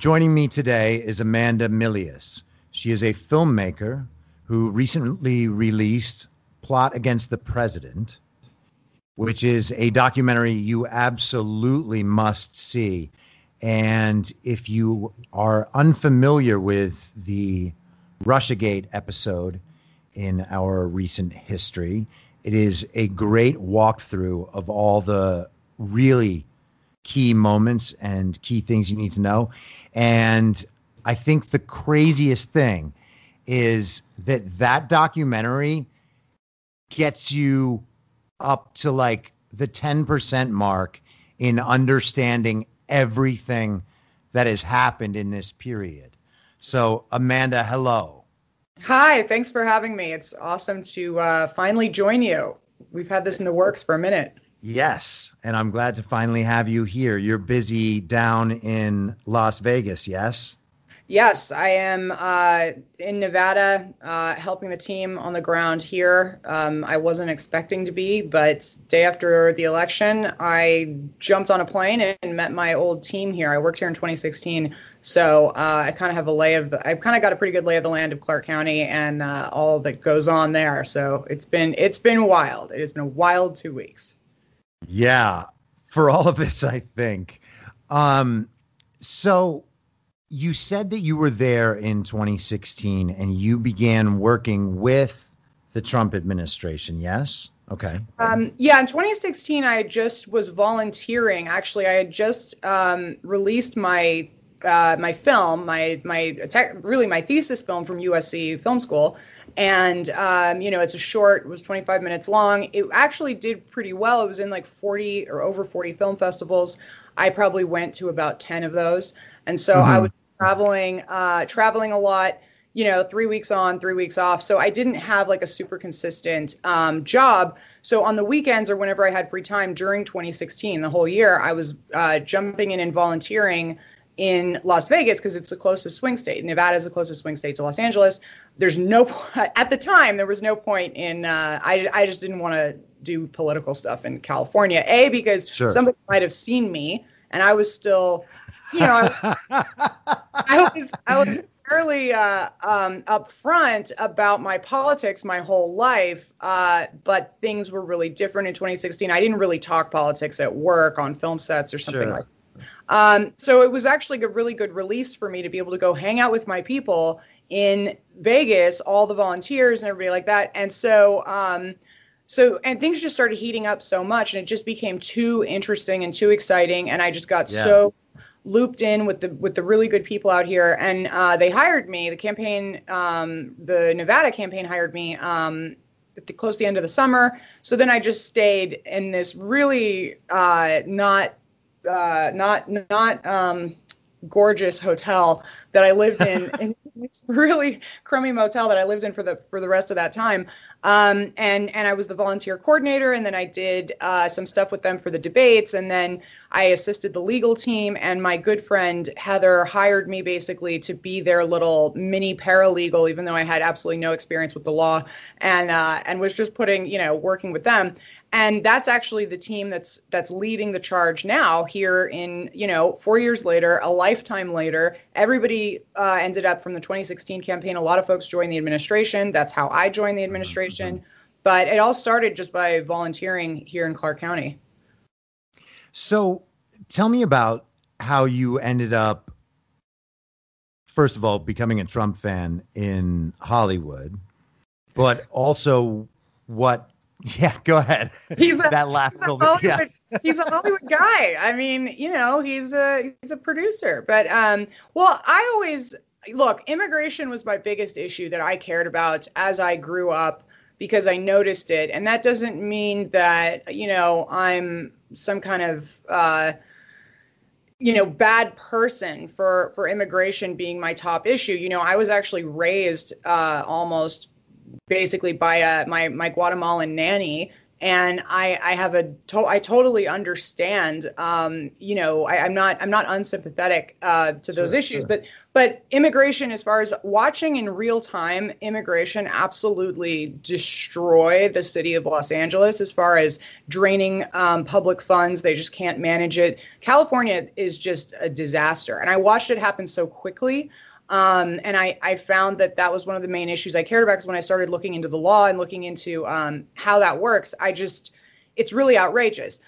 Joining me today is Amanda Milius. She is a filmmaker who recently released Plot Against the President, which is a documentary you absolutely must see. And if you are unfamiliar with the Russiagate episode in our recent history, it is a great walkthrough of all the really key moments and key things you need to know. And I think the craziest thing is that that documentary gets you up to like the 10% mark in understanding everything that has happened in this period. So, Amanda, hello. Hi, thanks for having me. It's awesome to uh, finally join you. We've had this in the works for a minute. Yes, and I'm glad to finally have you here. You're busy down in Las Vegas, yes? Yes, I am uh, in Nevada uh, helping the team on the ground here. Um, I wasn't expecting to be, but day after the election, I jumped on a plane and met my old team here. I worked here in 2016, so uh, I kind of have a lay of the. I've kind of got a pretty good lay of the land of Clark County and uh, all that goes on there. So it's been it's been wild. It has been a wild two weeks. Yeah, for all of us, I think. Um, so you said that you were there in 2016 and you began working with the Trump administration, yes? Okay. Um, yeah, in 2016, I just was volunteering. Actually, I had just um, released my uh, my film, my my tech, really my thesis film from USC Film School, and um, you know it's a short. It was 25 minutes long. It actually did pretty well. It was in like 40 or over 40 film festivals. I probably went to about 10 of those, and so mm-hmm. I was traveling uh, traveling a lot you know three weeks on three weeks off so i didn't have like a super consistent um, job so on the weekends or whenever i had free time during 2016 the whole year i was uh, jumping in and volunteering in las vegas because it's the closest swing state nevada is the closest swing state to los angeles there's no at the time there was no point in uh, I, I just didn't want to do political stuff in california a because sure. somebody might have seen me and i was still you know, I, I was I was fairly uh, um, upfront about my politics my whole life, uh, but things were really different in 2016. I didn't really talk politics at work on film sets or something sure. like. That. Um, so it was actually a really good release for me to be able to go hang out with my people in Vegas, all the volunteers and everybody like that. And so, um, so and things just started heating up so much, and it just became too interesting and too exciting, and I just got yeah. so looped in with the with the really good people out here, and uh, they hired me. The campaign, um, the Nevada campaign, hired me um, at the close to the end of the summer. So then I just stayed in this really uh, not uh, not not um, gorgeous hotel that I lived in. in this really crummy motel that I lived in for the for the rest of that time. Um, and and I was the volunteer coordinator, and then I did uh, some stuff with them for the debates, and then I assisted the legal team. And my good friend Heather hired me basically to be their little mini paralegal, even though I had absolutely no experience with the law, and uh, and was just putting you know working with them. And that's actually the team that's that's leading the charge now here in you know four years later a lifetime later. Everybody uh, ended up from the 2016 campaign a lot of folks joined the administration. That's how i joined the administration mm-hmm. but it all started just by volunteering here in clark county so tell me about how you ended up first of all becoming a trump fan in hollywood but also what yeah, go ahead. He's a, that last he's a Hollywood, yeah. he's a Hollywood guy. I mean, you know, he's a he's a producer. But um, well, I always look. Immigration was my biggest issue that I cared about as I grew up because I noticed it, and that doesn't mean that you know I'm some kind of uh, you know bad person for for immigration being my top issue. You know i was actually raised uh almost basically by a my my guatemalan nanny and I, I have a to- I totally understand. Um, you know, I, am not I'm not unsympathetic uh, to those Sure, issues, sure. but but immigration, as far as watching in real time, immigration absolutely destroy the city of Los Angeles as far as draining um, public funds. They just can't manage it. California is just a disaster, and I watched it happen so quickly. Um, and I, I found that that was one of the main issues I cared about because when I started looking into the law and looking into um, how that works, I just, it's really outrageous.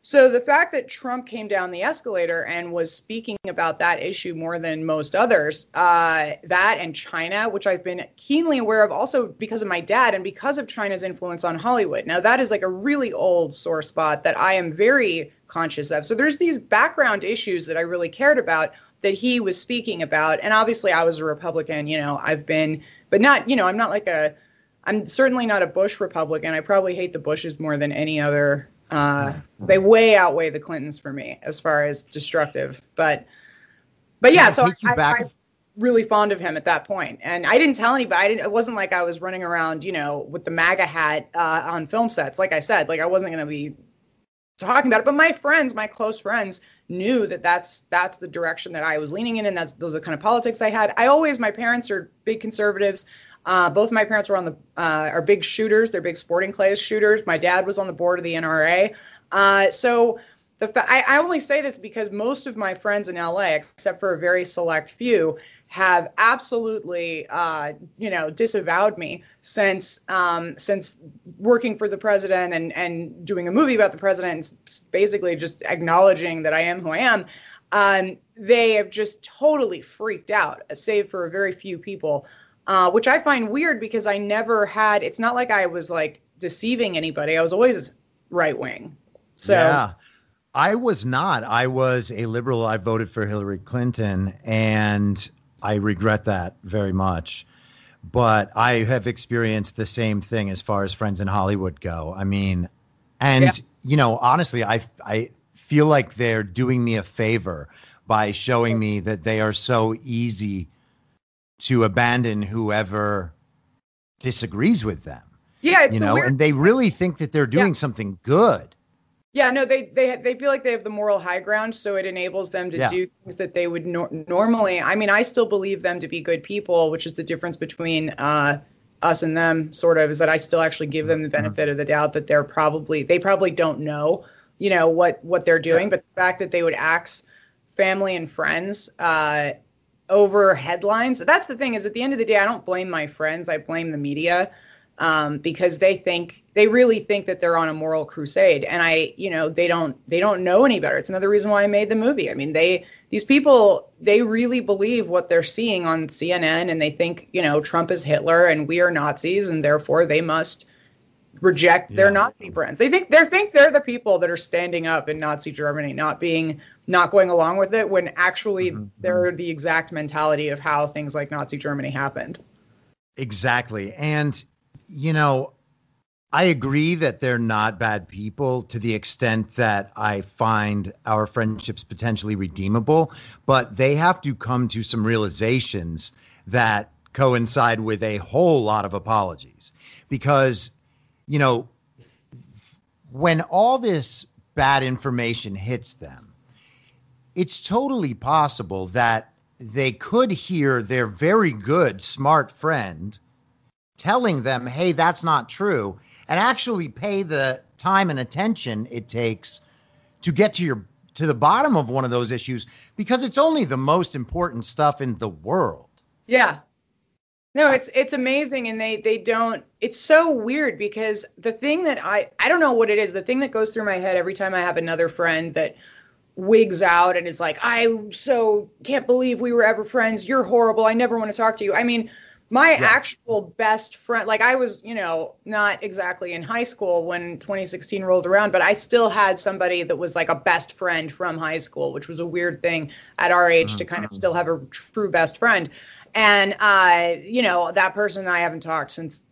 So the fact that Trump came down the escalator and was speaking about that issue more than most others, uh, that and China, which I've been keenly aware of also because of my dad and because of China's influence on Hollywood. Now, that is like a really old sore spot that I am very conscious of. So there's these background issues that I really cared about that he was speaking about. And obviously, I was a Republican. You know, I've been, but not, you know, I'm not like a, I'm certainly not a Bush Republican. I probably hate the Bushes more than any other. Uh, they way outweigh the Clintons for me as far as destructive. But, but yeah, I so I, back- I, really fond of him at that point. And I didn't tell anybody. I didn't, it wasn't like I was running around, you know, with the MAGA hat uh, on film sets. Like I said, like I wasn't going to be talking about it. But my friends, my close friends, knew that that's that's the direction that I was leaning in, and that's those are the kind of politics I had. I always, my parents are big conservatives. Uh, both my parents were on the uh, are big shooters. They're big sporting clays shooters. My dad was on the board of the NRA. Uh, so the fa- I, I only say this because most of my friends in LA, except for a very select few, have absolutely uh, you know disavowed me since um, since working for the president and and doing a movie about the president and basically just acknowledging that I am who I am. Um, they have just totally freaked out, save for a very few people, uh, which I find weird because I never had. It's not like I was like deceiving anybody. I was always right wing. So yeah. I was not. I was a liberal. I voted for Hillary Clinton, and I regret that very much. But I have experienced the same thing as far as friends in Hollywood go. I mean, and Yeah. you know, honestly, I I feel like they're doing me a favor by showing me that they are so easy to abandon whoever disagrees with them. yeah, it's you know, weird and they really think that they're doing Yeah. something good. Yeah, no, they they they feel like they have the moral high ground, so it enables them to Yeah. do things that they would nor- normally. I mean, I still believe them to be good people, which is the difference between uh, us and them. Sort of is that I still actually give them the benefit of the doubt that they're probably they probably don't know, you know, what what they're doing, but the fact that they would axe family and friends uh, over headlines. That's the thing is at the end of the day, I don't blame my friends. I blame the media um, because they think they really think that they're on a moral crusade, and I, you know, they don't they don't know any better. It's another reason why I made the movie. I mean, they these people they really believe what they're seeing on CNN, and they think you know Trump is Hitler and we are Nazis, and therefore they must reject their Yeah. Nazi friends. They think they think they're the people that are standing up in Nazi Germany, not being not going along with it when actually Mhm. they're the exact mentality of how things like Nazi Germany happened. Exactly. And, you know, I agree that they're not bad people to the extent that I find our friendships potentially redeemable, but they have to come to some realizations that coincide with a whole lot of apologies. Because, you know, when all this bad information hits them, it's totally possible that they could hear their very good, smart friend telling them, hey, that's not true, and actually pay the time and attention it takes to get to your to the bottom of one of those issues because it's only the most important stuff in the world. Yeah. No, it's it's amazing and they they don't it's so weird because the thing that I I don't know what it is, the thing that goes through my head every time I have another friend that wigs out and is like, I so can't believe we were ever friends. You're horrible. I never want to talk to you. I mean, my Yeah. actual best friend, like I was, you know, not exactly in high school when 2016 rolled around, but I still had somebody that was like a best friend from high school, which was a weird thing at our age to kind of still have a true best friend. And uh, you know, that person I haven't talked since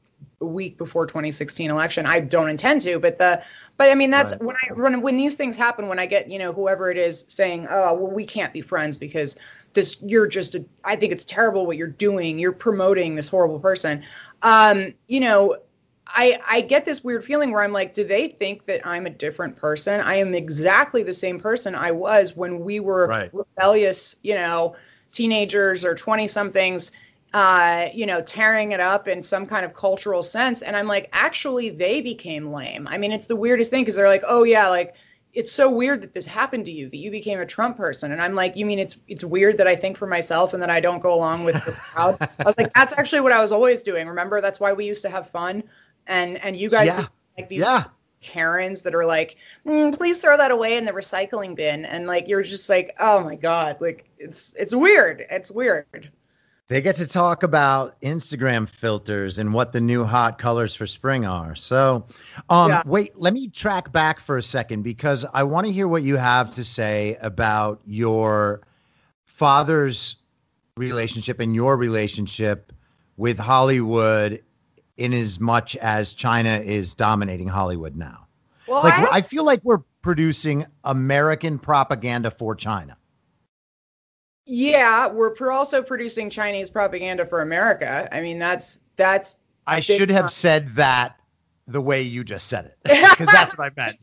a week before 2016 election. I don't intend to, but the but I mean that's right. when I when when these things happen when I get, you know, whoever it is saying, "Oh, well we can't be friends because this you're just a I think it's terrible what you're doing. You're promoting this horrible person." Um, you know, I I get this weird feeling where I'm like, do they think that I'm a different person? I am exactly the same person I was when we were right. rebellious, you know, teenagers or 20 somethings uh, you know, tearing it up in some kind of cultural sense. And I'm like, actually, they became lame. I mean, it's the weirdest thing because they're like, oh yeah, like it's so weird that this happened to you that you became a Trump person. And I'm like, you mean it's it's weird that I think for myself and that I don't go along with the crowd? I was like, that's actually what I was always doing. Remember, that's why we used to have fun. And and you guys yeah. like these yeah. Karens that are like, mm, please throw that away in the recycling bin. And like you're just like, oh my God, like it's it's weird. It's weird. They get to talk about Instagram filters and what the new hot colors for spring are. So, um, yeah. wait, let me track back for a second because I want to hear what you have to say about your father's relationship and your relationship with Hollywood in as much as China is dominating Hollywood now. Well, like I, I feel like we're producing American propaganda for China. Yeah, we're also producing Chinese propaganda for America. I mean, that's that's. I should have said that the way you just said it because that's what I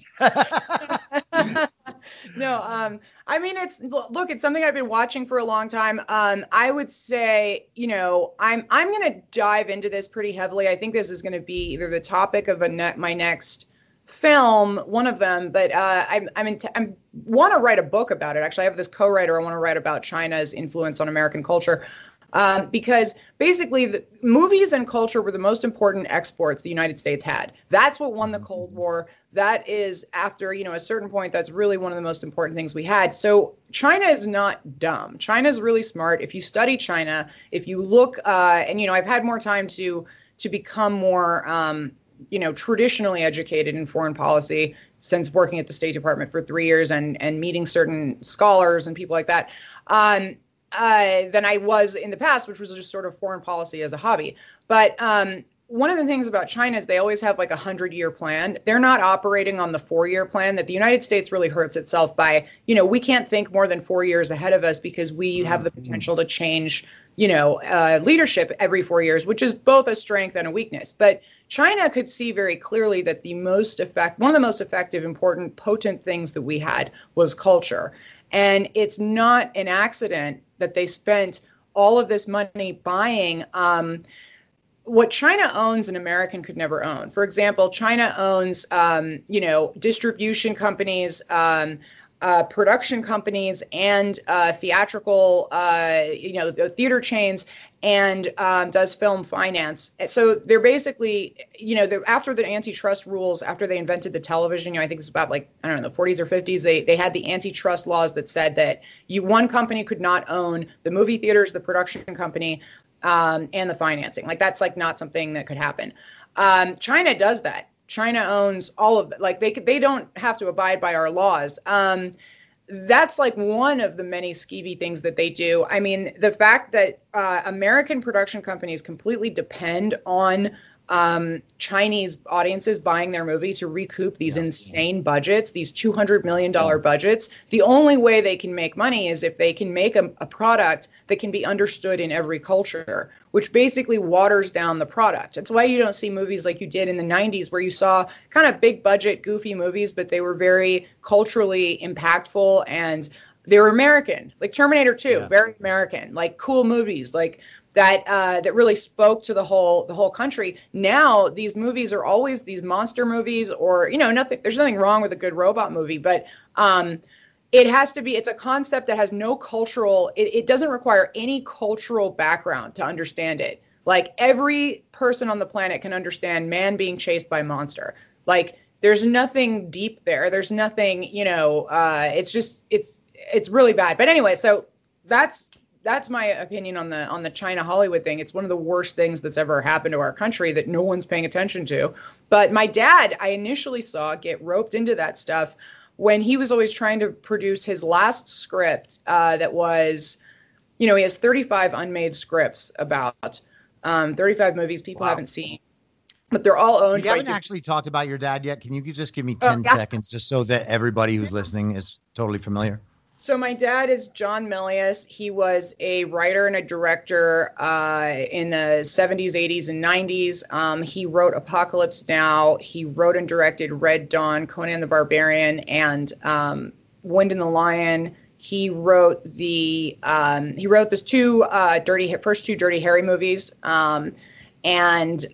meant. no, um, I mean it's look, it's something I've been watching for a long time. Um, I would say, you know, I'm I'm going to dive into this pretty heavily. I think this is going to be either the topic of a ne- my next film, one of them, but uh, I'm I'm, t- I'm want to write a book about it. Actually, I have this co-writer. I want to write about China's influence on American culture. Um, because basically, the movies and culture were the most important exports the United States had. That's what won the Cold War. That is, after you know a certain point, that's really one of the most important things we had. So China is not dumb. China is really smart. If you study China, if you look, uh, and you know, I've had more time to to become more um, you know, traditionally educated in foreign policy since working at the State Department for three years and and meeting certain scholars and people like that, um, uh, than I was in the past, which was just sort of foreign policy as a hobby. But um, one of the things about China is they always have like a hundred year plan. They're not operating on the four year plan that the United States really hurts itself by, you know, we can't think more than four years ahead of us because we have the mm-hmm. potential to change you know, uh, leadership every four years, which is both a strength and a weakness. But China could see very clearly that the most effect, one of the most effective, important, potent things that we had was culture. And it's not an accident that they spent all of this money buying um, what China owns, an American could never own. For example, China owns, um, you know, distribution companies. Um, uh, production companies and uh, theatrical, uh, you know, theater chains, and um, does film finance. So they're basically, you know, after the antitrust rules, after they invented the television, you know, I think it's about like I don't know, the 40s or 50s. They they had the antitrust laws that said that you one company could not own the movie theaters, the production company, um, and the financing. Like that's like not something that could happen. Um, China does that. China owns all of that. Like they they don't have to abide by our laws. Um, that's like one of the many skeevy things that they do. I mean, the fact that uh, American production companies completely depend on um, Chinese audiences buying their movie to recoup these yeah. insane budgets, these $200 million budgets. The only way they can make money is if they can make a, a product that can be understood in every culture, which basically waters down the product. That's why you don't see movies like you did in the 90s, where you saw kind of big budget, goofy movies, but they were very culturally impactful and they were American, like Terminator 2, yeah. very American, like cool movies, like that uh, that really spoke to the whole the whole country. Now these movies are always these monster movies, or you know, nothing. There's nothing wrong with a good robot movie, but um, it has to be. It's a concept that has no cultural. It, it doesn't require any cultural background to understand it. Like every person on the planet can understand man being chased by monster. Like there's nothing deep there. There's nothing. You know, uh, it's just it's it's really bad. But anyway, so that's that's my opinion on the on the China Hollywood thing. It's one of the worst things that's ever happened to our country that no one's paying attention to. But my dad, I initially saw get roped into that stuff when he was always trying to produce his last script uh, that was, you know, he has 35 unmade scripts about um, 35 movies people wow. haven't seen. but they're all owned. You haven't actually talked about your dad yet. Can you just give me Oh, 10 yeah. seconds just so that everybody who's listening is totally familiar? So my dad is John Milius. He was a writer and a director uh, in the 70s, 80s, and 90s. Um, he wrote Apocalypse Now. He wrote and directed Red Dawn, Conan the Barbarian, and um, Wind and the Lion. He wrote the um, he wrote the two uh, dirty first two Dirty Harry movies, um, and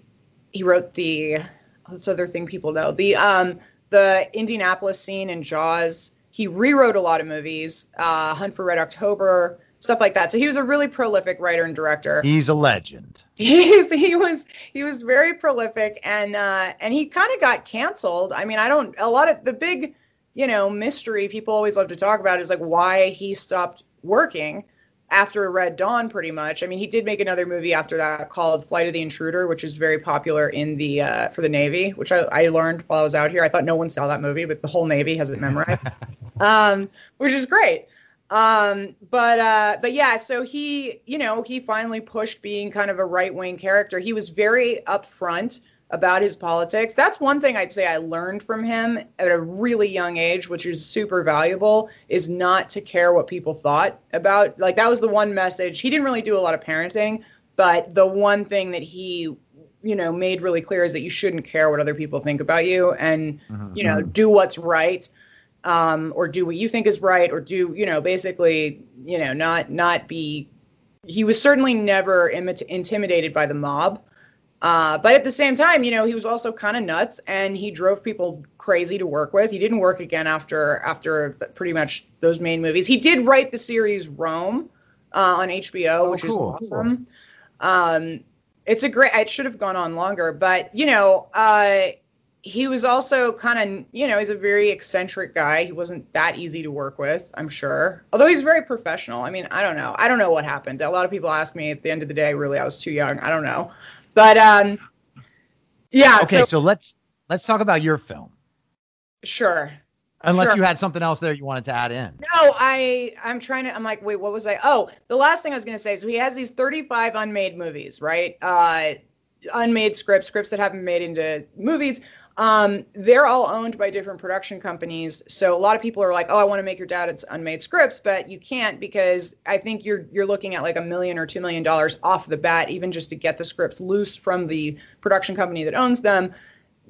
he wrote the what's the other thing people know the um, the Indianapolis scene in Jaws. He rewrote a lot of movies, uh, Hunt for Red October, stuff like that. So he was a really prolific writer and director. He's a legend. He's, he was he was very prolific and uh, and he kind of got canceled. I mean, I don't a lot of the big you know mystery people always love to talk about is like why he stopped working after Red Dawn, pretty much. I mean, he did make another movie after that called Flight of the Intruder, which is very popular in the uh, for the Navy, which I, I learned while I was out here. I thought no one saw that movie, but the whole Navy has it memorized, um, which is great. Um, but uh, but yeah, so he, you know, he finally pushed being kind of a right wing character. He was very upfront about his politics. That's one thing I'd say I learned from him at a really young age, which is super valuable, is not to care what people thought about. Like that was the one message. He didn't really do a lot of parenting, but the one thing that he you know made really clear is that you shouldn't care what other people think about you and you know do what's right um, or do what you think is right or do you know basically you know not not be he was certainly never imit- intimidated by the mob. Uh, but at the same time you know he was also kind of nuts and he drove people crazy to work with. He didn't work again after after pretty much those main movies. He did write the series rome uh, on hbo Oh, which cool. is awesome. Um, it's a great it should have gone on longer but you know uh, he was also kind of you know he's a very eccentric guy he wasn't that easy to work with i'm sure although he's very professional i mean i don't know i don't know what happened a lot of people ask me at the end of the day really i was too young i don't know but um yeah Okay, so, so let's let's talk about your film. sure Unless Sure. you had something else there you wanted to add in. No, I I'm trying to I'm like, wait, what was I? Oh, the last thing I was gonna say. So he has these 35 unmade movies, right? Uh unmade scripts, scripts that haven't been made into movies. Um, they're all owned by different production companies. So a lot of people are like, oh, I want to make your dad its unmade scripts, but you can't because I think you're you're looking at like a million or two million dollars off the bat, even just to get the scripts loose from the production company that owns them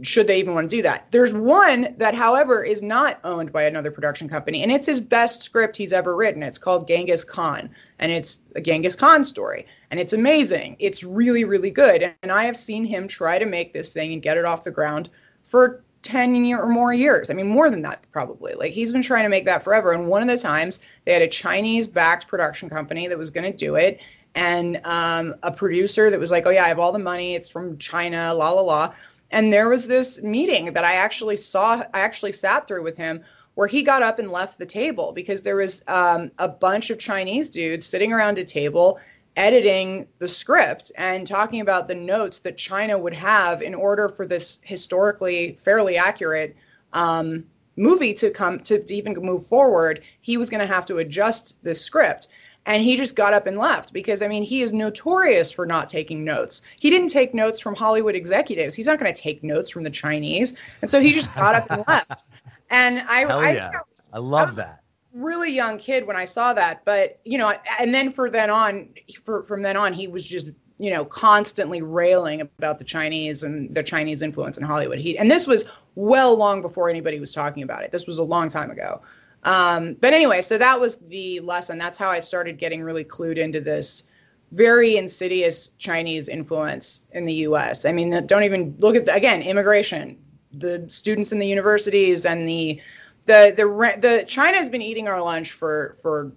should they even want to do that. There's one that, however, is not owned by another production company, and it's his best script he's ever written. It's called Genghis Khan, and it's a Genghis Khan story, and it's amazing. It's really, really good, and I have seen him try to make this thing and get it off the ground for 10 year or more years. I mean, more than that, probably. Like, he's been trying to make that forever, and one of the times they had a Chinese backed production company that was going to do it, and um, a producer that was like, oh, yeah, I have all the money, it's from China, la, la, la and there was this meeting that I actually saw, I actually sat through with him where he got up and left the table because there was um, a bunch of Chinese dudes sitting around a table editing the script and talking about the notes that China would have in order for this historically fairly accurate um, movie to come to, to even move forward. He was going to have to adjust this script. And he just got up and left because, I mean, he is notorious for not taking notes. He didn't take notes from Hollywood executives. He's not going to take notes from the Chinese. And so he just got up and left. And I, Hell I, yeah. I was I love was- that. Really young kid when I saw that. But, you know, and then for then on, for, from then on, he was just, you know, constantly railing about the Chinese and the Chinese influence in Hollywood. He, and this was well long before anybody was talking about it. This was a long time ago. Um, but anyway, so that was the lesson. That's how I started getting really clued into this very insidious Chinese influence in the U.S. I mean, don't even look at the, again immigration, the students in the universities, and the the the the China has been eating our lunch for for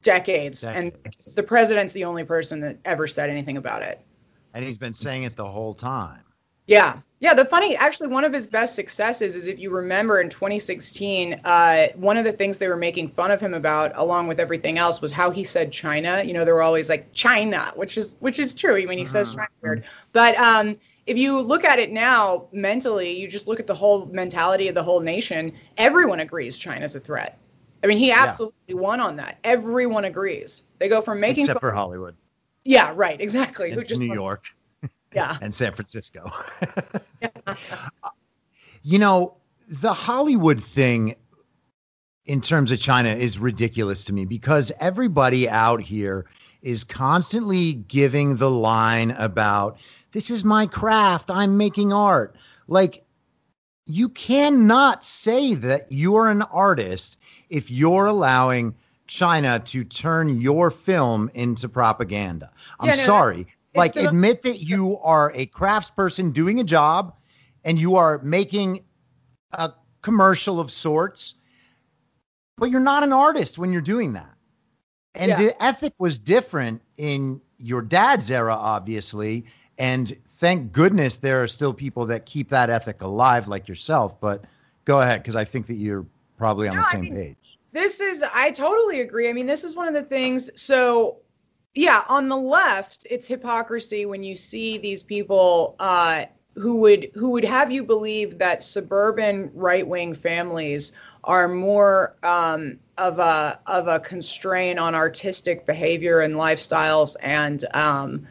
decades, and the president's the only person that ever said anything about it. And he's been saying it the whole time. Yeah. Yeah. The funny, actually, one of his best successes is if you remember in 2016, uh, one of the things they were making fun of him about, along with everything else, was how he said China. You know, they were always like China, which is which is true. I mean, he says China weird. But um, if you look at it now mentally, you just look at the whole mentality of the whole nation. Everyone agrees China's a threat. I mean, he absolutely won on that. Everyone agrees. They go from making Except fun- for Hollywood yeah, right, exactly. Who just New York. Yeah. and San Francisco. You know, the Hollywood thing in terms of China is ridiculous to me because everybody out here is constantly giving the line about this is my craft, I'm making art. Like, you cannot say that you're an artist if you're allowing China to turn your film into propaganda. I'm Yeah, no, sorry. Like, the- admit that you are a craftsperson doing a job and you are making a commercial of sorts, but you're not an artist when you're doing that. And Yeah. the ethic was different in your dad's era, obviously. And thank goodness there are still people that keep that ethic alive, like yourself. But go ahead, because I think that you're probably on No, the I same mean, page. This is, I totally agree. I mean, this is one of the things. So, yeah, on the left, it's hypocrisy when you see these people uh, who would who would have you believe that suburban right wing families are more um, of a of a constraint on artistic behavior and lifestyles and um,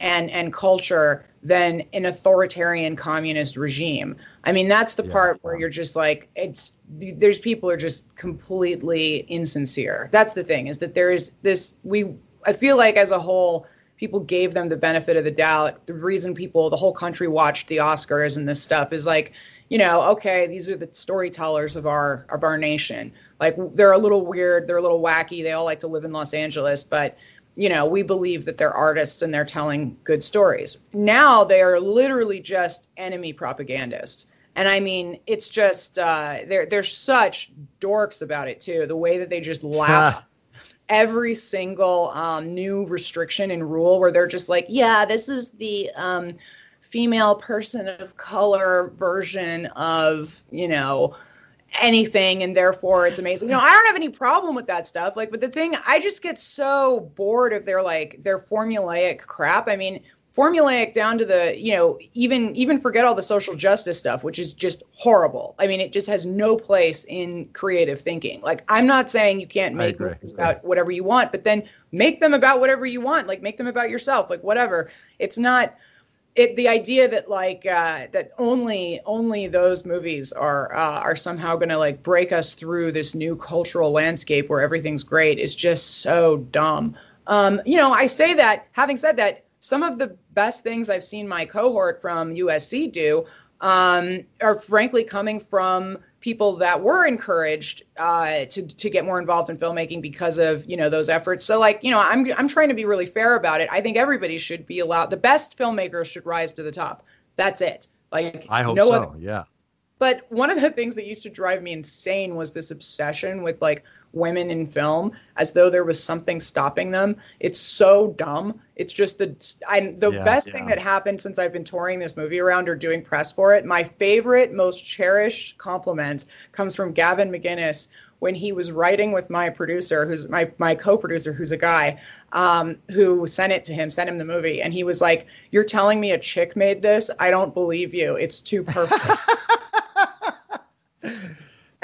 and and culture than an authoritarian communist regime. I mean, that's the Yeah. part where you're just like, it's there's people are just completely insincere. That's the thing is that there is this we I feel like as a whole people gave them the benefit of the doubt. The reason people the whole country watched the Oscars and this stuff is like, you know, okay, these are the storytellers of our of our nation. Like they're a little weird, they're a little wacky. They all like to live in Los Angeles, but you know, we believe that they're artists and they're telling good stories. Now they are literally just enemy propagandists. And I mean, it's just uh, they're they're such dorks about it too. The way that they just laugh every single um, new restriction and rule, where they're just like, yeah, this is the um, female person of color version of you know anything and therefore it's amazing. You know, I don't have any problem with that stuff. Like, but the thing I just get so bored of their like their formulaic crap. I mean, formulaic down to the, you know, even even forget all the social justice stuff, which is just horrible. I mean, it just has no place in creative thinking. Like, I'm not saying you can't make movies about whatever you want, but then make them about whatever you want. Like make them about yourself, like whatever. It's not it the idea that like uh, that only only those movies are uh, are somehow going to like break us through this new cultural landscape where everything's great is just so dumb. Um, you know, I say that. Having said that, some of the best things I've seen my cohort from USC do um, are frankly coming from people that were encouraged uh, to to get more involved in filmmaking because of you know those efforts. So like you know I'm I'm trying to be really fair about it. I think everybody should be allowed. The best filmmakers should rise to the top. That's it. Like I hope no so. other- yeah. but one of the things that used to drive me insane was this obsession with like women in film as though there was something stopping them. It's so dumb. It's just the I'm the Yeah, best yeah. thing that happened since I've been touring this movie around or doing press for it. My favorite, most cherished compliment comes from Gavin McInnes when he was writing with my producer, who's my my co-producer, who's a guy um, who sent it to him, sent him the movie, and he was like, "You're telling me a chick made this? I don't believe you. It's too perfect."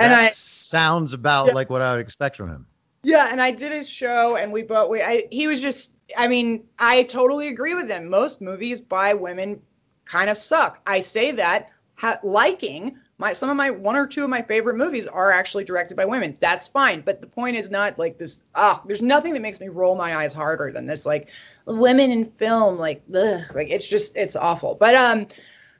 and that I sounds about Yeah. like what I would expect from him. yeah, and I did his show, and we both we I, he was just I mean I totally agree with him. Most movies by women kind of suck. I say that ha- liking my some of my one or two of my favorite movies are actually directed by women. That's fine, but the point is not like this. Ah, there's nothing that makes me roll my eyes harder than this. Like women in film, like ugh, like it's just it's awful. But um,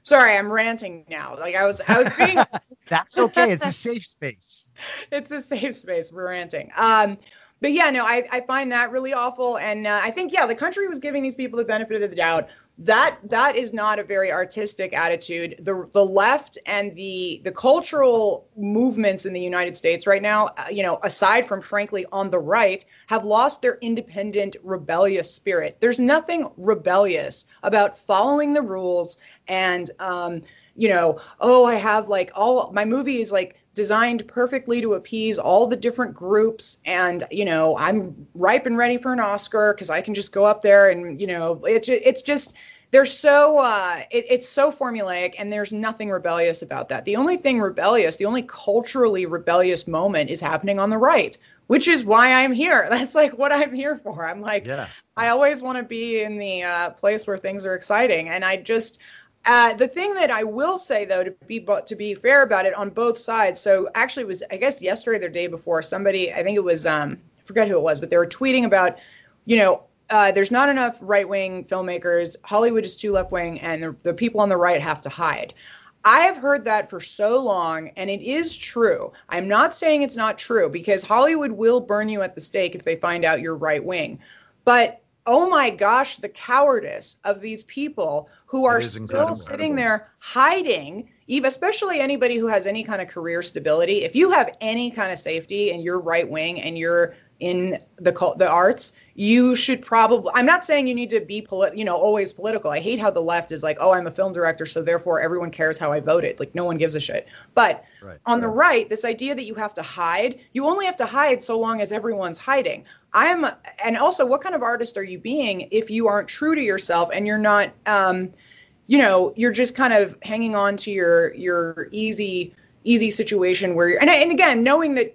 sorry, I'm ranting now. Like I was I was being That's okay. It's a safe space. it's a safe space for ranting. Um, but yeah, no, I, I find that really awful, and uh, I think yeah, the country was giving these people the benefit of the doubt. That that is not a very artistic attitude. The the left and the the cultural movements in the United States right now, uh, you know, aside from frankly on the right, have lost their independent rebellious spirit. There's nothing rebellious about following the rules and um, you know, oh, I have like all my movie is like designed perfectly to appease all the different groups and you know i'm ripe and ready for an oscar because i can just go up there and you know it's it's just they're so uh, it, it's so formulaic and there's nothing rebellious about that the only thing rebellious the only culturally rebellious moment is happening on the right which is why I'm here. That's like what I'm here for. I'm like, Yeah. I always want to be in the uh, place where things are exciting, and I just. Uh, the thing that I will say, though, to be to be fair about it on both sides. So actually, it was I guess yesterday or the day before somebody I think it was um, I forget who it was, but they were tweeting about, you know, uh, there's not enough right wing filmmakers. Hollywood is too left wing, and the, the people on the right have to hide. I have heard that for so long, and it is true. I'm not saying it's not true because Hollywood will burn you at the stake if they find out you're right wing. But oh my gosh, the cowardice of these people who are still incredible. sitting there hiding, even especially anybody who has any kind of career stability. If you have any kind of safety and you're right wing and you're in the cult, the arts, you should probably. I'm not saying you need to be polit, you know, always political. I hate how the left is like, oh, I'm a film director, so therefore everyone cares how I voted. Like no one gives a shit. But Right. on the right, this idea that you have to hide, you only have to hide so long as everyone's hiding. I'm, and also, what kind of artist are you being if you aren't true to yourself and you're not, um, you know, you're just kind of hanging on to your your easy easy situation where you're, and and again, knowing that,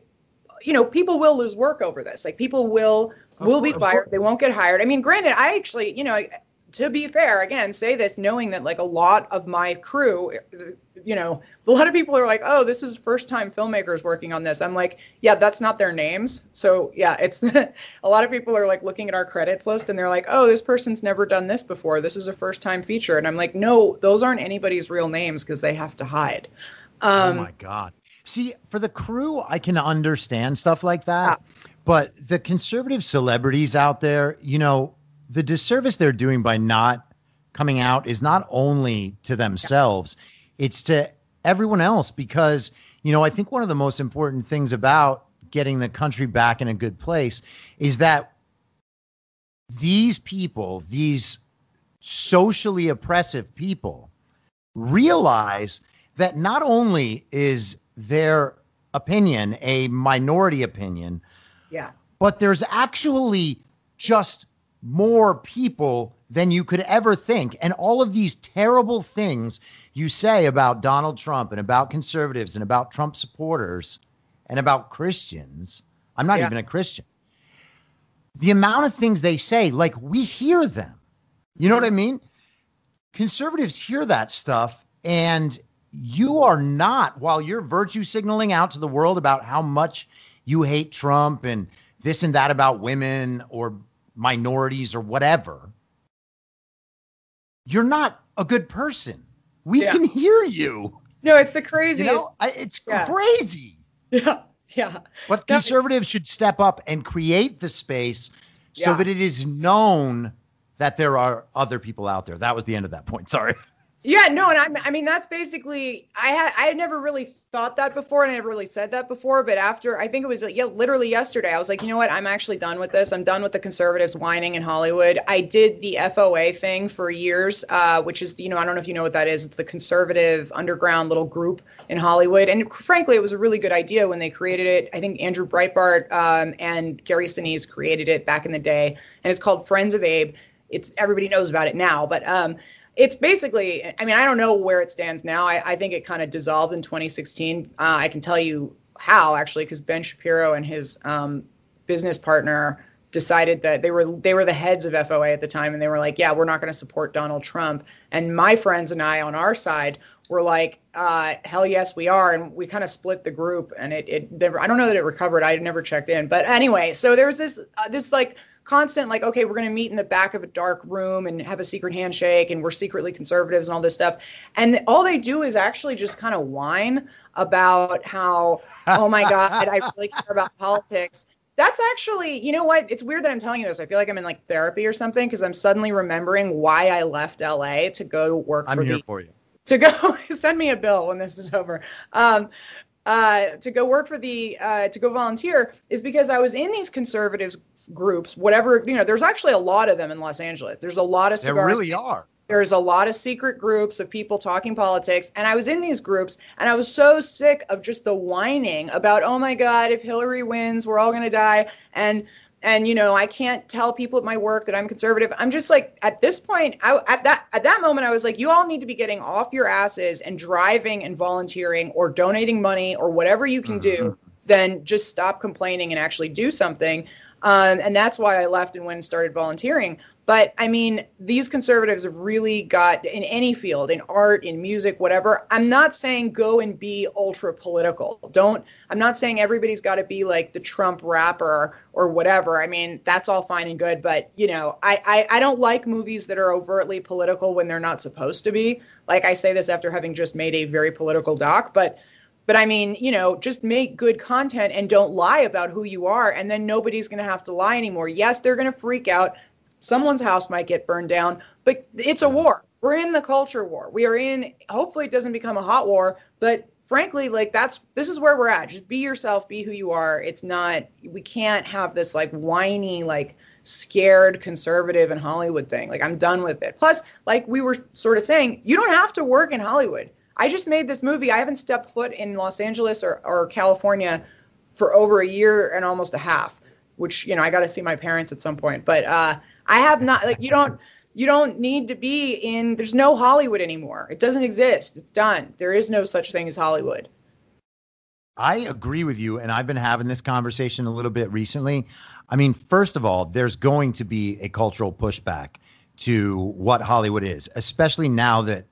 you know, people will lose work over this. Like people will Of will be fired. They won't get hired. I mean, granted, I actually, you know, to be fair, again, say this knowing that like a lot of my crew, you know, a lot of people are like, oh, this is first time filmmakers working on this. I'm like, yeah, that's not their names. So yeah, it's a lot of people are like looking at our credits list and they're like, oh, this person's never done this before. This is a first time feature. And I'm like, no, those aren't anybody's real names because they have to hide. oh Um, my god. See, for the crew, I can understand stuff like that, but the conservative celebrities out there, you know, the disservice they're doing by not coming out is not only to themselves, it's to everyone else because, you know, I think one of the most important things about getting the country back in a good place is that these people, these socially oppressive people, realize that not only is their opinion a minority opinion, yeah. but there's actually just more people than you could ever think. And all of these terrible things you say about Donald Trump and about conservatives and about Trump supporters and about Christians. I'm not Yeah. even a Christian. The amount of things they say, like we hear them. You know what I mm-hmm. mean? Conservatives hear that stuff, and you are not, while you're virtue signaling out to the world about how much you hate Trump and this and that about women or minorities or whatever, you're not a good person. We Yeah. can hear you. No, it's the You craziest. know, I, it's Yeah. crazy. Yeah. Yeah. But conservatives should step up and create the space so Yeah. that it is known that there are other people out there. That was the end of that point. Sorry. Yeah, no, and I'm, I mean that's basically I had I had never really thought that before, and I never really said that before. But after I think it was yeah, literally yesterday, I was like, you know what, I'm actually done with this. I'm done with the conservatives whining in Hollywood. I did the FOA thing for years, uh, which is you know I don't know if you know what that is. It's the conservative underground little group in Hollywood, and frankly, it was a really good idea when they created it. I think Andrew Breitbart um, and Gary Sinise created it back in the day, and it's called Friends of Abe. It's everybody knows about it now, but um, it's basically i mean i don't know where it stands now. I, I think it kind of dissolved in 2016 uh, i can tell you how actually because ben shapiro and his um, business partner decided that they were they were the heads of foa at the time and they were like yeah we're not going to support donald trump. And my friends and i on our side were like uh, hell yes we are. And we kind of split the group and it, it never i don't know that it recovered. I never checked in. But anyway so there was this uh, this like constant like okay we're going to meet in the back of a dark room and have a secret handshake and we're secretly conservatives and all this stuff. And all they do is actually just kind of whine about how oh my god i really care about politics. That's actually you know what? It's weird that i'm telling you this. I feel like i'm in like therapy or something because i'm suddenly remembering why i left la to go work I'm for here the for you. to go send me a bill when this is over. Um, uh, to go work for the uh, to go volunteer is because I was in these conservative groups whatever you know there's actually a lot of them in Los Angeles there's a lot of There really are. there's a lot of secret groups of people talking politics and i was in these groups and i was so sick of just the whining about oh my god if hillary wins we're all going to die and and you know i can't tell people at my work that i'm conservative i'm just like at this point I, at that at that moment i was like you all need to be getting off your asses and driving and volunteering or donating money or whatever you can do then just stop complaining and actually do something. Um, and that's why I left and went and started volunteering. But I mean, these conservatives have really got in any field, in art, in music, whatever. I'm not saying go and be ultra political. Don't, I'm not saying everybody's got to be like the Trump rapper or whatever. I mean, that's all fine and good. But, you know, I, I, I don't like movies that are overtly political when they're not supposed to be. Like I say this after having just made a very political doc. But but I mean, you know, just make good content and don't lie about who you are, and then nobody's going to have to lie anymore. Yes, they're going to freak out. Someone's house might get burned down, but it's a war. We're in the culture war. We are in, hopefully, it doesn't become a hot war, but frankly, like that's this is where we're at. Just be yourself, be who you are. It's not, we can't have this like whiny, like, scared conservative in Hollywood thing. Like I'm done with it. Plus, like we were sort of saying, you don't have to work in Hollywood. I just made this movie. I haven't stepped foot in Los Angeles or, or California for over a year and almost a half, which, you know, I got to see my parents at some point. But uh, I have not, like, you don't, you don't need to be in, there's no Hollywood anymore. It doesn't exist. It's done. There is no such thing as Hollywood. I agree with you. And I've been having this conversation a little bit recently. I mean, first of all, there's going to be a cultural pushback to what Hollywood is, especially now that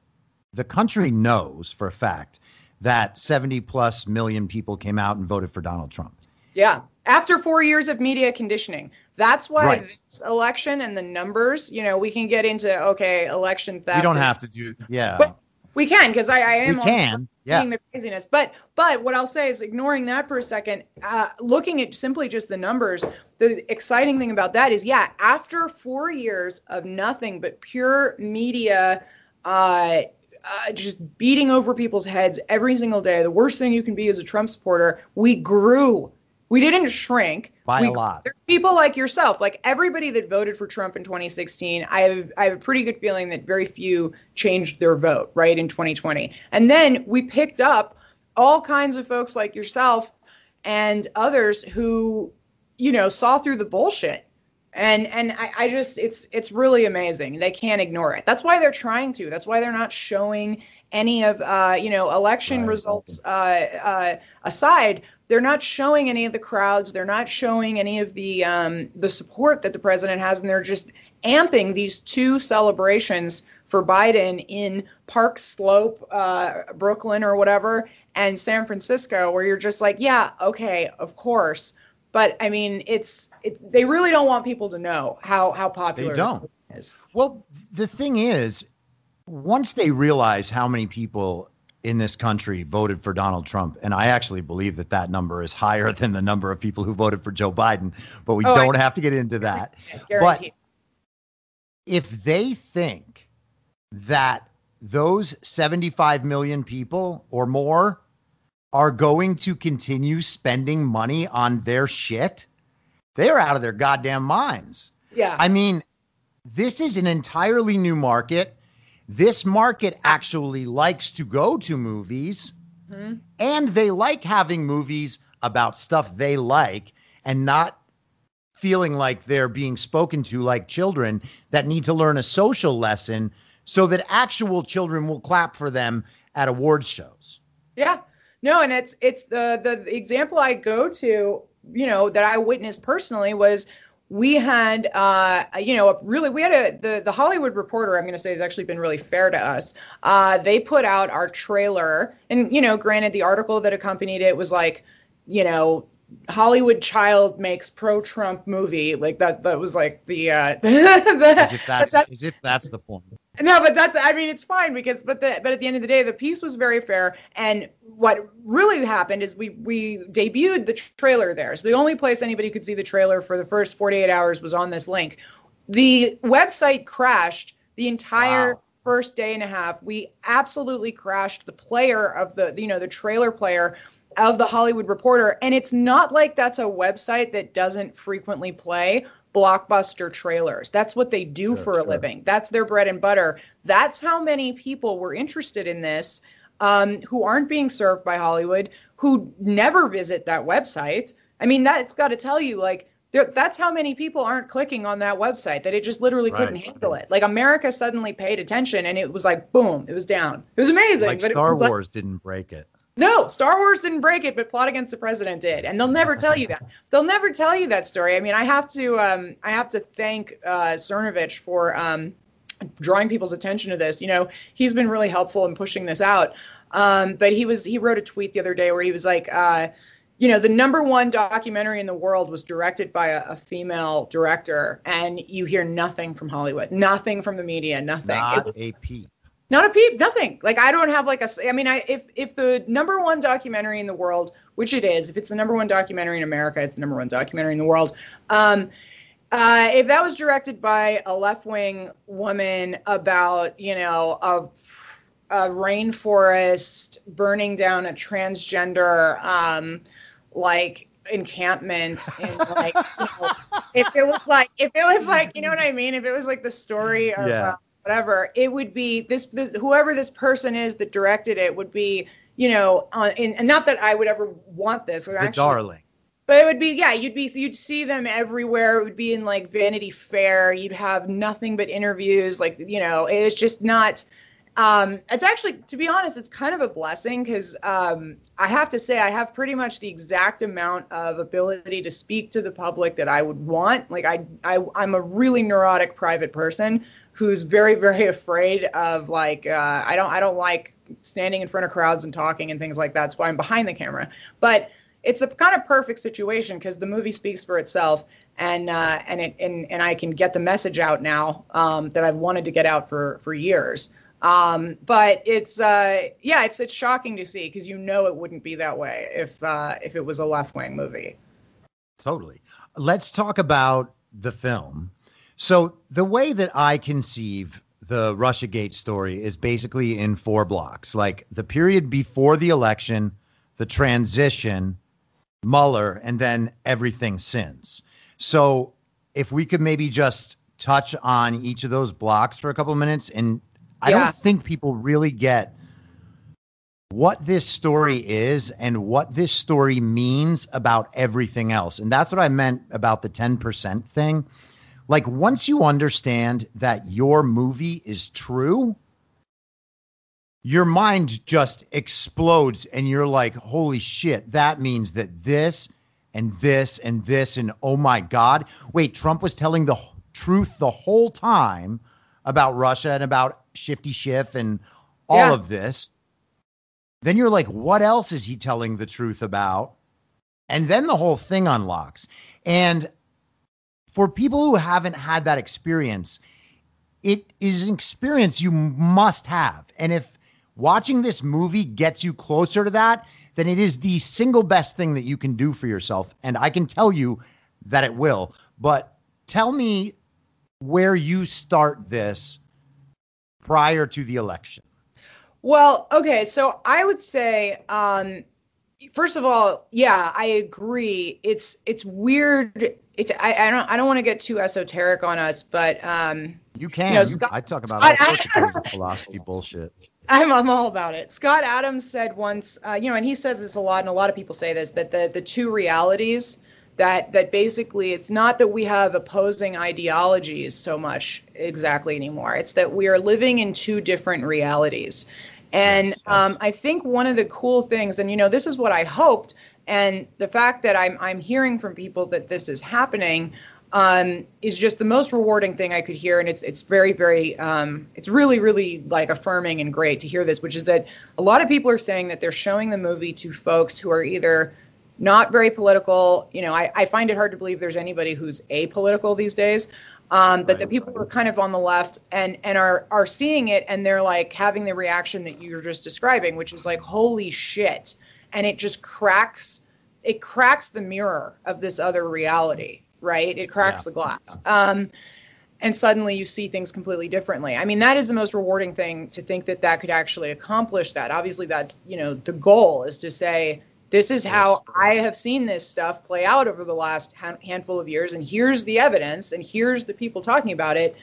the country knows for a fact that 70 plus million people came out and voted for Donald Trump. Yeah. After four years of media conditioning. That's why right. this election and the numbers, you know, we can get into, okay, election theft. We don't have to do, yeah. But we can, because I, I am. We can, yeah. The craziness. But, but what I'll say is ignoring that for a second, uh, looking at simply just the numbers, the exciting thing about that is, yeah, after four years of nothing but pure media, uh, uh, just beating over people's heads every single day. The worst thing you can be as a Trump supporter. We grew. We didn't shrink by we, a lot. There's people like yourself, like everybody that voted for Trump in 2016. I have I have a pretty good feeling that very few changed their vote right in 2020. And then we picked up all kinds of folks like yourself and others who, you know, saw through the bullshit and and I, I, just it's it's really amazing they can't ignore it that's why they're trying to that's why they're not showing any of uh, you know election right. results uh, uh, aside they're not showing any of the crowds they're not showing any of the um, the support that the president has and they're just amping these two celebrations for biden in park slope uh, brooklyn or whatever and san francisco where you're just like yeah okay of course but I mean, it's it's they really don't want people to know how how popular they don't. is. Well, the thing is, once they realize how many people in this country voted for Donald Trump, and I actually believe that that number is higher than the number of people who voted for Joe Biden, but we oh, don't I, have to get into that. But if they think that those 75 million people or more are going to continue spending money on their shit, they're out of their goddamn minds. Yeah. I mean, this is an entirely new market. This market actually likes to go to movies mm-hmm. and they like having movies about stuff they like and not feeling like they're being spoken to like children that need to learn a social lesson so that actual children will clap for them at awards shows. Yeah. No, and it's it's the the example I go to, you know, that I witnessed personally was we had uh you know really we had a the the hollywood reporter i'm going to say has actually been really fair to us. Uh they put out our trailer and you know granted the article that accompanied it was like you know Hollywood child makes pro Trump movie like that that was like the uh the, as if that's that, as if that's the point no, but that's I mean it's fine because but the but at the end of the day the piece was very fair and what really happened is we we debuted the trailer there. So the only place anybody could see the trailer for the first 48 hours was on this link. The website crashed the entire wow. first day and a half. We absolutely crashed the player of the you know the trailer player of the Hollywood Reporter and it's not like that's a website that doesn't frequently play blockbuster trailers. That's what they do sure, for a sure. living. That's their bread and butter. That's how many people were interested in this um, who aren't being served by Hollywood, who never visit that website. I mean, that's got to tell you, like, that's how many people aren't clicking on that website that it just literally right. couldn't handle it. Like America suddenly paid attention and it was like boom, it was down. It was amazing. Like Star Wars like, didn't break it. No, Star Wars didn't break it, but Plot Against the President did, and they'll never tell you that. They'll never tell you that story. I mean, I have to, um, I have to thank uh, Cernovich for um, drawing people's attention to this. You know, he's been really helpful in pushing this out. Um, but he was, he wrote a tweet the other day where he was like, uh, you know, the number one documentary in the world was directed by a, a, female director, and you hear nothing from Hollywood, nothing from the media, nothing. Not was, a peep. Not a peep, nothing. Like I don't have like a. I mean, I if if the number one documentary in the world, which it is, if it's the number one documentary in America, it's the number one documentary in the world. Um, uh, if that was directed by a left wing woman about you know a, a rainforest burning down a transgender um, like encampment and like you know, if it was like if it was like you know what I mean if it was like the story of yeah. uh, whatever, it would be this, this whoever this person is that directed it would be, you know, uh, and, and not that I would ever want this. The actually, darling. But it would be, yeah, you'd be, you'd see them everywhere. It would be in like Vanity Fair. You'd have nothing but interviews. Like, you know, it's just not, um, it's actually, to be honest, it's kind of a blessing because um, I have to say I have pretty much the exact amount of ability to speak to the public that I would want. Like I, I I'm a really neurotic private person, who's very very afraid of like uh, I don't I don't like standing in front of crowds and talking and things like that. That's why I'm behind the camera. But it's a kind of perfect situation because the movie speaks for itself, and uh, and it and, and I can get the message out now um, that I've wanted to get out for for years. Um, but it's uh, yeah, it's it's shocking to see because you know it wouldn't be that way if uh, if it was a left wing movie. Totally. Let's talk about the film so the way that I conceive the Russiagate story is basically in four blocks, like the period before the election, the transition, Mueller, and then everything since. So if we could maybe just touch on each of those blocks for a couple of minutes, and I yeah. don't think people really get what this story is and what this story means about everything else. And that's what I meant about the 10% thing like once you understand that your movie is true, your mind just explodes and you're like, holy shit, that means that this and this and this and oh my God. Wait, Trump was telling the truth the whole time about Russia and about Shifty Schiff and all yeah. of this. Then you're like, what else is he telling the truth about? And then the whole thing unlocks. And for people who haven't had that experience, it is an experience you must have. And if watching this movie gets you closer to that, then it is the single best thing that you can do for yourself. And I can tell you that it will. But tell me where you start this prior to the election. Well, okay. So I would say, um, first of all, yeah, I agree. It's it's weird it's I, I don't I don't want to get too esoteric on us, but um, you can. You know, Scott, I talk about all sorts I, of philosophy bullshit. I'm I'm all about it. Scott Adams said once, uh, you know, and he says this a lot, and a lot of people say this, but the the two realities that that basically it's not that we have opposing ideologies so much exactly anymore. It's that we are living in two different realities. And yes, yes. Um, I think one of the cool things, and you know, this is what I hoped and the fact that I'm I'm hearing from people that this is happening um, is just the most rewarding thing I could hear, and it's it's very very um, it's really really like affirming and great to hear this, which is that a lot of people are saying that they're showing the movie to folks who are either not very political. You know, I, I find it hard to believe there's anybody who's apolitical these days. Um, but right, the people who are kind of on the left and and are are seeing it and they're like having the reaction that you're just describing, which is like, holy shit and it just cracks it cracks the mirror of this other reality right? It cracks yeah. the glass. Um, and suddenly you see things completely differently. I mean that is the most rewarding thing to think that that could actually accomplish that. Obviously that's you know the goal is to say this is how i have seen this stuff play out over the last handful of years and here's the evidence and here's the people talking about it.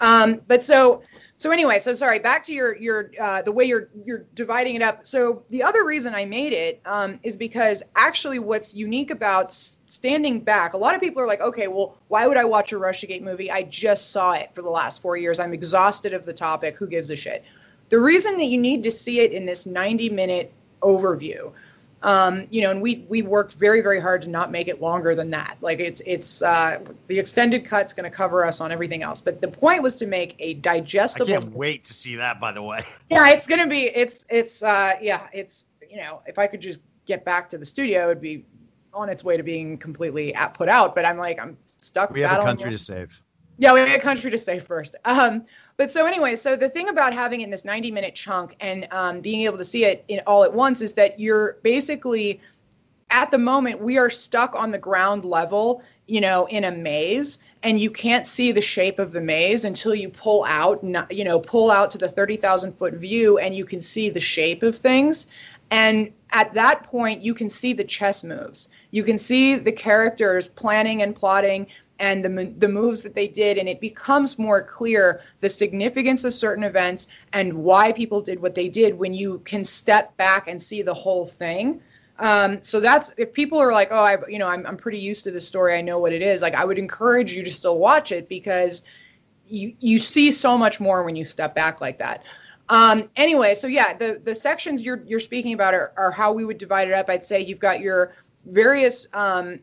Um, but so so anyway, so sorry. Back to your your uh, the way you're you're dividing it up. So the other reason I made it um, is because actually, what's unique about standing back, a lot of people are like, okay, well, why would I watch a RussiaGate movie? I just saw it for the last four years. I'm exhausted of the topic. Who gives a shit? The reason that you need to see it in this 90 minute overview. Um, you know, and we we worked very very hard to not make it longer than that. Like it's it's uh, the extended cut's going to cover us on everything else, but the point was to make a digestible. I can't wait to see that. By the way. Yeah, it's going to be it's it's uh, yeah it's you know if I could just get back to the studio, it'd be on its way to being completely at, put out. But I'm like I'm stuck. We have a country to save. Yeah, we have a country to save first. Um, but so anyway, so the thing about having it in this 90 minute chunk and um, being able to see it in all at once is that you're basically at the moment we are stuck on the ground level, you know, in a maze and you can't see the shape of the maze until you pull out, you know, pull out to the 30,000 foot view and you can see the shape of things. And at that point, you can see the chess moves. You can see the characters planning and plotting and the, the moves that they did and it becomes more clear the significance of certain events and why people did what they did when you can step back and see the whole thing. Um, so that's if people are like oh i you know I'm, I'm pretty used to this story i know what it is like i would encourage you to still watch it because you you see so much more when you step back like that. Um, anyway so yeah the the sections you're you're speaking about are, are how we would divide it up. I'd say you've got your various um,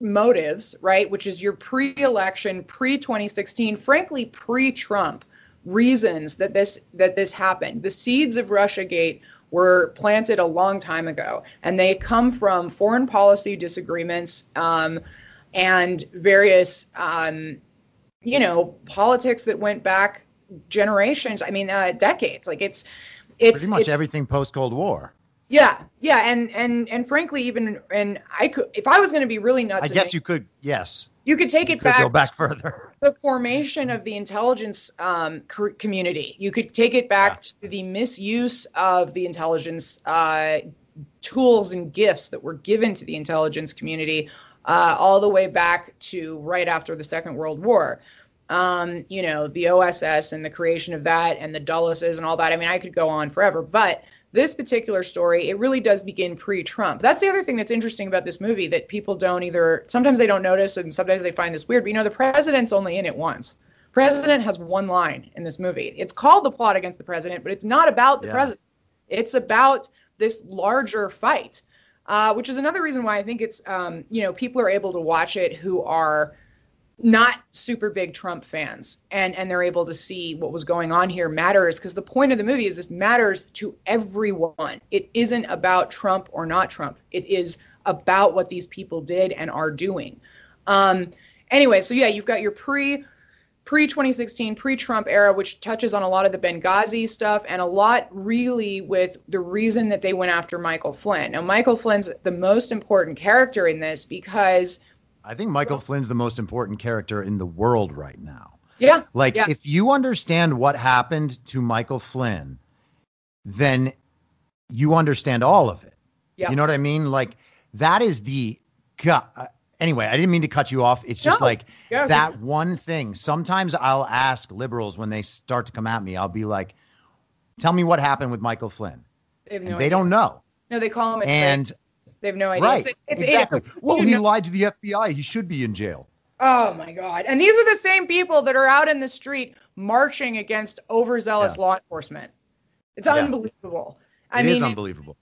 motives, right, which is your pre election, pre 2016, frankly, pre Trump reasons that this that this happened. The seeds of Russiagate were planted a long time ago, and they come from foreign policy disagreements um, and various, um, you know, politics that went back generations. I mean, uh, decades. Like it's it's pretty much everything post Cold War. Yeah, yeah, and and and frankly, even and I could, if I was going to be really nuts, I guess you could. Yes, you could take you it could back. Go back further. The formation of the intelligence um, community. You could take it back yeah. to the misuse of the intelligence uh, tools and gifts that were given to the intelligence community, uh, all the way back to right after the Second World War. Um, you know, the OSS and the creation of that, and the Dulleses and all that. I mean, I could go on forever, but this particular story, it really does begin pre Trump. That's the other thing that's interesting about this movie that people don't either, sometimes they don't notice and sometimes they find this weird, but you know, the president's only in it once. President has one line in this movie. It's called The Plot Against the President, but it's not about the yeah. president. It's about this larger fight, uh, which is another reason why I think it's, um, you know, people are able to watch it who are not super big Trump fans and and they're able to see what was going on here matters because the point of the movie is this matters to everyone. It isn't about Trump or not Trump. It is about what these people did and are doing. Um, anyway, so yeah, you've got your pre pre 2016 pre Trump era, which touches on a lot of the Benghazi stuff and a lot really with the reason that they went after Michael Flynn. Now, Michael Flynn's the most important character in this because I think Michael Flynn's the most important character in the world right now. Yeah. Like, yeah. if you understand what happened to Michael Flynn, then you understand all of it. Yeah. You know what I mean? Like, that is the. Uh, anyway, I didn't mean to cut you off. It's just no. like yeah, that one thing. Sometimes I'll ask liberals when they start to come at me, I'll be like, tell me what happened with Michael Flynn. They, no they don't know. No, they call him a and they have no idea. Right. It's, it's, exactly. well, he know. lied to the FBI. He should be in jail. Oh my God. And these are the same people that are out in the street marching against overzealous yeah. law enforcement. It's yeah. unbelievable. I it mean, is unbelievable.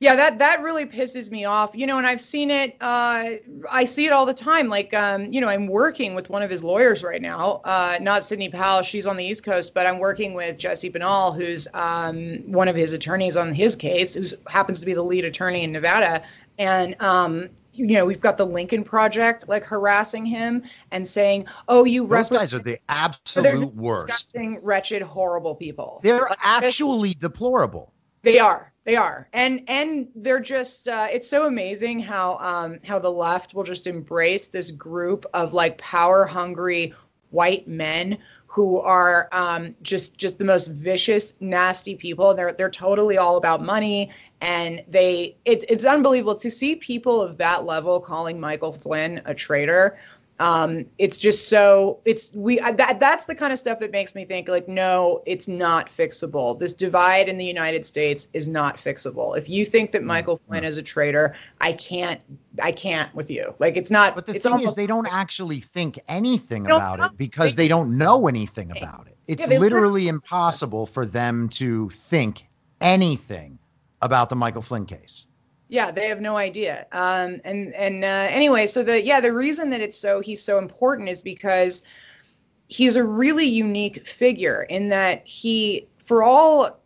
Yeah, that that really pisses me off. You know, and I've seen it. Uh, I see it all the time. Like, um, you know, I'm working with one of his lawyers right now. Uh, not Sidney Powell. She's on the East Coast, but I'm working with Jesse Binnall, who's um, one of his attorneys on his case, who happens to be the lead attorney in Nevada. And um, you know, we've got the Lincoln Project like harassing him and saying, "Oh, you those guys are the absolute worst, disgusting, wretched, horrible people. They're like, actually deplorable. They are. They are, and and they're just. Uh, it's so amazing how um, how the left will just embrace this group of like power hungry white men who are um, just just the most vicious, nasty people. They're they're totally all about money, and they it's it's unbelievable to see people of that level calling Michael Flynn a traitor um, it's just so it's we that that's the kind of stuff that makes me think like no it's not fixable. This divide in the united states is not fixable. If you think that michael flynn is a traitor i can't i can't with you. Like it's not but the thing almost, is they don't actually think anything about it because they, they, don't know anything about it. It's yeah, literally impossible for them to think anything about the Michael Flynn case. Yeah, they have no idea. Um, and and uh, anyway, so the yeah, the reason that it's so he's so important is because he's a really unique figure in that he, for all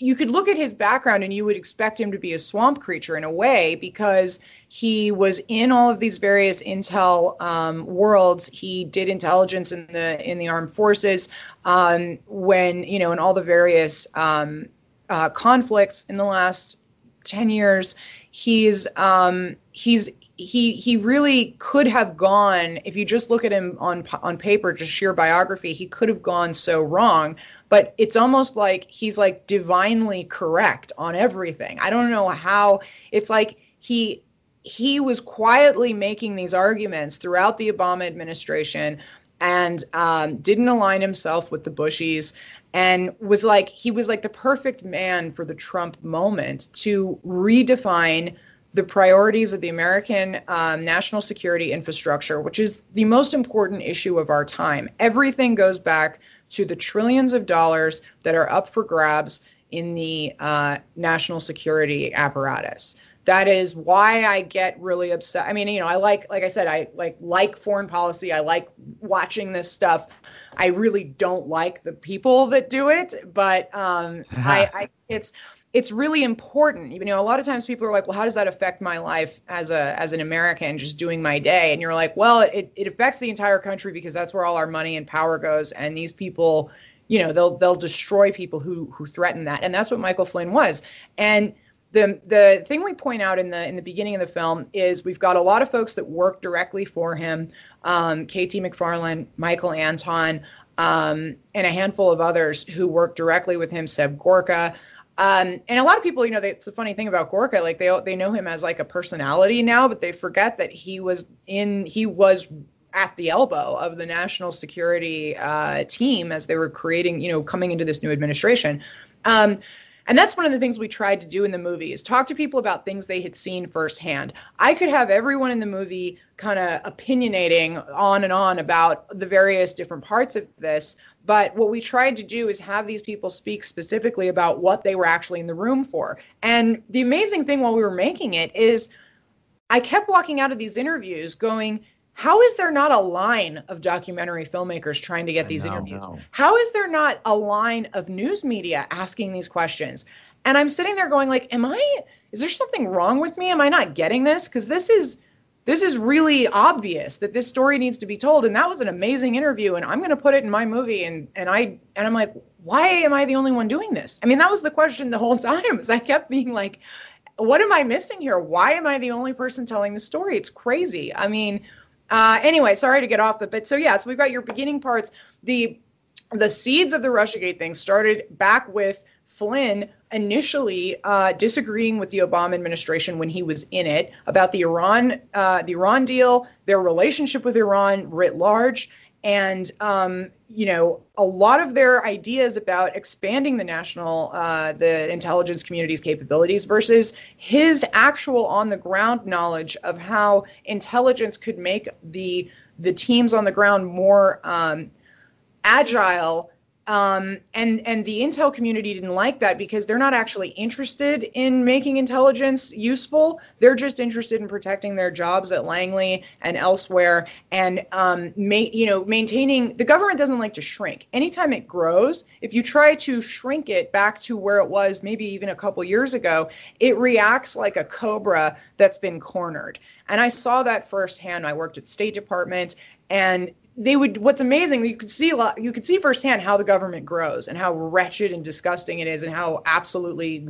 you could look at his background and you would expect him to be a swamp creature in a way because he was in all of these various intel um, worlds. He did intelligence in the in the armed forces um, when you know in all the various um, uh, conflicts in the last ten years. He's um, he's he he really could have gone if you just look at him on on paper just sheer biography he could have gone so wrong but it's almost like he's like divinely correct on everything i don't know how it's like he he was quietly making these arguments throughout the obama administration and um, didn't align himself with the bushies and was like he was like the perfect man for the trump moment to redefine the priorities of the American um, national security infrastructure, which is the most important issue of our time. Everything goes back to the trillions of dollars that are up for grabs in the uh, national security apparatus. That is why I get really upset. I mean, you know, I like, like I said, I like like foreign policy. I like watching this stuff. I really don't like the people that do it, but um, I, I, it's it's really important. You know, a lot of times people are like, well, how does that affect my life as a as an American just doing my day? And you're like, well, it, it affects the entire country because that's where all our money and power goes. And these people, you know, they'll they'll destroy people who who threaten that. And that's what Michael Flynn was. And the the thing we point out in the in the beginning of the film is we've got a lot of folks that work directly for him, um, KT McFarland, Michael Anton, um, and a handful of others who work directly with him, Seb Gorka. Um, and a lot of people, you know, they, it's a funny thing about Gorka. Like they they know him as like a personality now, but they forget that he was in he was at the elbow of the national security uh, team as they were creating, you know, coming into this new administration. Um, and that's one of the things we tried to do in the movie is talk to people about things they had seen firsthand. I could have everyone in the movie kind of opinionating on and on about the various different parts of this, but what we tried to do is have these people speak specifically about what they were actually in the room for. And the amazing thing while we were making it is I kept walking out of these interviews going, how is there not a line of documentary filmmakers trying to get these know, interviews? How is there not a line of news media asking these questions? And I'm sitting there going like, am I is there something wrong with me? Am I not getting this? Cuz this is this is really obvious that this story needs to be told and that was an amazing interview and I'm going to put it in my movie and and I and I'm like, why am I the only one doing this? I mean, that was the question the whole time. Is I kept being like, what am I missing here? Why am I the only person telling the story? It's crazy. I mean, uh, anyway, sorry to get off the bit. So yeah, so we've got your beginning parts. The the seeds of the Russiagate thing started back with Flynn initially uh, disagreeing with the Obama administration when he was in it about the Iran uh, the Iran deal, their relationship with Iran writ large, and um, you know a lot of their ideas about expanding the national uh, the intelligence community's capabilities versus his actual on the ground knowledge of how intelligence could make the the teams on the ground more um, agile um, and and the intel community didn't like that because they're not actually interested in making intelligence useful. They're just interested in protecting their jobs at Langley and elsewhere, and um, ma- you know maintaining. The government doesn't like to shrink. Anytime it grows, if you try to shrink it back to where it was, maybe even a couple years ago, it reacts like a cobra that's been cornered. And I saw that firsthand. I worked at State Department, and they would what's amazing you could see a lot you could see firsthand how the government grows and how wretched and disgusting it is and how absolutely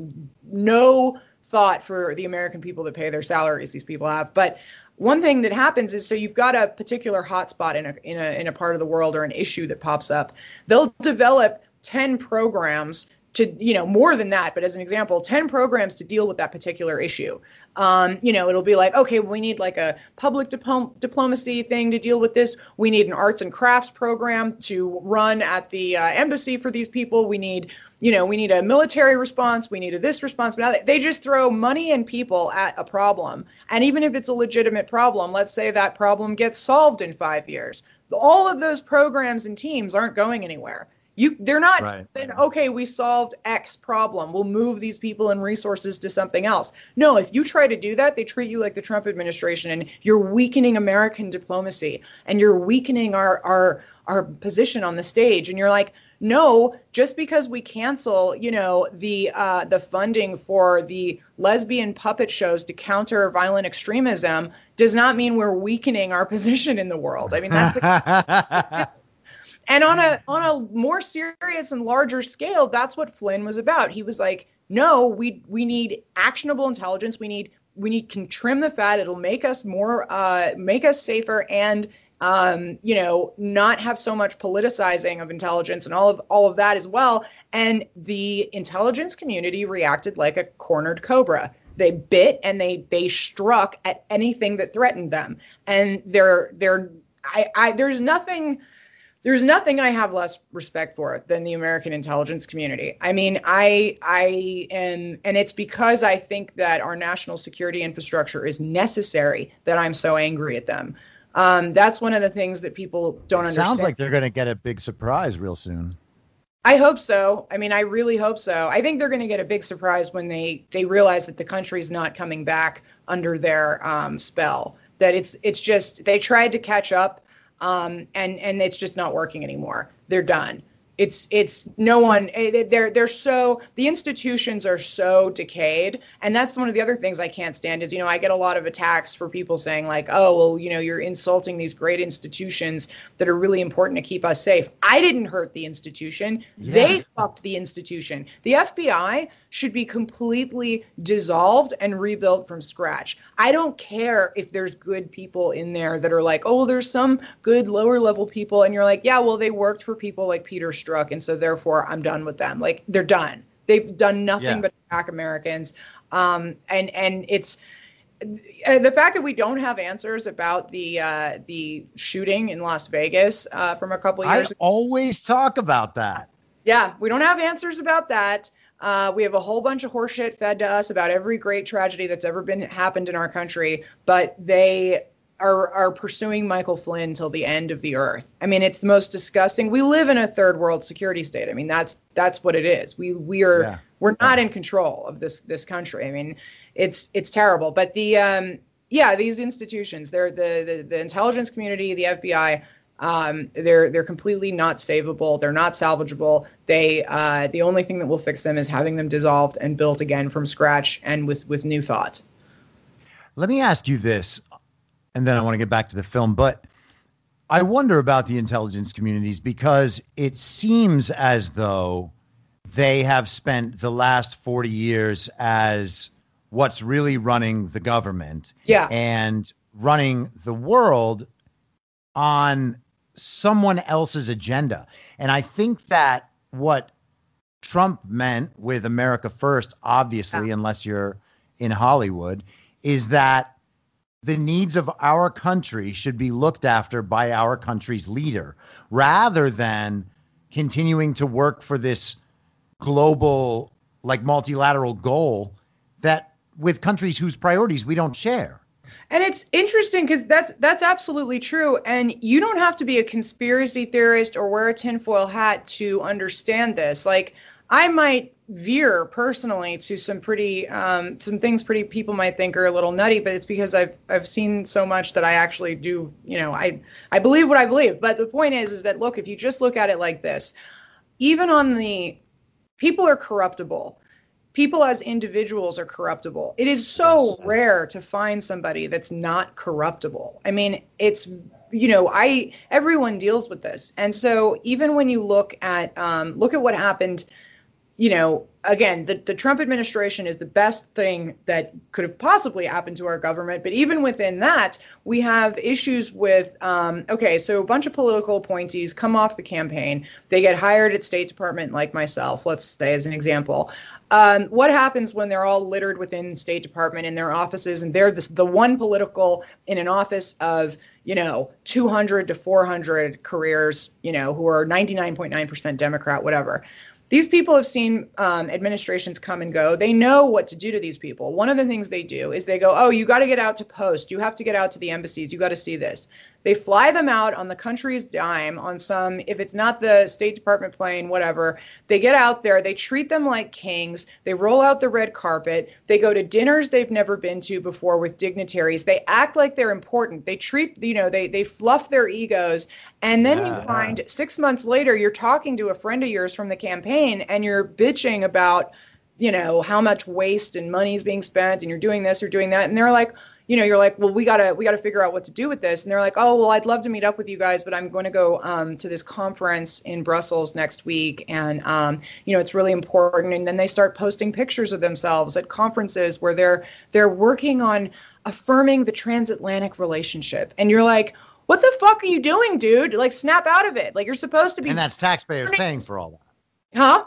no thought for the american people that pay their salaries these people have. But one thing that happens is so you've got a particular hotspot in a in a in a part of the world or an issue that pops up. They'll develop 10 programs to you know more than that but as an example 10 programs to deal with that particular issue. Um, you know it'll be like okay we need like a public diplom- diplomacy thing to deal with this. We need an arts and crafts program to run at the uh, embassy for these people. We need you know we need a military response. We need a this response. But now they just throw money and people at a problem. And even if it's a legitimate problem let's say that problem gets solved in five years. All of those programs and teams aren't going anywhere You they're not Right. then okay, we solved X problem. We'll move these people and resources to something else. No, if you try to do that, they treat you like the Trump administration and you're weakening American diplomacy and you're weakening our our our position on the stage and you're like no just because we cancel you know the uh, the funding for the lesbian puppet shows to counter violent extremism does not mean we're weakening our position in the world i mean that's the and on a on a more serious and larger scale that's what flynn was about he was like no we we need actionable intelligence we need we need can trim the fat it'll make us more uh make us safer and um, you know, not have so much politicizing of intelligence and all of all of that as well. And the intelligence community reacted like a cornered cobra. They bit and they they struck at anything that threatened them. And they're they're I, I there's nothing there's nothing I have less respect for than the American intelligence community. I mean, I I am and it's because I think that our national security infrastructure is necessary that I'm so angry at them. Um, that's one of the things that people don't understand. Sounds like they're going to get a big surprise real soon. I hope so. I mean, I really hope so. I think they're going to get a big surprise when they they realize that the country's not coming back under their um, spell. That it's it's just they tried to catch up, um, and and it's just not working anymore. They're done. It's it's no one. eh, They're they're so the institutions are so decayed, and that's one of the other things I can't stand. Is you know I get a lot of attacks for people saying like, oh well, you know you're insulting these great institutions that are really important to keep us safe. I didn't hurt the institution. They fucked the institution. The FBI should be completely dissolved and rebuilt from scratch. I don't care if there's good people in there that are like, oh, there's some good lower level people. And you're like, yeah, well, they worked for people like Peter Strzok. And so therefore I'm done with them. Like they're done. They've done nothing Yeah. but attack Americans. Um, and, and it's, uh, the fact that we don't have answers about the uh, the shooting in Las Vegas uh, from a couple years I years always talk about that. yeah, we don't have answers about that. Uh, we have a whole bunch of horseshit fed to us about every great tragedy that's ever been happened in our country, but they are are pursuing Michael Flynn till the end of the earth. I mean, it's the most disgusting. We live in a third world security state. I mean, that's that's what it is. We we are Yeah. we're not in control of this this country. I mean, it's it's terrible. But the um, yeah, these institutions, they're the, the the intelligence community, the FBI. Um, they're they're completely not savable. They're not salvageable. They uh, the only thing that will fix them is having them dissolved and built again from scratch and with with new thought. Let me ask you this, and then I want to get back to the film. But I wonder about the intelligence communities because it seems as though they have spent the last 40 years as what's really running the government Yeah. and running the world on someone else's agenda. And I think that what Trump meant with America First, obviously, unless you're in Hollywood, is that the needs of our country should be looked after by our country's leader rather than continuing to work for this global, like multilateral goal that with countries whose priorities we don't share. And it's interesting because that's that's absolutely true. And you don't have to be a conspiracy theorist or wear a tinfoil hat to understand this. Like I might veer personally to some pretty um, some things pretty people might think are a little nutty, but it's because I've I've seen so much that I actually do, you know, I I believe what I believe. But the point is is that look, if you just look at it like this, even on the people are corruptible people as individuals are corruptible. It is so Yes. rare to find somebody that's not corruptible. I mean, it's you know, I everyone deals with this, and so even when you look at um, look at what happened, you know, again, the, the Trump administration is the best thing that could have possibly happened to our government. But even within that, we have issues with, um, okay, so a bunch of political appointees come off the campaign. They get hired at State Department, like myself, let's say, as an example. Um, what happens when they're all littered within State Department in their offices and they're the, the one political in an office of, you know, 200 to 400 careers, you know, who are 99.9% Democrat, whatever these people have seen um, administrations come and go. They know what to do to these people. One of the things they do is they go, "Oh, you got to get out to post. You have to get out to the embassies. You got to see this." They fly them out on the country's dime on some, if it's not the State Department plane, whatever. They get out there. They treat them like kings. They roll out the red carpet. They go to dinners they've never been to before with dignitaries. They act like they're important. They treat, you know, they they fluff their egos. And then yeah. you find six months later, you're talking to a friend of yours from the campaign, and you're bitching about you know how much waste and money is being spent and you're doing this or doing that and they're like you know, you're like, well, we gotta we gotta figure out what to do with this. And they're like, oh, well, I'd love to meet up with you guys, but I'm going to go um, to this conference in Brussels next week, and um, you know, it's really important. And then they start posting pictures of themselves at conferences where they're they're working on affirming the transatlantic relationship, and you're like. What the fuck are you doing, dude? Like, snap out of it. Like, you're supposed to be. And that's taxpayers paying for all that. Huh?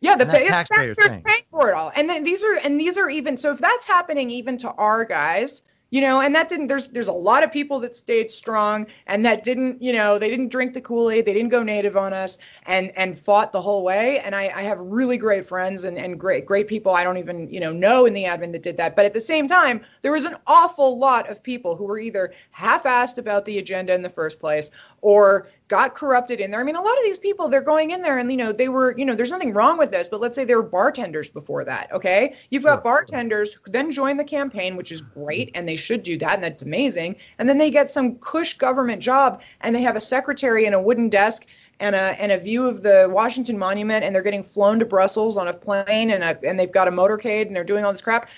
Yeah, the pay, taxpayers, taxpayers paying for it all. And then these are and these are even so if that's happening even to our guys, you know and that didn't there's there's a lot of people that stayed strong and that didn't you know they didn't drink the kool-aid they didn't go native on us and and fought the whole way. And i, I have really great friends and, and great great people i don't even you know know in the admin that did that. But at the same time there was an awful lot of people who were either half-assed about the agenda in the first place or got corrupted in there. I mean, a lot of these people, they're going in there and, you know, they were, you know, there's nothing wrong with this, but let's say they were bartenders before that. Okay. You've got bartenders who then join the campaign, which is great. And they should do that. And that's amazing. And then they get some cush government job and they have a secretary and a wooden desk and a and a view of the Washington Monument, and they're getting flown to Brussels on a plane, and a and they've got a motorcade, and they're doing all this crap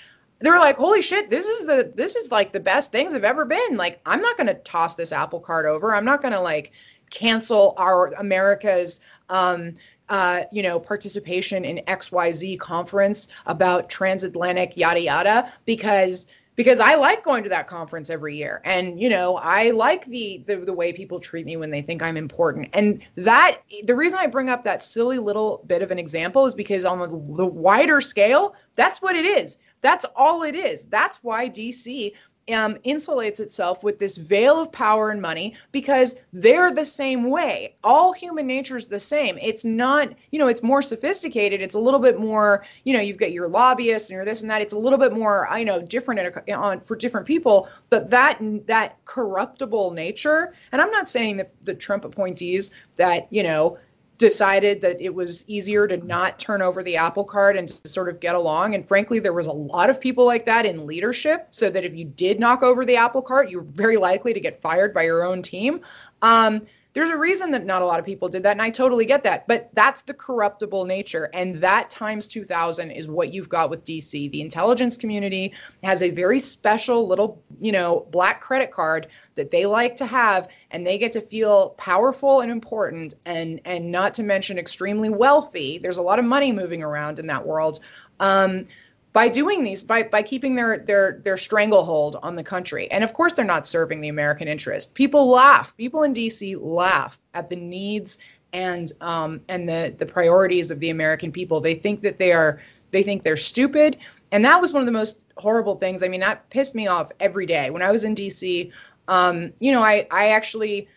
they're like, holy shit, this is the this is like the best things have ever been. Like, I'm not gonna toss this apple cart over. I'm not gonna like cancel our America's um, uh, you know, participation in XYZ conference about transatlantic yada yada because because I like going to that conference every year. And you know, I like the, the the way people treat me when they think I'm important. And that the reason I bring up that silly little bit of an example is because on the, the wider scale, that's what it is. That's all it is. That's why DC um, insulates itself with this veil of power and money because they're the same way. All human nature is the same. It's not, you know, it's more sophisticated. It's a little bit more, you know, you've got your lobbyists and your this and that. It's a little bit more, I know, different a, on for different people. But that that corruptible nature, and I'm not saying that the Trump appointees that you know decided that it was easier to not turn over the apple cart and to sort of get along. And frankly, there was a lot of people like that in leadership, so that if you did knock over the apple cart, you're very likely to get fired by your own team. Um, there's a reason that not a lot of people did that, and I totally get that. But that's the corruptible nature, and that times 2,000 is what you've got with DC. The intelligence community has a very special little, you know, black credit card that they like to have, and they get to feel powerful and important, and and not to mention extremely wealthy. There's a lot of money moving around in that world. Um, by doing these by by keeping their their their stranglehold on the country. And of course they're not serving the american interest. People laugh. People in dc laugh at the needs and um and the the priorities of the american people. They think that they are they think they're stupid. And that was one of the most horrible things. I mean that pissed me off every day. When i was in dc um you know i i actually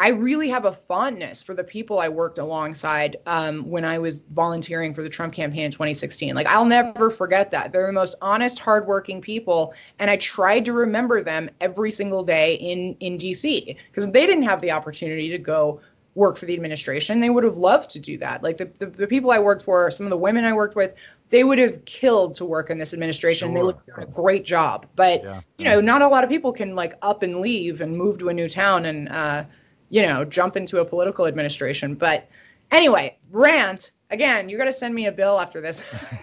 I really have a fondness for the people I worked alongside um, when I was volunteering for the Trump campaign in 2016. Like, I'll never forget that. They're the most honest, hardworking people. And I tried to remember them every single day in, in DC because they didn't have the opportunity to go work for the administration. They would have loved to do that. Like, the, the, the people I worked for, some of the women I worked with, they would have killed to work in this administration. Sure. They would have done a great job. But, yeah. you know, not a lot of people can like up and leave and move to a new town and, uh, you know, jump into a political administration. But anyway, rant again. You got to send me a bill after this.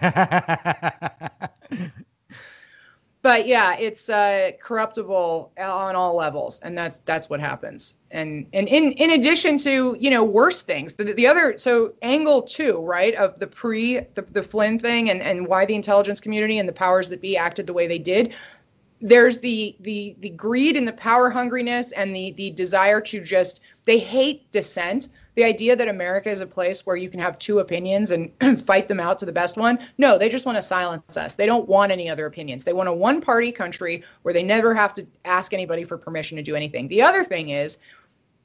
but yeah, it's uh, corruptible on all levels, and that's that's what happens. And and in in addition to you know worse things, the, the other so angle two right of the pre the, the Flynn thing and and why the intelligence community and the powers that be acted the way they did there's the the the greed and the power hungriness and the the desire to just they hate dissent. The idea that america is a place where you can have two opinions and fight them out to the best one. No they just want to silence us. They don't want any other opinions. They want a one party country where they never have to ask anybody for permission to do anything. The other thing is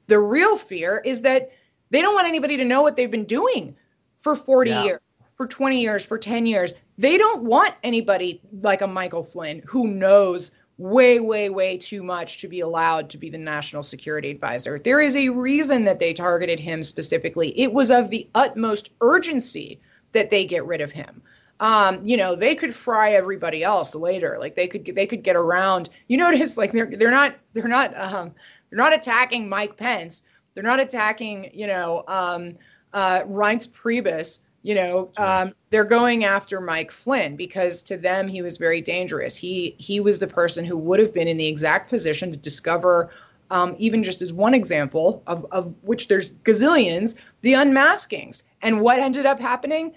the real fear is that they don't want anybody to know what they've been doing for 40 Yeah. years, for 20 years, for 10 years. They don't want anybody like a Michael Flynn who knows way, way, way too much to be allowed to be the national security advisor. There is a reason that they targeted him specifically. It was of the utmost urgency that they get rid of him. Um, you know, they could fry everybody else later. Like they could they could get around. You notice like they're they're not they're not um they're not attacking Mike Pence. They're not attacking, you know, um uh Reince Priebus. You know, um, they're going after Mike Flynn because to them he was very dangerous. He he was the person who would have been in the exact position to discover um, even just as one example of, of which there's gazillions, the unmaskings. And what ended up happening,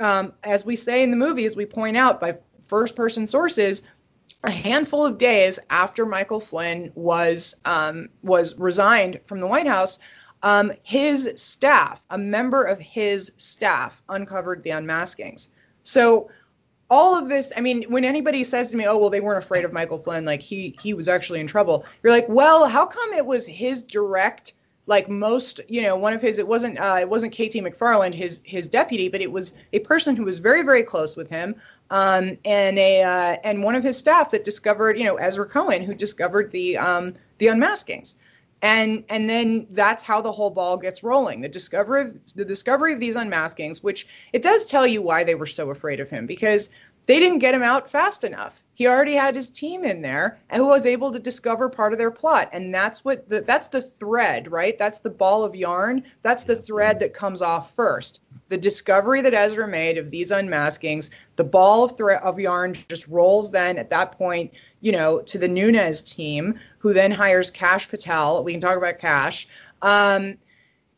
um, as we say in the movie, as we point out by first person sources, a handful of days after Michael Flynn was um, was resigned from the White House, um, his staff, a member of his staff, uncovered the unmaskings. So all of this i mean when anybody says to me oh well they weren't afraid of michael flynn like he he was actually in trouble you're like well how come it was his direct like most you know one of his it wasn't uh, it wasn't kt mcfarland his his deputy but it was a person who was very very close with him um, and a uh, and one of his staff that discovered you know ezra cohen who discovered the um, the unmaskings and and then that's how the whole ball gets rolling. The discovery of the discovery of these unmaskings which it does tell you why they were so afraid of him because they didn't get him out fast enough. He already had his team in there who was able to discover part of their plot. And that's what the, that's the thread right? That's the ball of yarn. That's the thread that comes off first. The discovery that ezra made of these unmaskings the ball of thread of yarn just rolls then at that point you know to the Nunes team who then hires Kash Patel. We can talk about Kash. Um,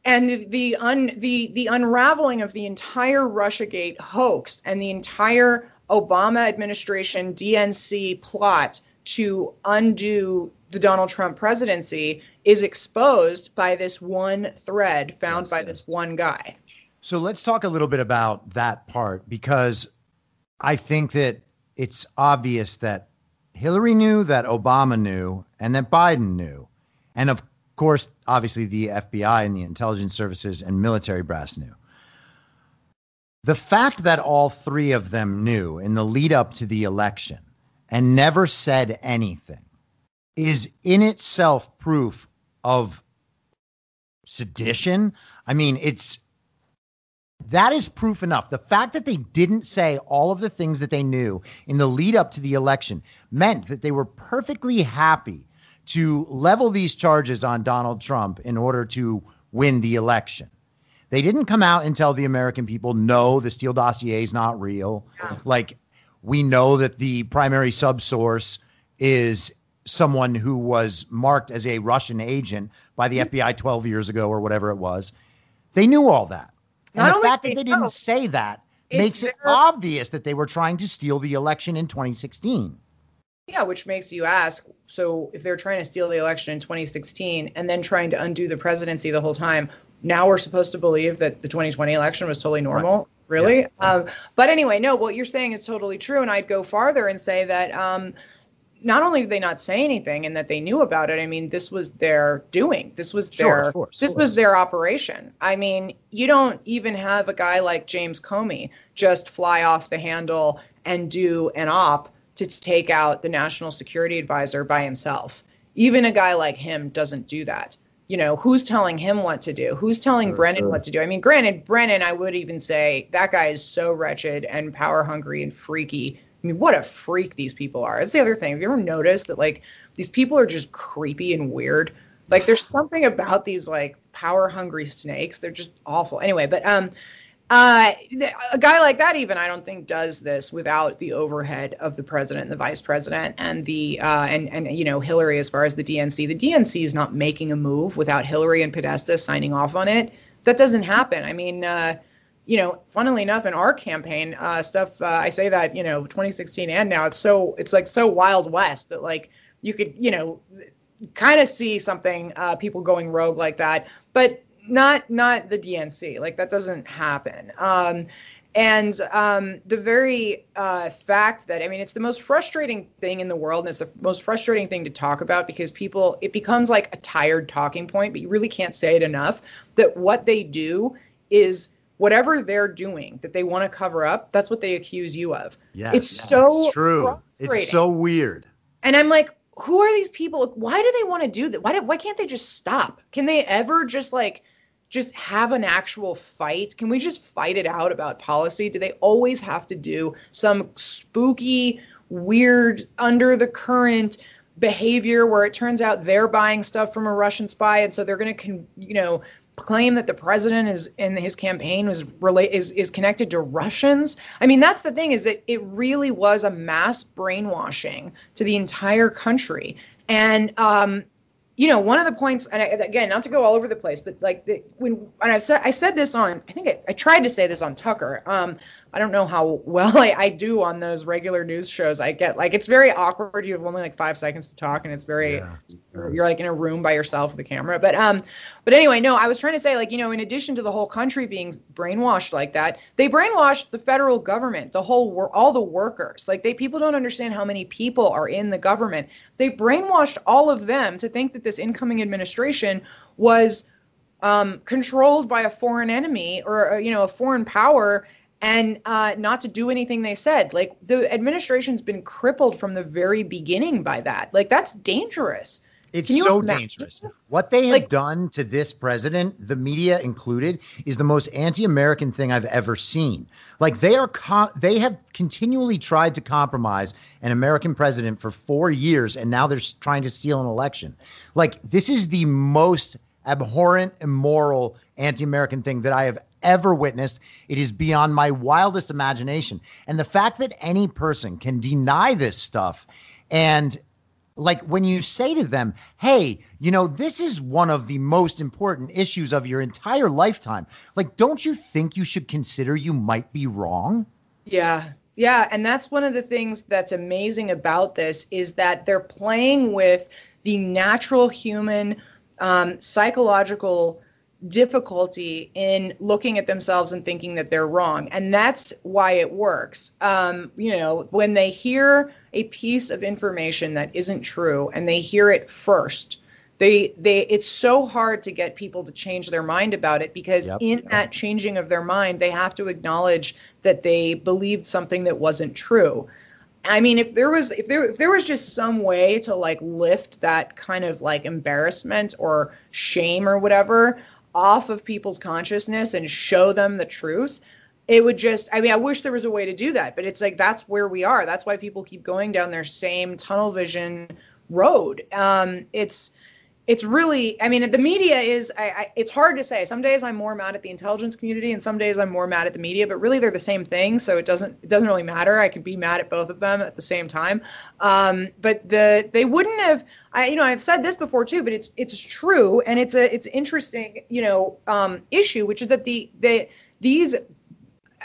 and the the, un, the the unraveling of the entire russiagate hoax and the entire obama administration dnc plot to undo the donald trump presidency is exposed by this one thread found Yes, by yes. this one guy. So let's talk a little bit about that part because I think that it's obvious that Hillary knew, that Obama knew, and that Biden knew. And of course, obviously, the FBI and the intelligence services and military brass knew. The fact that all three of them knew in the lead up to the election and never said anything is in itself proof of sedition. I mean, it's that is proof enough. The fact that they didn't say all of the things that they knew in the lead up to the election meant that they were perfectly happy to level these charges on Donald Trump in order to win the election. They didn't come out and tell the American people, no, the Steele dossier is not real. Like, we know that the primary subsource is someone who was marked as a Russian agent by the FBI 12 years ago or whatever it was. They knew all that. And the fact that they didn't know, say that makes it obvious that they were trying to steal the election in 2016. Yeah, which makes you ask so if they're trying to steal the election in 2016 and then trying to undo the presidency the whole time, now we're supposed to believe that the 2020 election was totally normal? Really? Um, but anyway, no, what you're saying is totally true. And I'd go farther and say that um, not only did they not say anything and that they knew about it, I mean, this was their doing. This was Sure, their course, this was their operation. I mean, you don't even have a guy like James Comey just fly off the handle and do an op to take out the national security advisor by himself. Even a guy like him doesn't do that. You know, who's telling him what to do? Who's telling Brennan what to do? I mean, granted, Brennan, I would even say that guy is so wretched and power hungry and freaky. I mean, what a freak these people are. That's the other thing. Have you ever noticed that like these people are just creepy and weird? Like there's something about these like power hungry snakes. They're just awful. Anyway, but um uh a guy like that even I don't think does this without the overhead of the president and the vice president and the uh and and you know Hillary as far as the DNC. The DNC is not making a move without Hillary and Podesta signing off on it. That doesn't happen. I mean, uh you know, funnily enough, in our campaign uh, stuff, uh, I say that you know, 2016 and now it's so it's like so wild west that like you could you know, kind of see something uh, people going rogue like that, but not not the DNC. Like that doesn't happen. Um, and um, the very uh, fact that I mean, it's the most frustrating thing in the world, and it's the most frustrating thing to talk about because people it becomes like a tired talking point, but you really can't say it enough. That what they do is whatever they're doing that they want to cover up, that's what they accuse you of. Yeah, it's so true. It's so weird. And I'm like, who are these people? Why do they want to do that? Why do, why can't they just stop? Can they ever just like just have an actual fight? Can we just fight it out about policy? Do they always have to do some spooky, weird, under the current behavior where it turns out they're buying stuff from a Russian spy and so they're going to con- you know claim that the president is in his campaign was relate is is connected to Russians. I mean, that's the thing is that it really was a mass brainwashing to the entire country. And um, you know, one of the points, and I, again, not to go all over the place, but like the, when and I said I said this on, I think I, I tried to say this on Tucker. Um, I don't know how well I, I do on those regular news shows. I get like it's very awkward. You have only like five seconds to talk, and it's very Yeah. you're like in a room by yourself with a camera. But um, but anyway, no, I was trying to say like you know, in addition to the whole country being brainwashed like that, they brainwashed the federal government, the whole wor- all the workers. Like they people don't understand how many people are in the government. They brainwashed all of them to think that this incoming administration was um, controlled by a foreign enemy or uh, you know a foreign power and uh, not to do anything they said like the administration's been crippled from the very beginning by that like that's dangerous It's so imagine? dangerous. What they have Like- done to this president, the media included, is the most anti-American thing I've ever seen. Like they are, co- they have continually tried to compromise an American president for four years, and now they're trying to steal an election. Like this is the most abhorrent, immoral, anti-American thing that I have ever witnessed. It is beyond my wildest imagination, and the fact that any person can deny this stuff and like when you say to them, hey, you know, this is one of the most important issues of your entire lifetime. Like, don't you think you should consider you might be wrong? Yeah. Yeah, and that's one of the things that's amazing about this is that they're playing with the natural human um, psychological difficulty in looking at themselves and thinking that they're wrong, and that's why it works. Um, you know, when they hear a piece of information that isn't true and they hear it first, they they it's so hard to get people to change their mind about it because Yep. in that changing of their mind they have to acknowledge that they believed something that wasn't true i mean if there was if there if there was just some way to like lift that kind of like embarrassment or shame or whatever off of people's consciousness and show them the truth it would just i mean i wish there was a way to do that but it's like that's where we are. That's why people keep going down their same tunnel vision road. Um it's it's really i mean the media is I, I it's hard to say. Some days i'm more mad at the intelligence community and some days i'm more mad at the media but really they're the same thing. So it doesn't it doesn't really matter. I could be mad at both of them at the same time. Um, but the they wouldn't have i you know i've said this before too but it's it's true and it's a it's interesting you know um, issue which is that the the these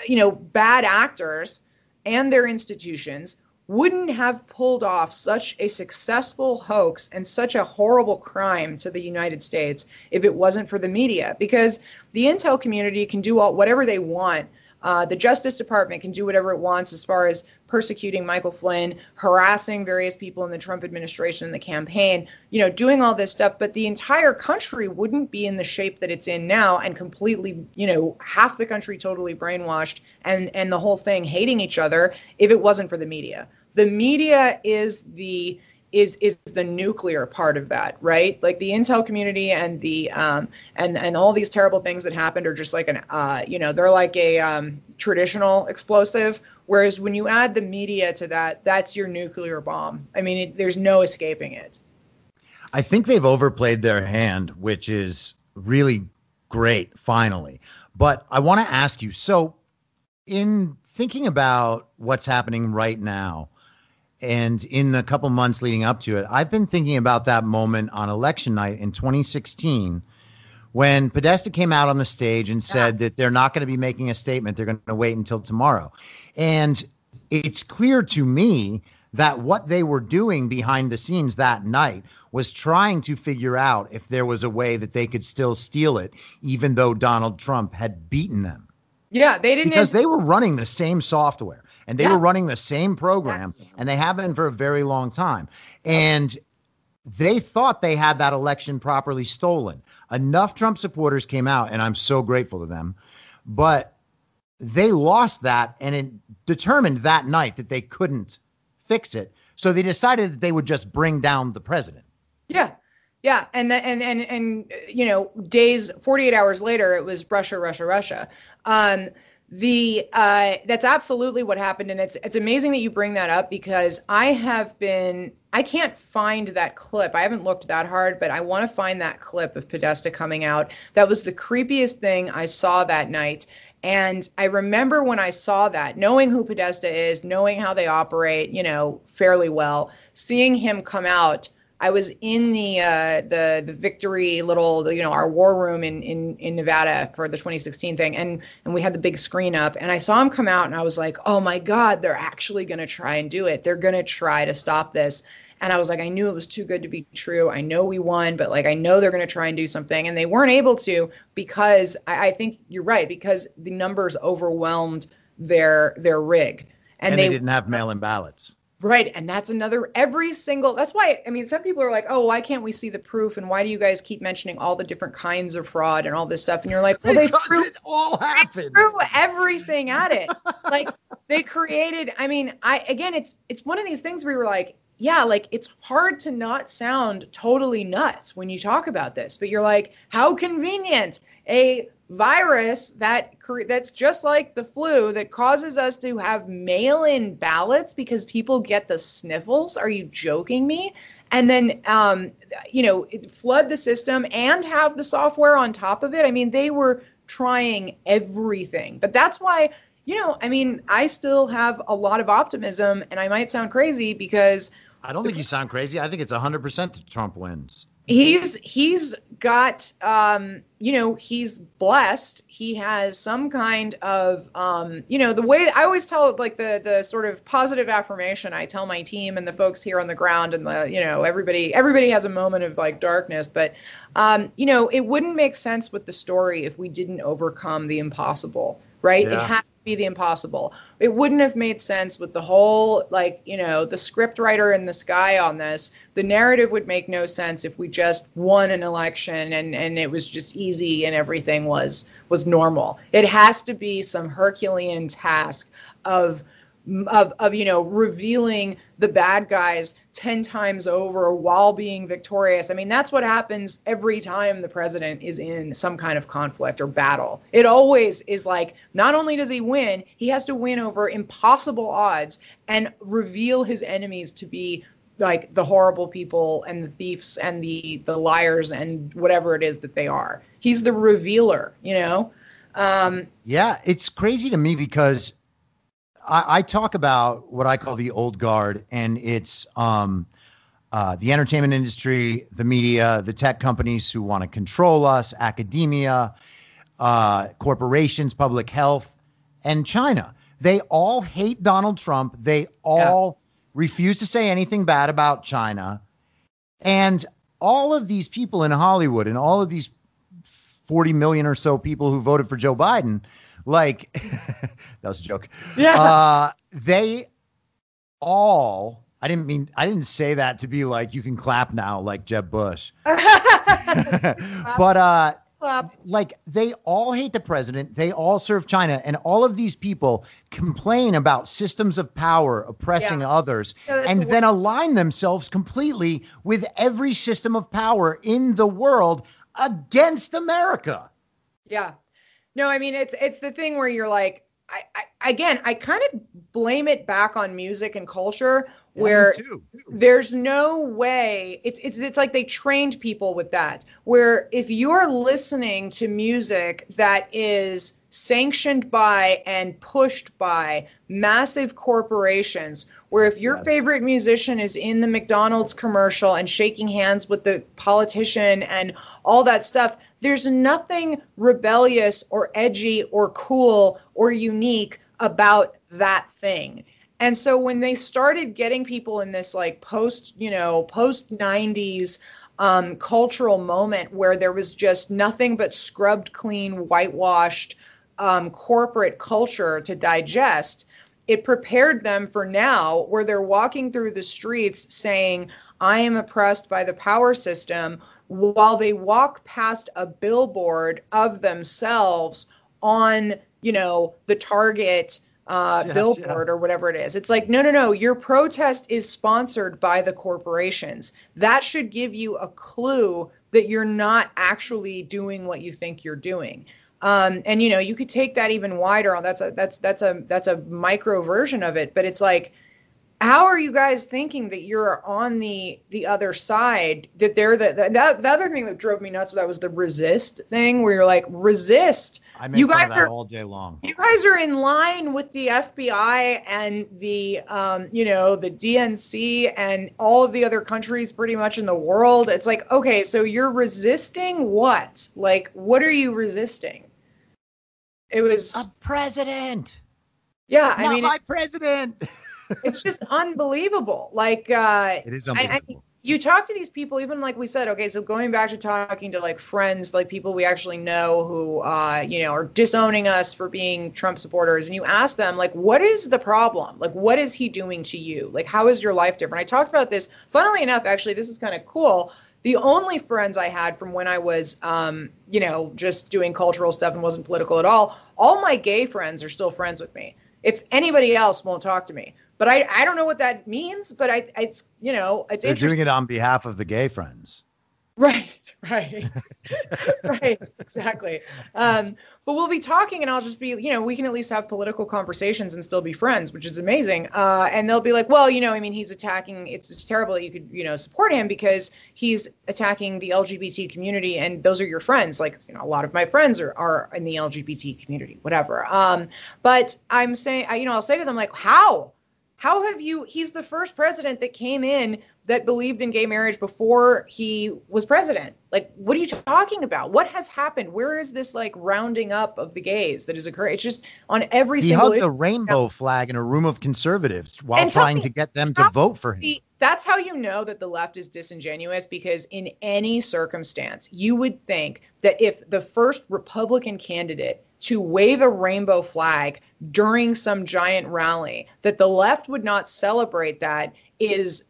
you know bad actors and their institutions wouldn't have pulled off such a successful hoax and such a horrible crime to the United States if it wasn't for the media. Because the intel community can do all, whatever they want. Uh, the Justice Department can do whatever it wants as far as persecuting Michael Flynn, harassing various people in the Trump administration and the campaign, you know, doing all this stuff. But the entire country wouldn't be in the shape that it's in now and completely, you know, half the country totally brainwashed and, and the whole thing hating each other if it wasn't for the media. The media is the is is the nuclear part of that, right? Like the intel community and the um, and and all these terrible things that happened are just like an uh, you know they're like a um, traditional explosive. Whereas when you add the media to that, that's your nuclear bomb. I mean, it, there's no escaping it. I think they've overplayed their hand, which is really great, finally. But I want to ask you so, in thinking about what's happening right now, and in the couple months leading up to it, I've been thinking about that moment on election night in 2016 when Podesta came out on the stage and said that they're not going to be making a statement. They're going to wait until tomorrow. And it's clear to me that what they were doing behind the scenes that night was trying to figure out if there was a way that they could still steal it, even though Donald Trump had beaten them. Yeah, they didn't Because they were running the same software and they Yeah. were running the same program, Yes. and they have been for a very long time. And they thought they had that election properly stolen. Enough Trump supporters came out, and I'm so grateful to them. But they lost that and it determined that night that they couldn't fix it. So they decided that they would just bring down the president. Yeah. Yeah, and the, and and and you know, days, forty eight hours later, it was Russia, Russia, Russia. Um, the uh, that's absolutely what happened, and it's it's amazing that you bring that up because I have been I can't find that clip. I haven't looked that hard, but I want to find that clip of Podesta coming out. That was the creepiest thing I saw that night. And I remember when I saw that, knowing who Podesta is, knowing how they operate, you know, fairly well, seeing him come out I was in the uh, the the victory little you know our war room in in in Nevada for the 2016 thing, and and we had the big screen up, and I saw him come out, and I was like, oh my god, they're actually going to try and do it. They're going to try to stop this. And I was like, I knew it was too good to be true. I know we won, but like I know they're going to try and do something, and they weren't able to because I, I think you're right because the numbers overwhelmed their their rig, and, and they, they didn't have mail-in ballots. Right. And that's another, every single, that's why, I mean, some people are like, oh, why can't we see the proof? And why do you guys keep mentioning all the different kinds of fraud and all this stuff? And you're like, well, they threw, it all happened. threw everything at it. like they created, I mean, I, again, it's, it's one of these things where you're like, yeah, like it's hard to not sound totally nuts when you talk about this, but you're like, how convenient a virus that that's just like the flu that causes us to have mail-in ballots because people get the sniffles. Are you joking me? And then um, you know flood the system and have the software on top of it. I mean they were trying everything. But that's why you know i mean i still have a lot of optimism and i might sound crazy because i don't think you sound crazy. I think it's 100% that trump wins he's he's got um you know he's blessed. He has some kind of um you know the way i always tell like the the sort of positive affirmation i tell my team and the folks here on the ground and the you know everybody everybody has a moment of like darkness. But um you know it wouldn't make sense with the story if we didn't overcome the impossible right? Yeah. It has to be the impossible. It wouldn't have made sense with the whole, like, you know, the script writer in the sky on this. The narrative would make no sense if we just won an election and and it was just easy and everything was was normal. It has to be some Herculean task of of of you know revealing the bad guys 10 times over while being victorious. I mean that's what happens every time the president is in some kind of conflict or battle. It always is like not only does he win he has to win over impossible odds and reveal his enemies to be like the horrible people and the thieves and the the liars and whatever it is that they are. He's the revealer you know? Um yeah it's crazy to me because I, I, talk about what I call the old guard, and it's um, uh, the entertainment industry, the media, the tech companies who want to control us, academia, uh, corporations, public health, and China. They all hate Donald Trump. They all yeah. refuse to say anything bad about China. And all of these people in Hollywood and all of these 40 million or so people who voted for Joe Biden like that was a joke. Yeah. Uh, they all I didn't mean I didn't say that to be like you can clap now like Jeb Bush. but uh like they all hate the president, they all serve China and all of these people complain about systems of power oppressing yeah. others and then align themselves completely with every system of power in the world against America. Yeah. No, I mean it's it's the thing where you're like, I, I again, I kind of blame it back on music and culture where yeah, there's no way it's it's it's like they trained people with that where if you're listening to music that is sanctioned by and pushed by massive corporations where if your yes. favorite musician is in the McDonald's commercial and shaking hands with the politician and all that stuff there's nothing rebellious or edgy or cool or unique about that thing. And so when they started getting people in this like post you know post 90s um, cultural moment where there was just nothing but scrubbed clean whitewashed um, corporate culture to digest, it prepared them for now where they're walking through the streets saying, I am oppressed by the power system, while they walk past a billboard of themselves on you know, the Target uh, Yes, billboard or whatever it is. It's like, no, no, no. Your protest is sponsored by the corporations. That should give you a clue that you're not actually doing what you think you're doing. Um, and you know, you could take that even wider. On that's a that's that's a that's a micro version of it. But it's like, how are you guys thinking that you're on the the other side? That they're the the, the, the other thing that drove me nuts that was the resist thing, where you're like, resist. I make You guys that are- all day long. You guys are in line with the FBI and the, um, you know, the DNC and all of the other countries pretty much in the world. It's like, okay, so you're resisting what? Like, what are you resisting? It was, A president. yeah, I mean, my it- president. it's just unbelievable. Like, uh, It is I- I- unbelievable. you talk to these people even like we said okay so going back to talking to like friends like people we actually know who uh, you know are disowning us for being trump supporters and you ask them like what is the problem? Like what is he doing to you? Like how is your life different? I talked about this funnily enough actually this is kind of cool. The only friends i had from when i was um, you know just doing cultural stuff and wasn't political at all all my gay friends are still friends with me. It's anybody else won't talk to me but I, I don't know what that means, but I it's you know it's They're doing it on behalf of the gay friends. Right, right, right, exactly. Um, but we'll be talking, and I'll just be, you know, we can at least have political conversations and still be friends, which is amazing. Uh, and they'll be like, well, you know, I mean, he's attacking. It's, it's terrible that you could, you know, support him because he's attacking the LGBT community, and those are your friends. Like, you know, a lot of my friends are are in the LGBT community, whatever. Um, but I'm saying, I, you know, I'll say to them like, how? How have you? He's the first president that came in that believed in gay marriage before he was president. Like, what are you talking about? What has happened? Where is this like rounding up of the gays that is occurring? It's just on every He single. hugged the rainbow flag in a room of conservatives while And trying me- to get them to vote for him. See, that's how you know that the left is disingenuous because in any circumstance, you would think that if the first Republican candidate to wave a rainbow flag during some giant rally, that the left would not celebrate that is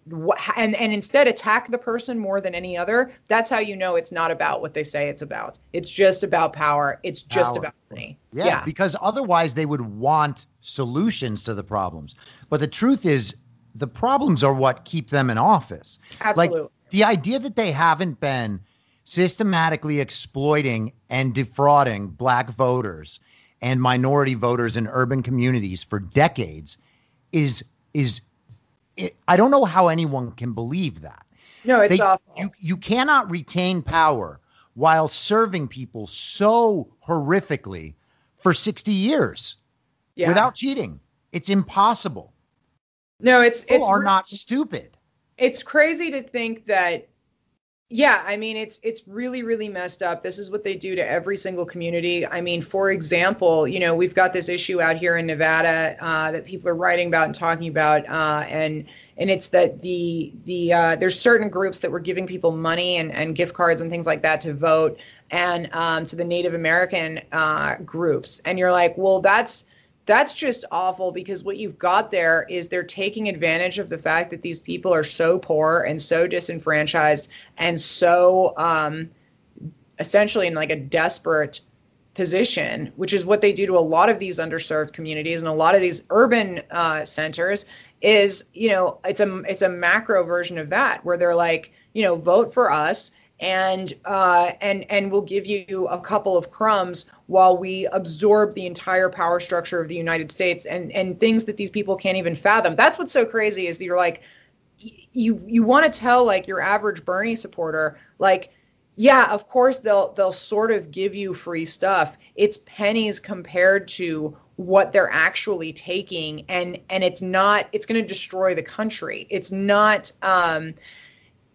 and and instead attack the person more than any other that's how you know it's not about what they say it's about it's just about power it's just Power. about money Yeah, because otherwise they would want solutions to the problems. But the truth is, the problems are what keep them in office. absolutely Like the idea that they haven't been systematically exploiting and defrauding black voters and minority voters in urban communities for decades is is it, I don't know how anyone can believe that. no it's They- awful You you cannot retain power while serving people so horrifically for 60 years yeah without cheating. It's impossible. no it's People it's are not stupid. it's crazy to think that yeah i mean it's it's really really messed up. This is what they do to every single community. I mean for example you know we've got this issue out here in nevada uh, that people are writing about and talking about uh, and and it's that the the uh, there's certain groups that were giving people money and, and gift cards and things like that to vote and um, to the native american uh, groups. And you're like well that's that's just awful because what you've got there is they're taking advantage of the fact that these people are so poor and so disenfranchised and so um, essentially in like a desperate position, which is what they do to a lot of these underserved communities and a lot of these urban uh, centers. Is you know it's a it's a macro version of that where they're like you know vote for us and uh, and and we'll give you a couple of crumbs while we absorb the entire power structure of the United States and and things that these people can't even fathom. That's what's so crazy is you're like you you want to tell like your average Bernie supporter like yeah of course they'll they'll sort of give you free stuff it's pennies compared to what they're actually taking and and it's not it's going to destroy the country it's not um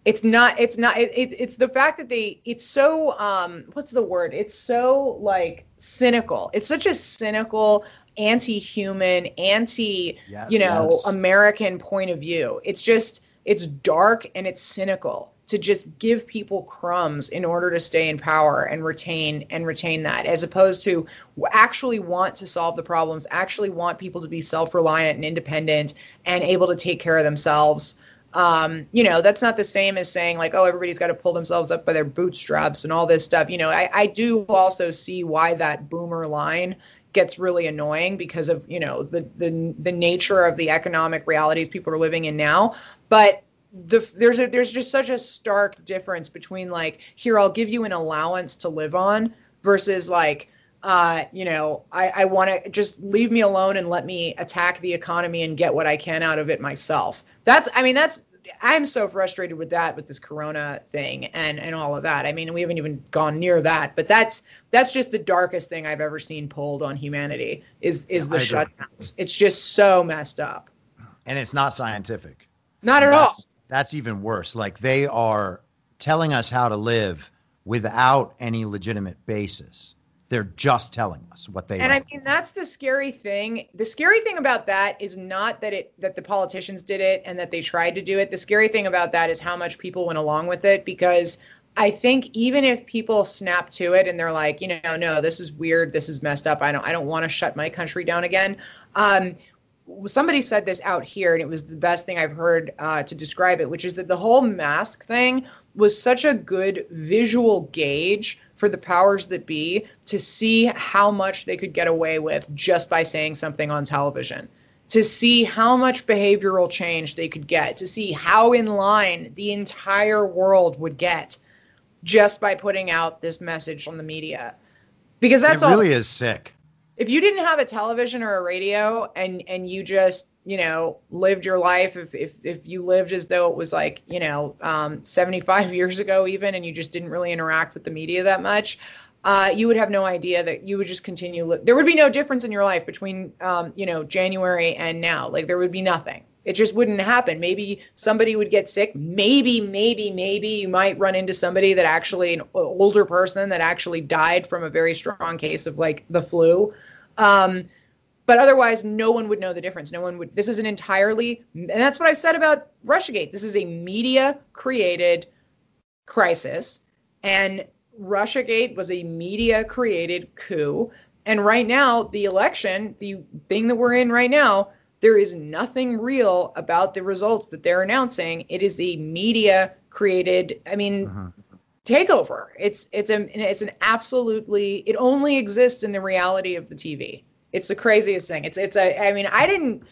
it's not it's not it, it, it's the fact that they it's so um what's the word? It's so like cynical. It's such a cynical anti-human anti Yes, you know yes. american point of view. It's just it's dark and it's cynical to just give people crumbs in order to stay in power and retain and retain that as opposed to actually want to solve the problems actually want people to be self-reliant and independent and able to take care of themselves um, you know, that's not the same as saying like, oh, everybody's got to pull themselves up by their bootstraps and all this stuff. You know, I, I do also see why that boomer line gets really annoying because of you know the the the nature of the economic realities people are living in now. But the there's a there's just such a stark difference between like here I'll give you an allowance to live on versus like uh, you know, I, I want to just leave me alone and let me attack the economy and get what I can out of it myself. That's, I mean, that's I'm so frustrated with that with this corona thing and and all of that. I mean, we haven't even gone near that, but that's that's just the darkest thing I've ever seen pulled on humanity is is the shutdowns. It's just so messed up. And it's not scientific. Not at that's, all. That's even worse. Like they are telling us how to live without any legitimate basis. They're just telling us what they. And I mean, that's the scary thing. The scary thing about that is not that it that the politicians did it and that they tried to do it. The scary thing about that is how much people went along with it because I think even if people snap to it and they're like, you know, no, this is weird, this is messed up. I don't, I don't want to shut my country down again. Um, somebody said this out here, and it was the best thing I've heard uh, to describe it, which is that the whole mask thing was such a good visual gauge for the powers that be to see how much they could get away with just by saying something on television, to see how much behavioral change they could get, to see how in line the entire world would get just by putting out this message on the media. Because that's all. it really all, is sick. If you didn't have a television or a radio and and you just you know lived your life if if if you lived as though it was like you know um, 75 years ago even and you just didn't really interact with the media that much uh, you would have no idea that you would just continue li- there would be no difference in your life between um, you know january and now. Like there would be nothing. It just wouldn't happen. Maybe somebody would get sick. Maybe maybe maybe you might run into somebody that actually an older person that actually died from a very strong case of like the flu. Um, but otherwise no one would know the difference. No one would this is an entirely and that's what i said about russiagate. This is a media created crisis and russiagate was a media created coup. And right now the election the thing that we're in right now there is nothing real about the results that they're announcing. It is a media created i mean uh-huh. takeover. It's it's a it's an absolutely it only exists in the reality of the tv it's the craziest thing. It's it's a I mean, I didn't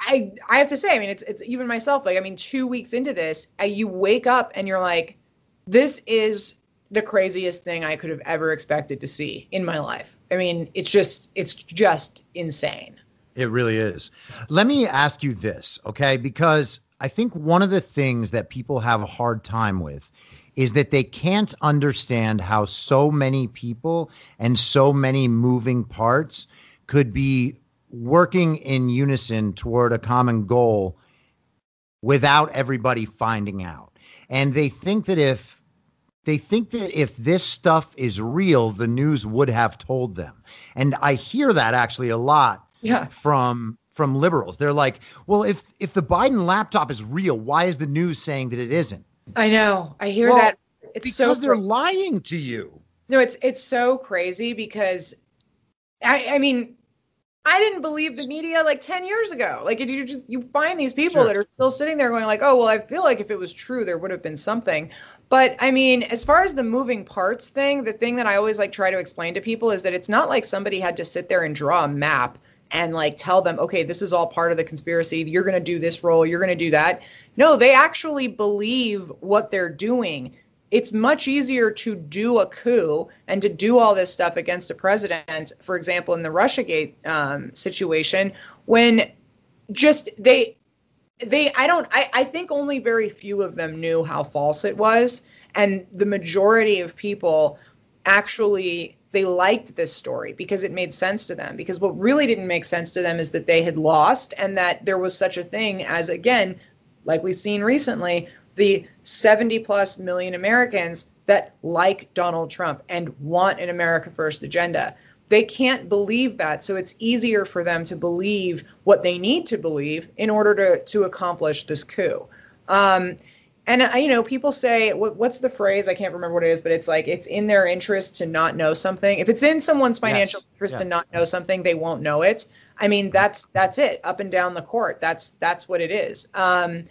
I I have to say, I mean, it's it's even myself like I mean, 2 weeks into this, I, you wake up and you're like this is the craziest thing I could have ever expected to see in my life. I mean, it's just it's just insane. It really is. Let me ask you this, okay? Because I think one of the things that people have a hard time with is that they can't understand how so many people and so many moving parts could be working in unison toward a common goal without everybody finding out. And they think that if they think that if this stuff is real, the news would have told them. And I hear that actually a lot yeah. from from liberals. They're like, "Well, if if the Biden laptop is real, why is the news saying that it isn't?" I know. I hear well, that. It's because so they're lying to you. No, it's it's so crazy because I I mean I didn't believe the media like 10 years ago. Like you just you find these people sure. that are still sitting there going like, "Oh, well, I feel like if it was true there would have been something." But I mean, as far as the moving parts thing, the thing that I always like try to explain to people is that it's not like somebody had to sit there and draw a map and like tell them, "Okay, this is all part of the conspiracy. You're going to do this role, you're going to do that." No, they actually believe what they're doing it's much easier to do a coup and to do all this stuff against a president, for example, in the Russiagate um, situation, when just they they I don't I, I think only very few of them knew how false it was. And the majority of people actually they liked this story because it made sense to them. Because what really didn't make sense to them is that they had lost and that there was such a thing as again, like we've seen recently, the 70 plus million Americans that like Donald Trump and want an America First agenda. They can't believe that. So it's easier for them to believe what they need to believe in order to, to accomplish this coup. Um, and uh, you know, people say, what, "What's the phrase?" I can't remember what it is, but it's like it's in their interest to not know something. If it's in someone's financial yes. interest yeah. to not know something, they won't know it. I mean, that's that's it, up and down the court. That's that's what it is. Um,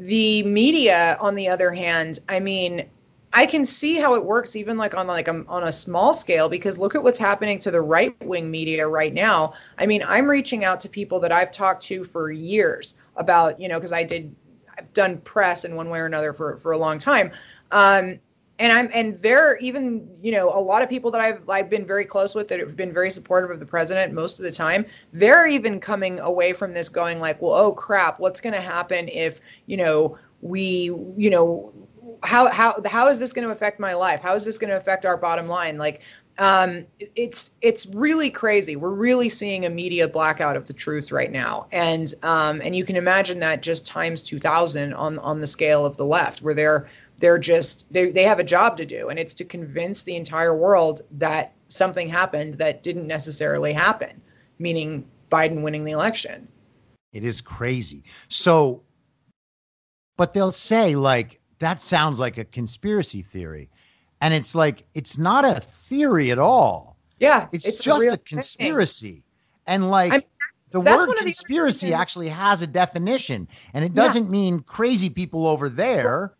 the media, on the other hand, I mean, I can see how it works even like on like a, on a small scale because look at what's happening to the right wing media right now. I mean, I'm reaching out to people that I've talked to for years about, you know, because I did I've done press in one way or another for for a long time. Um, and I'm and they're even you know a lot of people that I've I've been very close with that have been very supportive of the president most of the time. They're even coming away from this going like, well, oh crap, what's going to happen if you know we you know how how how is this going to affect my life? How is this going to affect our bottom line? Like um, it's it's really crazy. We're really seeing a media blackout of the truth right now, and um, and you can imagine that just times two thousand on on the scale of the left, where they're they're just they they have a job to do, and it's to convince the entire world that something happened that didn't necessarily happen, meaning Biden winning the election. It is crazy. So, but they'll say like that sounds like a conspiracy theory. And it's like, it's not a theory at all. Yeah. It's, it's just a, a conspiracy. Thing. And like, I'm, the word conspiracy actually has a definition, and it doesn't yeah. mean crazy people over there.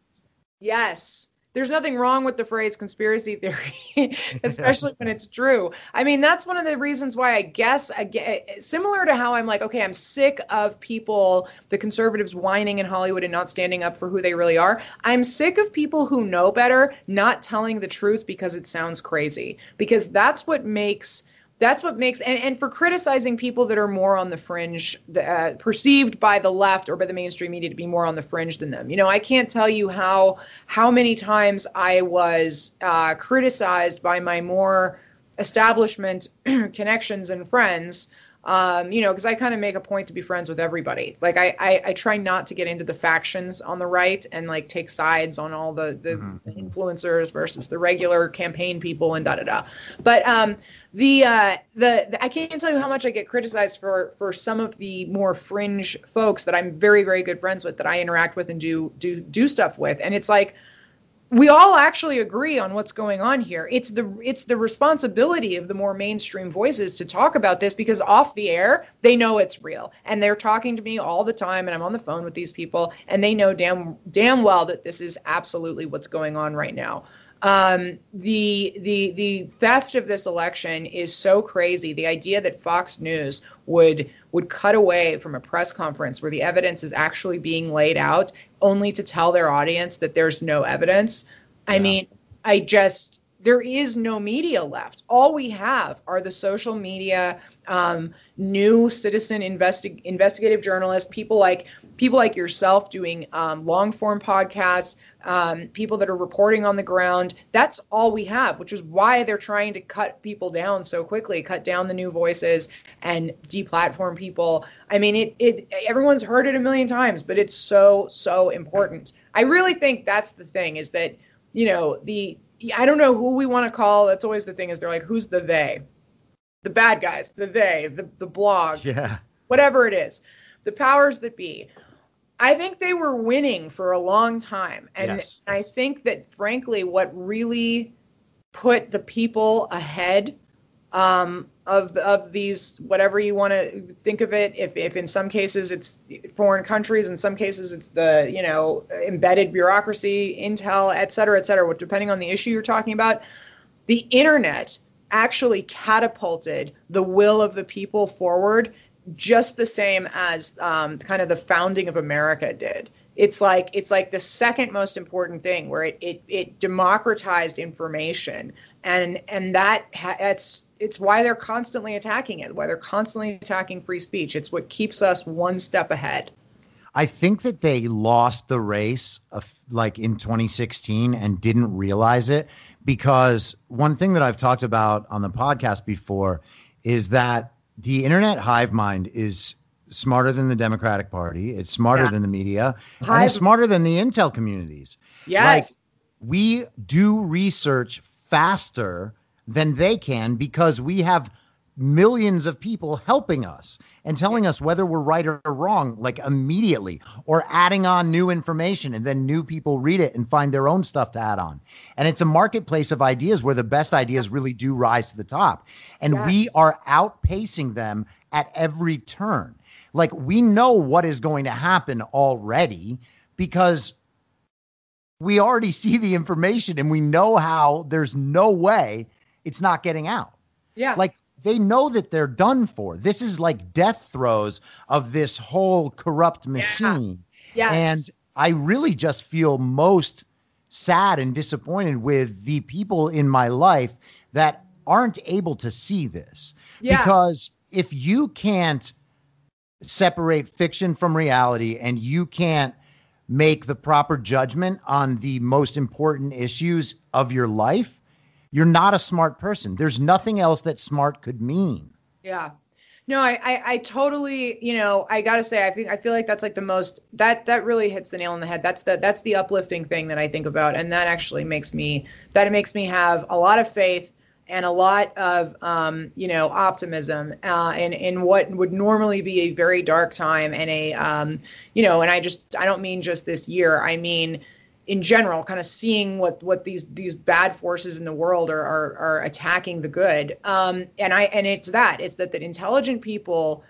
Yes there's nothing wrong with the phrase conspiracy theory, especially when it's true. I mean, that's one of the reasons why I guess, I similar to how I'm like, okay, I'm sick of people, the conservatives whining in Hollywood and not standing up for who they really are. I'm sick of people who know better not telling the truth because it sounds crazy, because that's what makes that's what makes and, and for criticizing people that are more on the fringe uh, perceived by the left or by the mainstream media to be more on the fringe than them. You know i can't tell you how how many times i was uh, criticized by my more establishment connections and friends um, you know, because I kind of make a point to be friends with everybody. Like I, I, I, try not to get into the factions on the right and like take sides on all the the mm-hmm. influencers versus the regular campaign people and da da da. But um, the, uh, the the I can't tell you how much I get criticized for for some of the more fringe folks that I'm very very good friends with that I interact with and do do do stuff with, and it's like we all actually agree on what's going on here. It's the it's the responsibility of the more mainstream voices to talk about this because off the air they know it's real. And they're talking to me all the time and I'm on the phone with these people and they know damn damn well that this is absolutely what's going on right now um, the the the theft of this election is so crazy. The idea that Fox News would would cut away from a press conference where the evidence is actually being laid out, only to tell their audience that there's no evidence. Yeah. I mean, I just there is no media left. All we have are the social media, um, new citizen investi- investigative journalists, people like people like yourself doing um, long form podcasts, um, people that are reporting on the ground. That's all we have, which is why they're trying to cut people down so quickly, cut down the new voices and deplatform people. I mean, it, it everyone's heard it a million times, but it's so so important. I really think that's the thing is that you know the I don't know who we want to call. That's always the thing is they're like, who's the they? The bad guys, the they, the, the Blob, yeah, whatever it is, the powers that be. I think they were winning for a long time. And yes. I think that, frankly, what really put the people ahead um, of of these whatever you want to think of it. If if in some cases it's foreign countries, in some cases it's the you know embedded bureaucracy, intel, et cetera, et cetera. Depending on the issue you're talking about, the internet actually catapulted the will of the people forward just the same as um, kind of the founding of America did it's like it's like the second most important thing where it it, it democratized information and and that ha- that's it's why they're constantly attacking it, why they're constantly attacking free speech. It's what keeps us one step ahead. I think that they lost the race of, like in 2016 and didn't realize it because one thing that I've talked about on the podcast before is that the internet hive mind is smarter than the Democratic Party. It's smarter yeah. than the media. Hive- and it's smarter than the intel communities. Yes. Like, we do research faster than they can because we have millions of people helping us and telling us whether we're right or wrong like immediately or adding on new information and then new people read it and find their own stuff to add on. And it's a marketplace of ideas where the best ideas really do rise to the top. And yes. we are outpacing them at every turn. Like we know what is going to happen already because we already see the information and we know how there's no way it's not getting out. Yeah. Like they know that they're done for. This is like death throes of this whole corrupt machine. Yeah. Yes. And I really just feel most sad and disappointed with the people in my life that aren't able to see this. Yeah. Because if you can't separate fiction from reality and you can't make the proper judgment on the most important issues of your life, you're not a smart person. There's nothing else that smart could mean. Yeah. No, I, I, I totally, you know, I gotta say, I think I feel like that's like the most that that really hits the nail on the head. That's the that's the uplifting thing that I think about, and that actually makes me that it makes me have a lot of faith and a lot of um, you know optimism uh, in in what would normally be a very dark time and a um, you know, and I just I don't mean just this year. I mean in general, kind of seeing what what these these bad forces in the world are are, are attacking the good. Um, and I and it's that it's that the intelligent people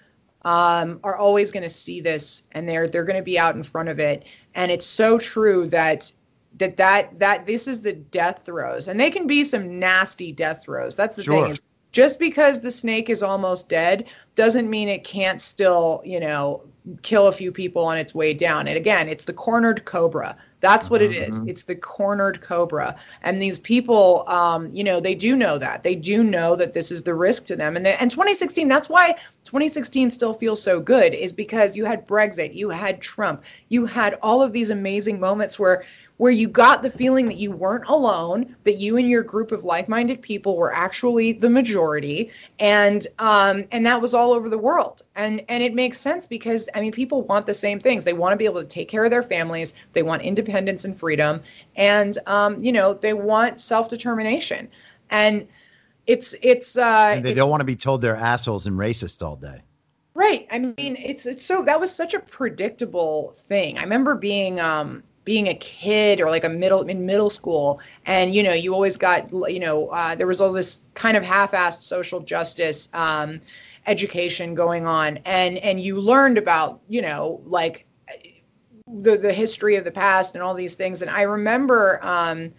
um, are always going to see this, and they're they're going to be out in front of it. And it's so true that that that that this is the death throes, and they can be some nasty death throes. That's the Sure. thing. Just because the snake is almost dead doesn't mean it can't still, you know, kill a few people on its way down. And again, it's the cornered cobra. That's what it is. It's the cornered cobra. And these people, um, you know, they do know that. They do know that this is the risk to them. And they, and 2016, that's why 2016 still feels so good, is because you had Brexit, you had Trump, you had all of these amazing moments where where you got the feeling that you weren't alone, that you and your group of like-minded people were actually the majority, and um, and that was all over the world. And and it makes sense because I mean, people want the same things. They want to be able to take care of their families. They want independence and freedom, and um, you know, they want self-determination. And it's it's uh, And they it's- don't want to be told they're assholes and racist all day. Right. I mean, it's it's so that was such a predictable thing. I remember being um being a kid or like a middle in middle school and you know you always got you know uh, there was all this kind of half-assed social justice um, education going on and and you learned about you know like the the history of the past and all these things and i remember um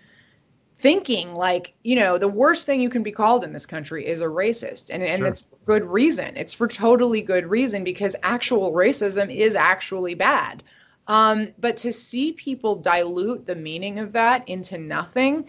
thinking like you know the worst thing you can be called in this country is a racist and and Sure. it's for good reason it's for totally good reason because actual racism is actually bad um but to see people dilute the meaning of that into nothing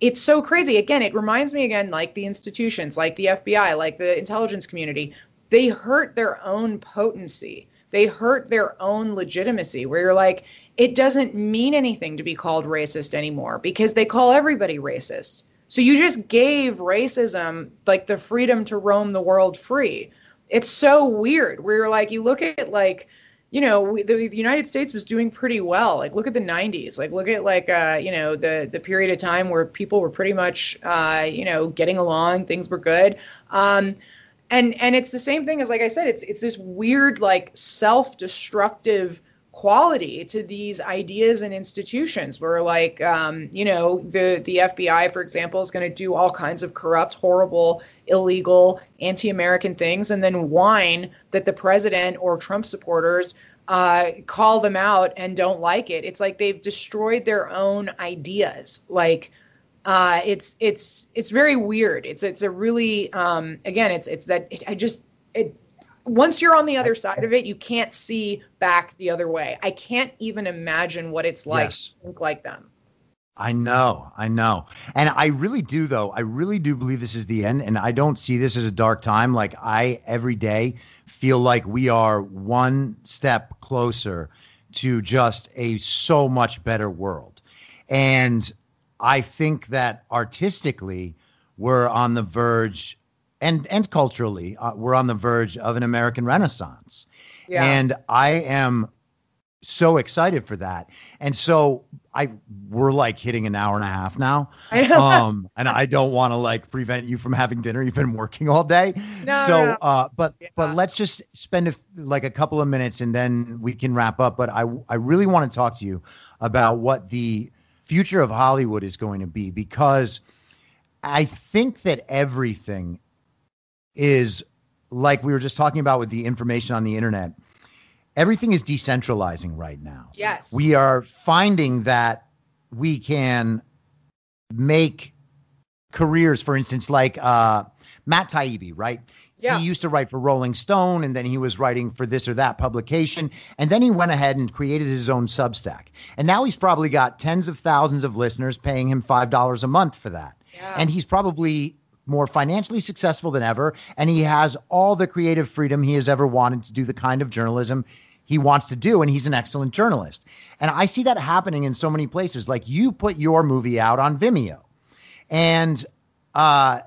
it's so crazy. Again it reminds me again like the institutions like the fbi like the intelligence community. They hurt their own potency. They hurt their own legitimacy where you're like it doesn't mean anything to be called racist anymore because they call everybody racist. So you just gave racism like the freedom to roam the world free. It's so weird where you're like you look at like you know we, the, the united states was doing pretty well. Like look at the 90s like look at like uh you know the the period of time where people were pretty much uh you know getting along things were good. Um and and it's the same thing as like i said it's it's this weird like self-destructive quality to these ideas and institutions. Where like um, you know the the fbi for example is going to do all kinds of corrupt horrible illegal anti-american things and then whine that the president or trump supporters uh, call them out and don't like it. It's like they've destroyed their own ideas. Like uh, it's it's it's very weird. It's it's a really um, again it's it's that it, I just it once you're on the other side of it, you can't see back the other way. I can't even imagine what it's like Yes. to think like them. I know, I know. And I really do though. I really do believe this is the end and I don't see this as a dark time. Like I every day feel like we are one step closer to just a so much better world. And I think that artistically we're on the verge and and culturally uh, we're on the verge of an American renaissance. Yeah. And I am so excited for that. And so I we're like hitting an hour and a half now. Um and I don't want to like prevent you from having dinner. You've been working all day. No, so no, no. uh but Yeah. but let's just spend a, like a couple of minutes and then we can wrap up. But I I really want to talk to you about what the future of Hollywood is going to be because I think that everything is like we were just talking about with the information on the internet. Everything is decentralizing right now. yes. We are finding that we can make careers, for instance, like uh, Matt Taibbi, right? Yeah. He used to write for Rolling Stone and then he was writing for this or that publication. And then he went ahead and created his own Substack. And now he's probably got tens of thousands of listeners paying him $5 a month for that. Yeah. And he's probably more financially successful than ever. And he has all the creative freedom he has ever wanted to do the kind of journalism he wants to do. And he's an excellent journalist. And I see that happening in so many places. Like you put your movie out on Vimeo. And uh,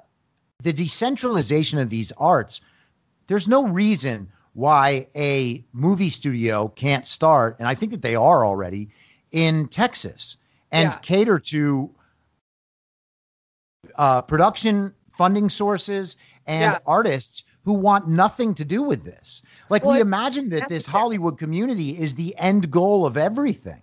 the decentralization of these arts, there's no reason why a movie studio can't start, and I think that they are already in Texas and Yeah. cater to uh, production funding sources and Yeah. artists who want nothing to do with this. Like Well, we imagine that this. Hollywood community is the end goal of everything.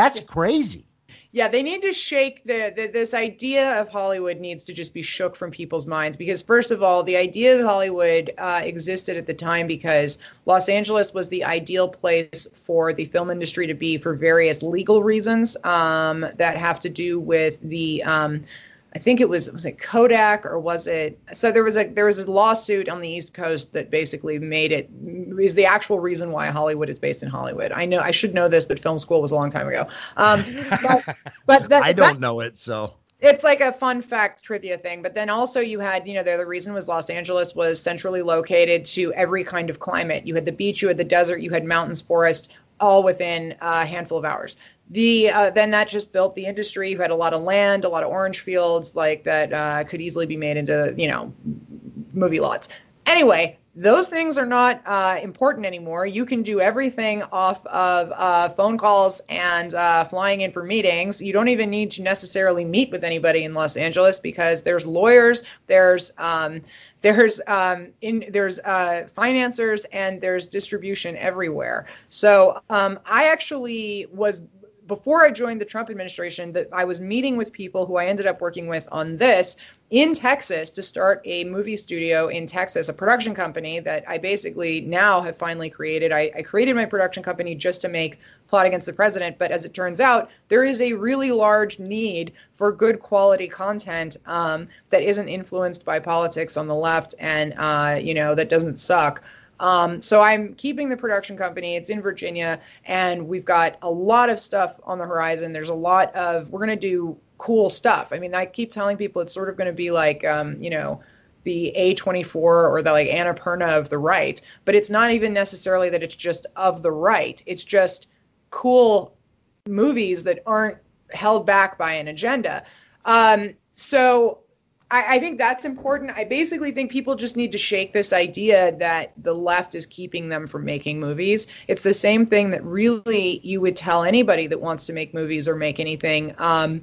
That's crazy. Yeah, they need to shake the, the this idea of Hollywood needs to just be shook from people's minds because first of all, the idea of Hollywood uh, existed at the time because Los Angeles was the ideal place for the film industry to be for various legal reasons um, that have to do with the. Um, I think it was was it Kodak or was it so there was a there was a lawsuit on the East Coast that basically made it is the actual reason why Hollywood is based in Hollywood. I know I should know this, but film school was a long time ago. Um, but but that, I don't know it, so it's like a fun fact trivia thing but then also you had you know the, the reason was los angeles was centrally located to every kind of climate. You had the beach you had the desert you had mountains forest all within a handful of hours. The uh, then that just built the industry. You had a lot of land a lot of orange fields like that uh, could easily be made into you know movie lots. Anyway, those things are not uh, important anymore. You can do everything off of uh, phone calls and uh, flying in for meetings. You don't even need to necessarily meet with anybody in Los Angeles because there's lawyers, there's um, there's um, in there's uh, financiers, and there's distribution everywhere. So um, I actually was before I joined the Trump administration that I was meeting with people who I ended up working with on this in Texas to start a movie studio in Texas, a production company that I basically now have finally created. I, I created my production company just to make Plot Against the President, but as it turns out, there is a really large need for good quality content um, that isn't influenced by politics on the left and uh, you know that doesn't suck. Um, so I'm keeping the production company. It's in Virginia, and we've got a lot of stuff on the horizon. There's a lot of we're gonna do cool stuff. I mean, I keep telling people it's sort of gonna be like um, you know the A24 or the like Annapurna of the right, but it's not even necessarily that it's just of the right. It's just cool movies that aren't held back by an agenda. Um, so I, I think that's important. I basically think people just need to shake this idea that the left is keeping them from making movies. It's the same thing that really you would tell anybody that wants to make movies or make anything. Um,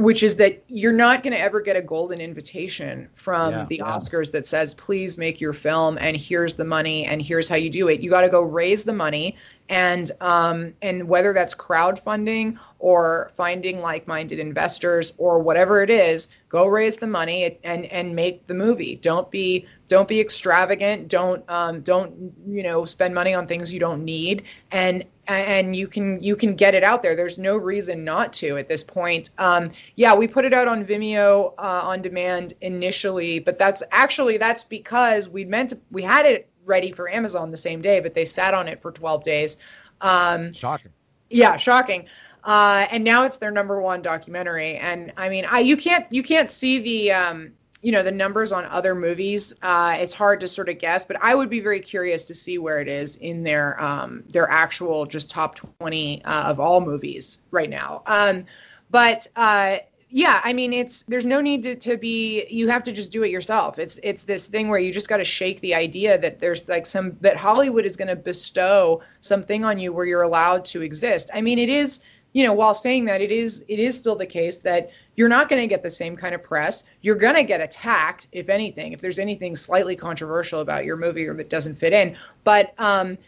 which is that you're not going to ever get a golden invitation from Yeah, the yeah. Oscars that says, please make your film and here's the money and here's how you do it. You got to go raise the money and um, and whether that's crowdfunding or finding like-minded investors or whatever it is, go raise the money and and make the movie. Don't be don't be extravagant. Don't um, don't you know spend money on things you don't need and and you can you can get it out there. There's no reason not to at this point. Um, yeah, we put it out on Vimeo uh, on demand initially, but that's actually that's because we meant to, we had it ready for Amazon the same day, but they sat on it for 12 days. Um, Shocking. yeah, shocking. Uh, and now it's their number one documentary. And I mean, I you can't you can't see the um, you know the numbers on other movies. Uh, it's hard to sort of guess, but I would be very curious to see where it is in their um, their actual just top twenty uh, of all movies right now. Um, but uh, yeah, I mean, it's there's no need to, to be. You have to just do it yourself. It's it's this thing where you just got to shake the idea that there's like some that Hollywood is going to bestow something on you where you're allowed to exist. I mean, it is you know while saying that it is it is still the case that you're not going to get the same kind of press you're going to get attacked if anything if there's anything slightly controversial about your movie or that doesn't fit in but um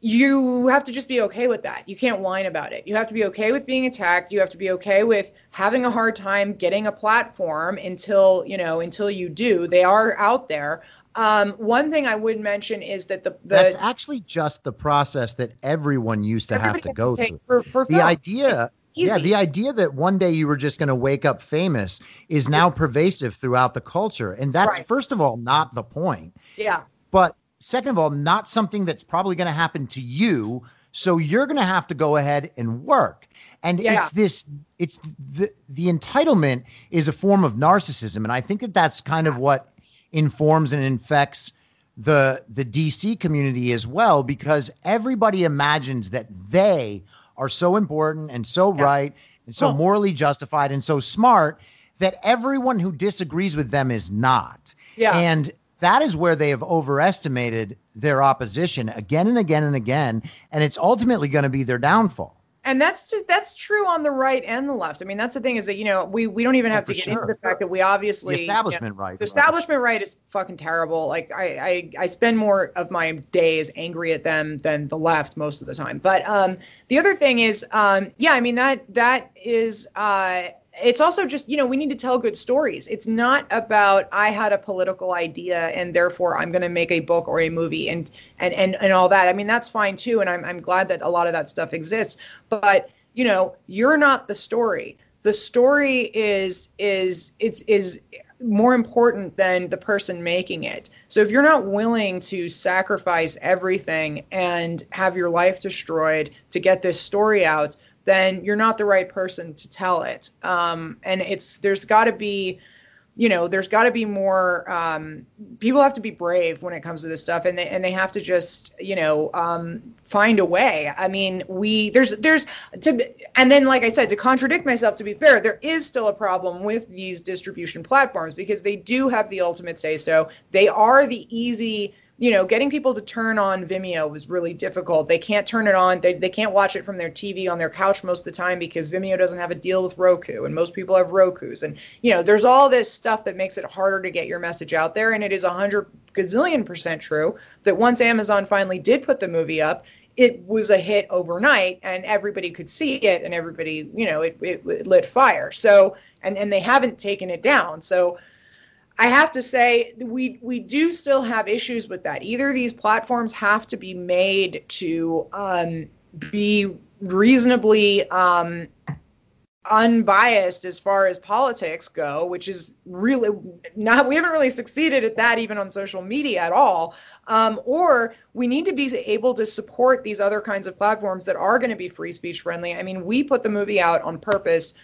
you have to just be okay with that. You can't whine about it. You have to be okay with being attacked. You have to be okay with having a hard time getting a platform until, you know, until you do. They are out there. Um, one thing I would mention is that the, the That's actually just the process that everyone used to have to go through. for, for The film. idea easy. Yeah, the idea that one day you were just going to wake up famous is now pervasive throughout the culture. And that's, Right. first of all, not the point. yeah. But second of all, not something that's probably going to happen to you. So you're going to have to go ahead and work. And Yeah. it's this, it's the, the entitlement is a form of narcissism. And I think that that's kind of what informs and infects the the DC community as well because everybody imagines that they are so important and so right and so Well- morally justified and so smart that everyone who disagrees with them is not. Yeah. And that is where they have overestimated their opposition again and again and again and it's ultimately going to be their downfall. And that's just, that's true on the right and the left. I mean, that's the thing is that you know we we don't even have Oh, to get sure. into the fact that we obviously The you know, establishment right. the establishment right is fucking terrible. Like I, I I spend more of my days angry at them than the left most of the time. But um the other thing is um yeah, I mean that that is uh it's also just you know we need to tell good stories. It's not about i had a political idea and therefore i'm going to make a book or a movie and and and, and all that. I mean that's fine too and I'm, I'm glad that a lot of that stuff exists but you know you're not the story. The story is is is is more important than the person making it. So if you're not willing to sacrifice everything and have your life destroyed to get this story out then you're not the right person to tell it. Um, and it's there's got to be, you know, there's got to be more. Um, people have to be brave when it comes to this stuff, and they and they have to just, you know, um, find a way. I mean, we there's there's to and then like I said, to contradict myself, to be fair, there is still a problem with these distribution platforms because they do have the ultimate say so. They are the easy you know, getting people to turn on Vimeo was really difficult. They can't turn it on. They, they can't watch it from their TV on their couch most of the time because Vimeo doesn't have a deal with Roku, and most people have Roku's. And, you know, there's all this stuff that makes it harder to get your message out there. And it is a 100 gazillion percent true that once Amazon finally did put the movie up, it was a hit overnight and everybody could see it and everybody, you know, it, it, it lit fire. So, and, and they haven't taken it down. So, I have to say we we do still have issues with that. Either these platforms have to be made to um, be reasonably um, unbiased as far as politics go, which is really not. We haven't really succeeded at that even on social media at all. Um, or we need to be able to support these other kinds of platforms that are going to be free speech friendly. I mean, we put the movie out on purpose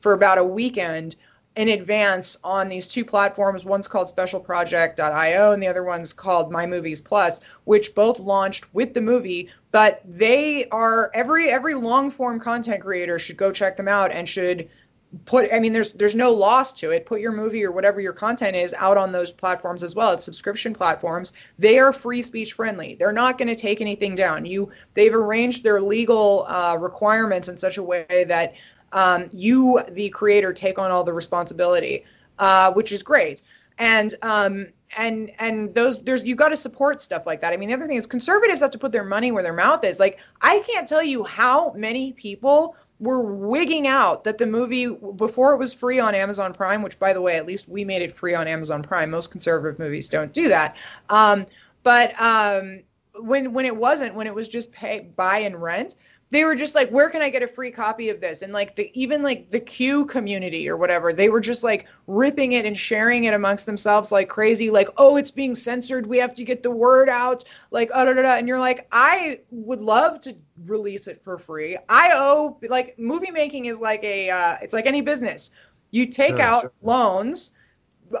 for about a weekend in advance on these two platforms. One's called specialproject.io and the other one's called My Movies Plus, which both launched with the movie, but they are every every long form content creator should go check them out and should put I mean there's there's no loss to it. Put your movie or whatever your content is out on those platforms as well. It's subscription platforms. They are free speech friendly. They're not going to take anything down. You they've arranged their legal uh, requirements in such a way that um, you, the creator, take on all the responsibility, uh, which is great. And um, and and those there's you got to support stuff like that. I mean, the other thing is conservatives have to put their money where their mouth is. Like I can't tell you how many people were wigging out that the movie before it was free on Amazon Prime, which by the way, at least we made it free on Amazon Prime. Most conservative movies don't do that. Um, but um, when when it wasn't, when it was just pay buy and rent, they were just like where can i get a free copy of this and like the even like the q community or whatever they were just like ripping it and sharing it amongst themselves like crazy like oh it's being censored we have to get the word out like uh, da, da, da. and you're like i would love to release it for free i owe like movie making is like a uh, it's like any business you take Sure, out sure. loans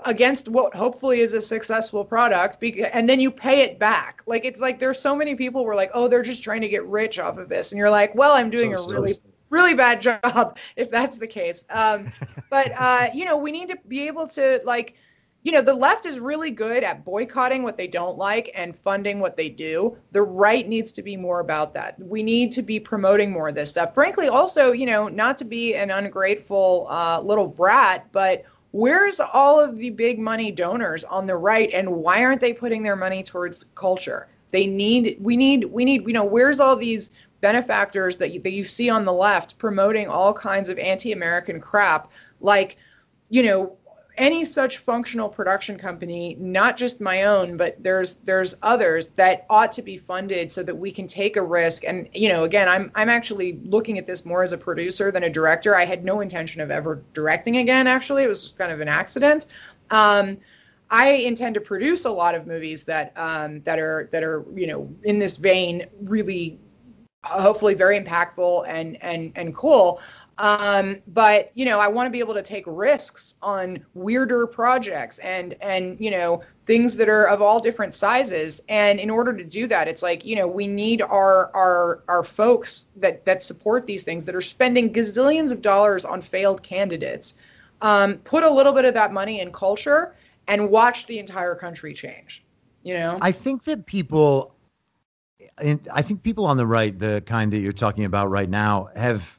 against what hopefully is a successful product and then you pay it back. Like it's like there's so many people were like oh they're just trying to get rich off of this. And you're like well i'm doing So a really silly. really bad job if that's the case. Um, but uh, you know we need to be able to like you know the left is really good at boycotting what they don't like and funding what they do. The right needs to be more about that. We need to be promoting more of this stuff. Frankly also you know not to be an ungrateful uh, little brat but where's all of the big money donors on the right and why aren't they putting their money towards culture? They need we need we need you know where's all these benefactors that you, that you see on the left promoting all kinds of anti-american crap? Like you know any such functional production company, not just my own, but there's there's others that ought to be funded so that we can take a risk. And you know, again, I'm I'm actually looking at this more as a producer than a director. I had no intention of ever directing again. Actually, it was just kind of an accident. Um, I intend to produce a lot of movies that um, that are that are you know in this vein, really, hopefully very impactful and and and cool. Um, but you know, I want to be able to take risks on weirder projects and and you know things that are of all different sizes. And in order to do that, it's like you know we need our our our folks that that support these things that are spending gazillions of dollars on failed candidates. Um, put a little bit of that money in culture and watch the entire country change. You know, I think that people, and I think people on the right, the kind that you're talking about right now, have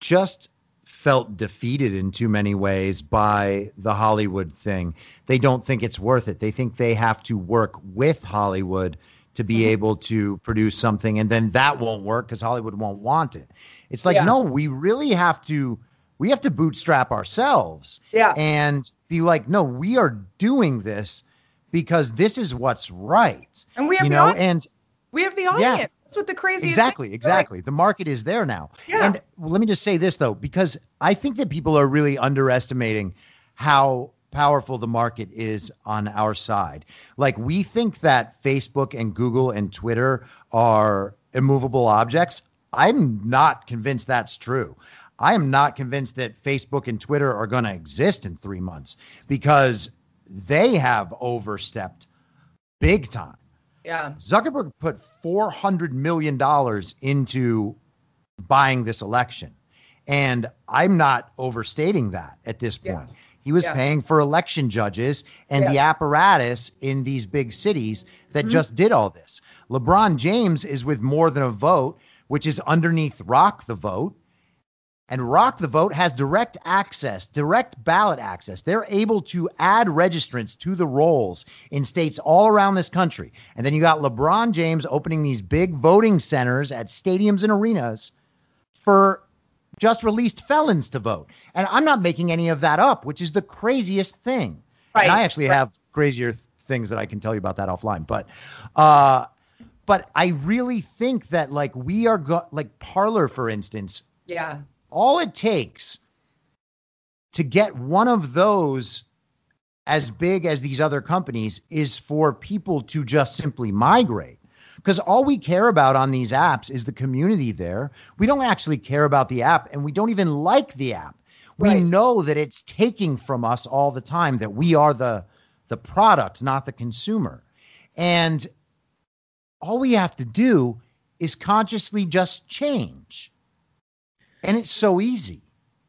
just felt defeated in too many ways by the Hollywood thing. They don't think it's worth it. They think they have to work with Hollywood to be mm-hmm. able to produce something and then that won't work because Hollywood won't want it. It's like yeah. no, we really have to we have to bootstrap ourselves. Yeah. And be like, no, we are doing this because this is what's right. And we have you know, and we have the audience. Yeah. That's what the crazy exactly, exactly. The market is there now. Yeah. And let me just say this though, because I think that people are really underestimating how powerful the market is on our side. Like we think that Facebook and Google and Twitter are immovable objects. I'm not convinced that's true. I am not convinced that Facebook and Twitter are going to exist in three months because they have overstepped big time. Yeah. Zuckerberg put $400 million into buying this election. And I'm not overstating that at this point. Yeah. He was yeah. paying for election judges and the apparatus in these big cities that mm-hmm. just did all this. LeBron James is with more than a vote, which is underneath Rock the Vote. And Rock the Vote has direct access, direct ballot access. They're able to add registrants to the rolls in states all around this country. And then you got LeBron James opening these big voting centers at stadiums and arenas for just released felons to vote. And I'm not making any of that up, which is the craziest thing. Right. And I actually right. have crazier th- things that I can tell you about that offline. But uh but I really think that like we are go- like Parler for instance. Yeah all it takes to get one of those as big as these other companies is for people to just simply migrate. Because all we care about on these apps is the community there. We don't actually care about the app and we don't even like the app. Right. We know that it's taking from us all the time, that we are the, the product, not the consumer. And all we have to do is consciously just change and it's so easy.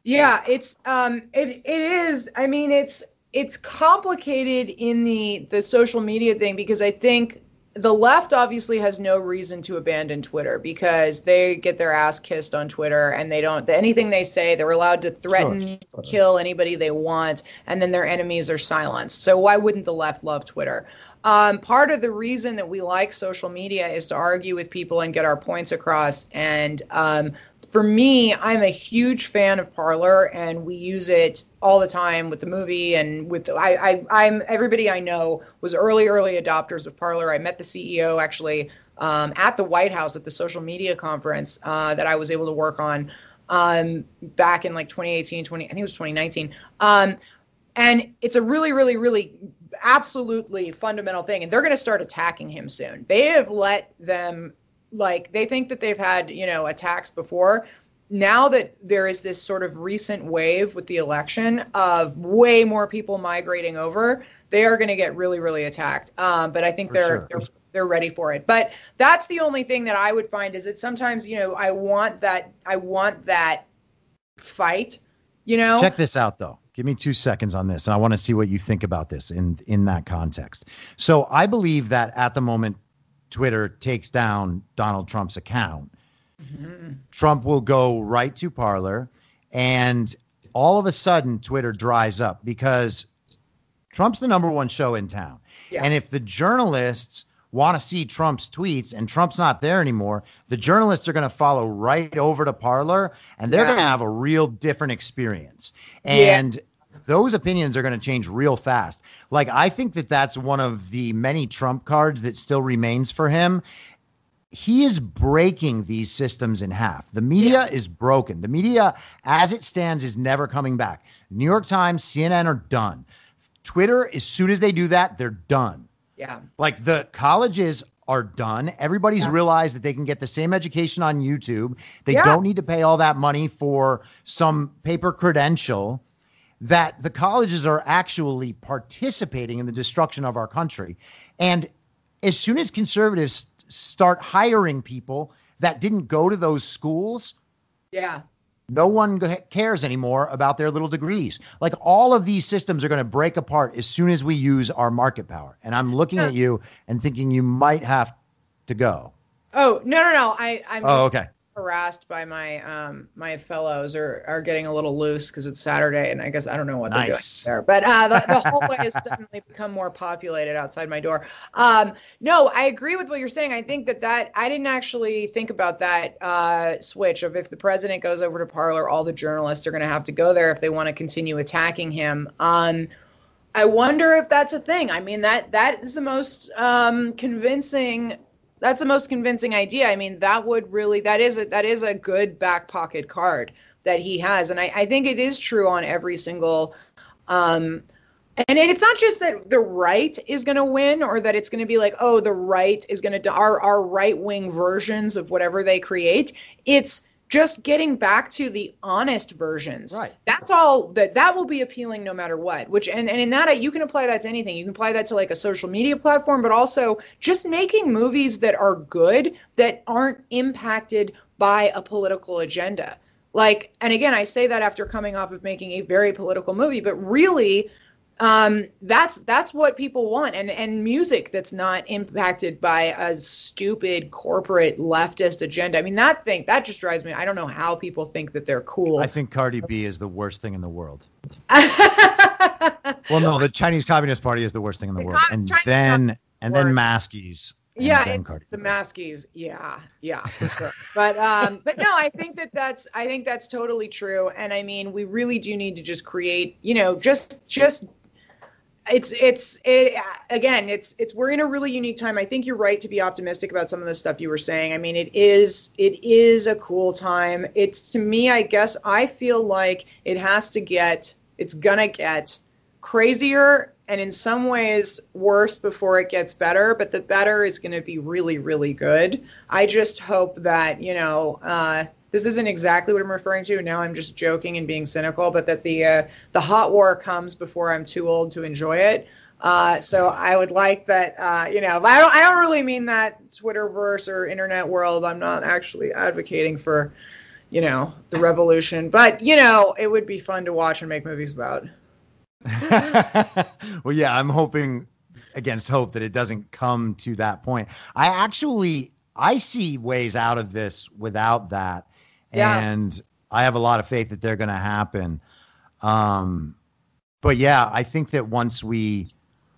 Yeah, it's um it it is. I mean, it's it's complicated in the the social media thing because I think the left obviously has no reason to abandon Twitter because they get their ass kissed on Twitter and they don't anything they say they're allowed to threaten sure, sure. kill anybody they want and then their enemies are silenced. So why wouldn't the left love Twitter? Um, part of the reason that we like social media is to argue with people and get our points across. And um, for me, I'm a huge fan of Parler, and we use it all the time with the movie and with I, I am everybody I know was early early adopters of Parler. I met the CEO actually um, at the White House at the social media conference uh, that I was able to work on um, back in like 2018, 20 I think it was 2019. Um, and it's a really, really, really absolutely fundamental thing. And they're going to start attacking him soon. They have let them like they think that they've had you know attacks before. Now that there is this sort of recent wave with the election of way more people migrating over they are going to get really really attacked. Um, but i think they're, sure. they're they're ready for it. But that's the only thing that i would find is that sometimes you know i want that i want that fight you know? Check this out though. Give me two seconds on this and i want to see what you think about this in in that context. So i believe that at the moment Twitter takes down Donald Trump's account, mm-hmm. Trump will go right to Parler, and all of a sudden Twitter dries up because Trump's the number one show in town. Yeah. And if the journalists want to see Trump's tweets and Trump's not there anymore, the journalists are going to follow right over to Parler and they're yeah. going to have a real different experience. And yeah those opinions are going to change real fast. Like I think that that's one of the many trump cards that still remains for him. He is breaking these systems in half. The media is broken. The media as it stands is never coming back. New York Times, CNN are done. Twitter as soon as they do that, they're done. Yeah. Like the colleges are done. Everybody's yeah. realized that they can get the same education on YouTube. They yeah. don't need to pay all that money for some paper credential. That the colleges are actually participating in the destruction of our country. And as soon as conservatives start hiring people that didn't go to those schools, yeah. No one cares anymore about their little degrees. Like all of these systems are going to break apart as soon as we use our market power. And I'm looking yeah. at you and thinking you might have to go. Oh no no no! I I'm oh okay harassed by my um my fellows are are getting a little loose because it's Saturday and I guess I don't know what nice. they're doing there. But uh, the, the hallway has definitely become more populated outside my door. Um, no, I agree with what you're saying. I think that that I didn't actually think about that uh, switch of if the president goes over to Parler, all the journalists are going to have to go there if they want to continue attacking him. Um, I wonder if that's a thing. I mean that that is the most um, convincing that's the most convincing idea. I mean, that would really that is a that is a good back pocket card that he has, and I, I think it is true on every single. Um, and it's not just that the right is going to win, or that it's going to be like, oh, the right is going to our our right wing versions of whatever they create. It's just getting back to the honest versions. Right. That's all that that will be appealing no matter what. Which and, and in that you can apply that to anything. You can apply that to like a social media platform, but also just making movies that are good that aren't impacted by a political agenda. Like, and again, I say that after coming off of making a very political movie, but really um, that's that's what people want. And and music that's not impacted by a stupid corporate leftist agenda. I mean that thing that just drives me i don't know how people think that they're cool. I think cardi b is the worst thing in the world. Well no the chinese communist party is the worst thing in the, the world. And Chinese then and then maskies yeah, it's the Maskies. Yeah, yeah, for sure. but um, but no, I think that that's I think that's totally true. And I mean, we really do need to just create, you know, just just it's it's it again it's it's we're in a really unique time. I think you're right to be optimistic about some of the stuff you were saying. I mean it is it is a cool time. It's to me i guess i feel like it has to get it's gonna get crazier and in some ways worse before it gets better but the better is going to be really really good. I just hope that you know uh this isn't exactly what I'm referring to. Now I'm just joking and being cynical, but that the uh, the hot war comes before I'm too old to enjoy it. Uh, so I would like that. Uh, you know, I don't I don't really mean that Twitterverse or internet world. I'm not actually advocating for, you know, the revolution, but you know, it would be fun to watch and make movies about. well, yeah, I'm hoping against hope that it doesn't come to that point. I actually I see ways out of this without that yeah. and I have a lot of faith that they're going to happen. Um, but yeah, I think that once we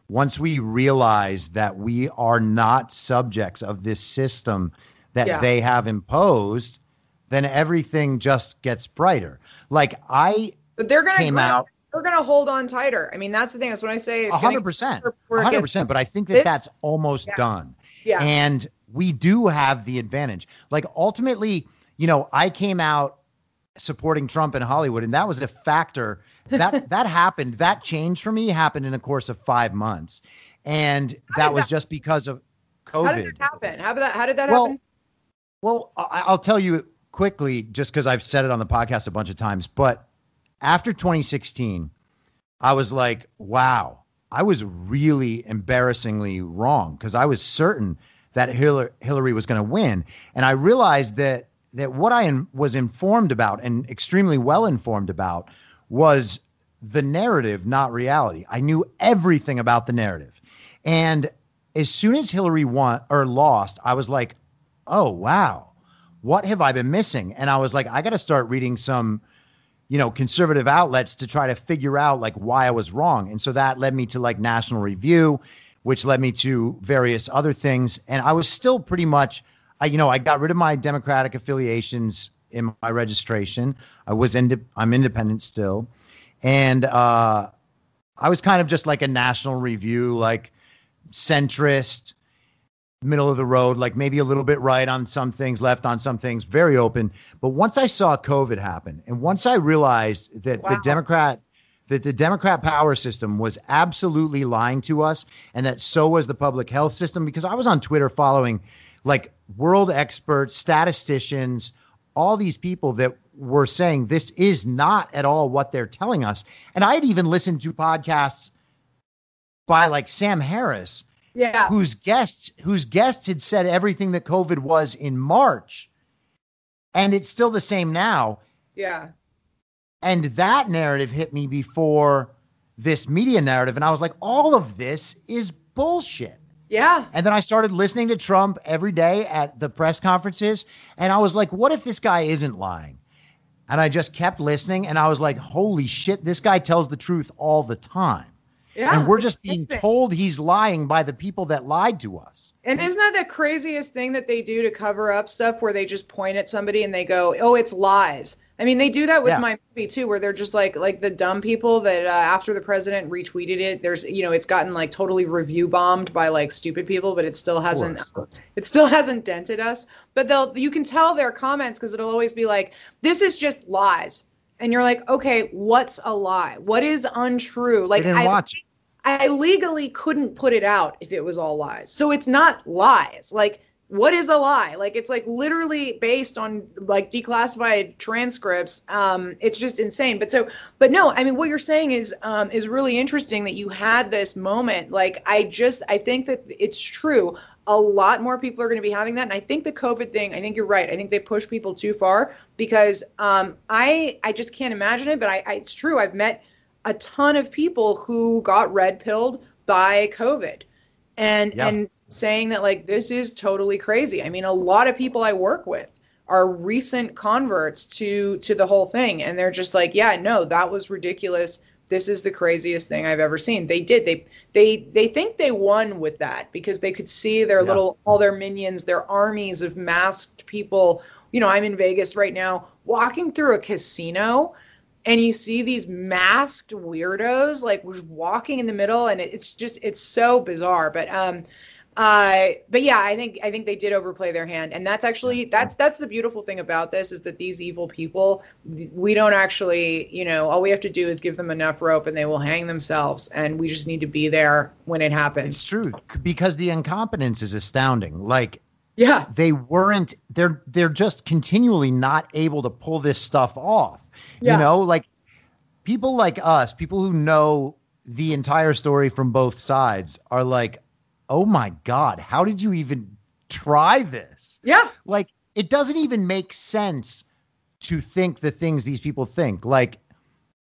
once we realize that we are not subjects of this system that yeah. they have imposed, then everything just gets brighter. Like I, but they're going to came out. They're going to hold on tighter. I mean, that's the thing. That's when I say hundred percent, hundred percent. But I think that that's almost yeah. done. Yeah, and we do have the advantage. Like ultimately you know, I came out supporting Trump in Hollywood, and that was a factor that that happened. That change for me happened in the course of five months, and that was that, just because of COVID. How did that happen? How did that? How did that well, happen? Well, I'll tell you quickly, just because I've said it on the podcast a bunch of times. But after 2016, I was like, wow, I was really embarrassingly wrong because I was certain that Hillary, Hillary was going to win, and I realized that that what I in, was informed about and extremely well informed about was the narrative, not reality. I knew everything about the narrative. And as soon as Hillary won or lost, I was like, oh, wow, what have I been missing? And I was like, I got to start reading some, you know, conservative outlets to try to figure out like why I was wrong. And so that led me to like National Review, which led me to various other things. And I was still pretty much I, you know, I got rid of my Democratic affiliations in my registration. I was ind- I'm independent still, and uh, I was kind of just like a national review, like centrist, middle of the road, like maybe a little bit right on some things, left on some things, very open. But once I saw COVID happen, and once I realized that Wow. the Democrat that the Democrat power system was absolutely lying to us, and that so was the public health system, because I was on Twitter following like world experts, statisticians, all these people that were saying this is not at all what they're telling us. And I had even listened to podcasts by like Sam Harris, Yeah. whose guests whose guests had said everything that COVID was in March, and it's still the same now. Yeah. And that narrative hit me before this media narrative, and I was like, all of this is bullshit. Yeah. And then I started listening to Trump every day at the press conferences. And I was like, what if this guy isn't lying? And I just kept listening. And I was like, holy shit, this guy tells the truth all the time. Yeah. and we're just being told he's lying by the people that lied to us. And isn't that the craziest thing that they do to cover up stuff where they just point at somebody and they go, "Oh, it's lies." I mean, they do that with Yeah. my movie too, where they're just like like the dumb people that uh, after the president retweeted it, there's you know it's gotten like totally review bombed by like stupid people, but it still hasn't it still hasn't dented us. But they'll you can tell their comments because it'll always be like, "This is just lies," and you're like, "Okay, what's a lie? What is untrue?" Like I watch. I legally couldn't put it out if it was all lies. So it's not lies. Like, what is a lie? Like, it's like literally based on like declassified transcripts. Um, it's just insane. But so, but no, I mean, what you're saying is um, is really interesting that you had this moment. Like, I just, I think that it's true. A lot more people are going to be having that, and I think the COVID thing. I think you're right. I think they push people too far because um, I, I just can't imagine it. But I, I, it's true. I've met a ton of people who got red pilled by COVID and Yeah. and saying that like this is totally crazy. I mean, a lot of people I work with are recent converts to to the whole thing and they're just like, yeah, no, that was ridiculous. This is the craziest thing I've ever seen. They did. They they they think they won with that because they could see their Yeah. little all their minions, their armies of masked people. You know, I'm in Vegas right now walking through a casino and you see these masked weirdos like walking in the middle and it, it's just it's so bizarre but um uh but yeah i think i think they did overplay their hand. And that's actually that's that's the beautiful thing about this is that these evil people we don't actually you know all we have to do is give them enough rope and they will hang themselves. And we just need to be there when it happens. It's true because the incompetence is astounding. Like yeah. they weren't they're they're just continually not able to pull this stuff off. Yeah. you know like people like us people who know the entire story from both sides are like oh my god how did you even try this yeah like it doesn't even make sense to think the things these people think like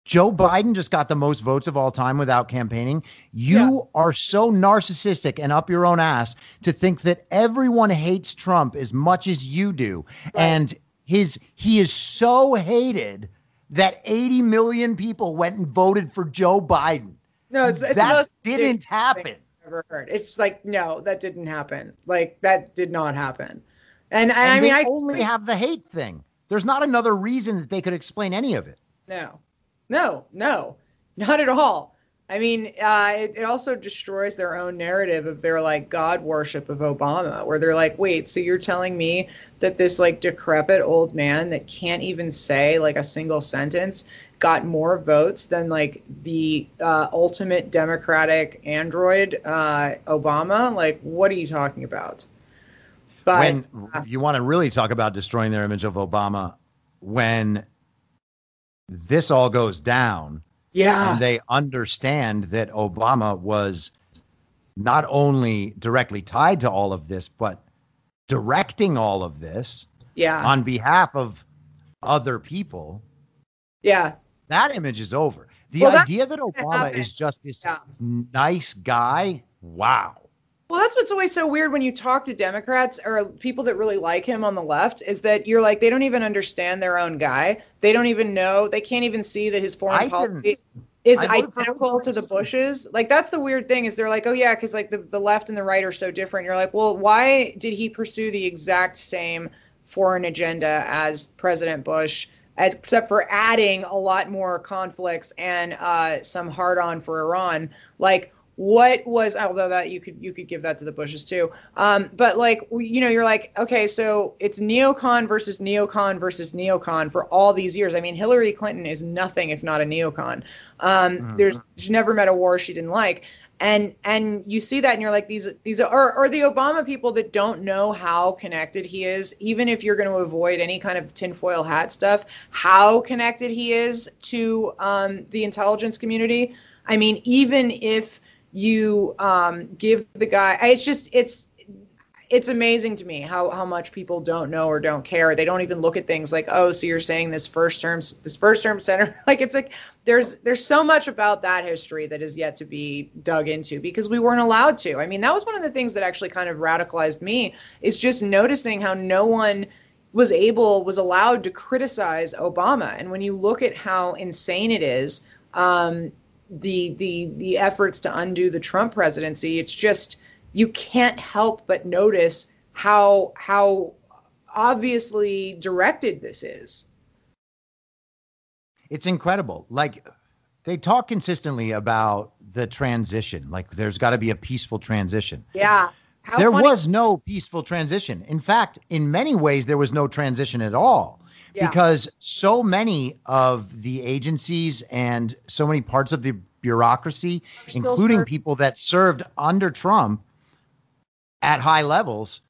Joe Biden just got the most votes of all time without campaigning. You Yeah. are so narcissistic and up your own ass to think that everyone hates Trump as much as you do. And his he is so hated that 80 million people went and voted for Joe Biden. no it's, it's that didn't happen. Ever heard it's like no that didn't happen like that did not happen and, and, And i mean i only have the hate thing. There's not another reason that they could explain any of it. No, no, no, not at all. I mean, uh, it, it also destroys their own narrative of their like God worship of Obama, where they're like, wait, so you're telling me that this like decrepit old man that can't even say like a single sentence got more votes than like the uh, ultimate Democratic android, uh, Obama? Like, what are you talking about? But when you want to really talk about destroying their image of Obama, when this all goes down yeah, and they understand that Obama was not only directly tied to all of this, but directing all of this yeah, on behalf of other people, yeah. That image is over. The Well, idea that Obama is just this Yeah. nice guy, wow. Well, that's what's always so weird when you talk to Democrats or people that really like him on the left is that you're like they don't even understand their own guy. They don't even know. They can't even see that his foreign I policy didn't. is I voted for identical to the Bushes. Like that's the weird thing is they're like, oh yeah, because like the, the left and the right are so different. You're like, well, why did he pursue the exact same foreign agenda as President Bush? Except for adding a lot more conflicts and uh, some hard on for Iran. Like, what was although that you could you could give that to the bushes too um, but like you know you're like okay so it's neocon versus neocon versus neocon for all these years i mean hillary clinton is nothing if not a neocon um, mm-hmm. there's she never met a war she didn't like and and you see that and you're like these these are or the obama people that don't know how connected he is even if you're going to avoid any kind of tinfoil hat stuff how connected he is to um, the intelligence community. I mean even if you um, give the guy it's just it's it's amazing to me how how much people don't know or don't care. They don't even look at things like oh so you're saying this first term this first term center? Like it's like there's there's so much about that history that is yet to be dug into because we weren't allowed to. I mean that was one of the things that actually kind of radicalized me is just noticing how no one was able was allowed to criticize obama. And when you look at how insane it is um, the the the efforts to undo the Trump presidency. It's just you can't help but notice how how obviously directed this is. It's incredible. Like they talk consistently about the transition. Like there's got to be a peaceful transition. Yeah. How there funny. was no peaceful transition. In fact, in many ways, there was no transition at all yeah. because so many of the agencies and so many parts of the bureaucracy, including people that served under Trump at high levels,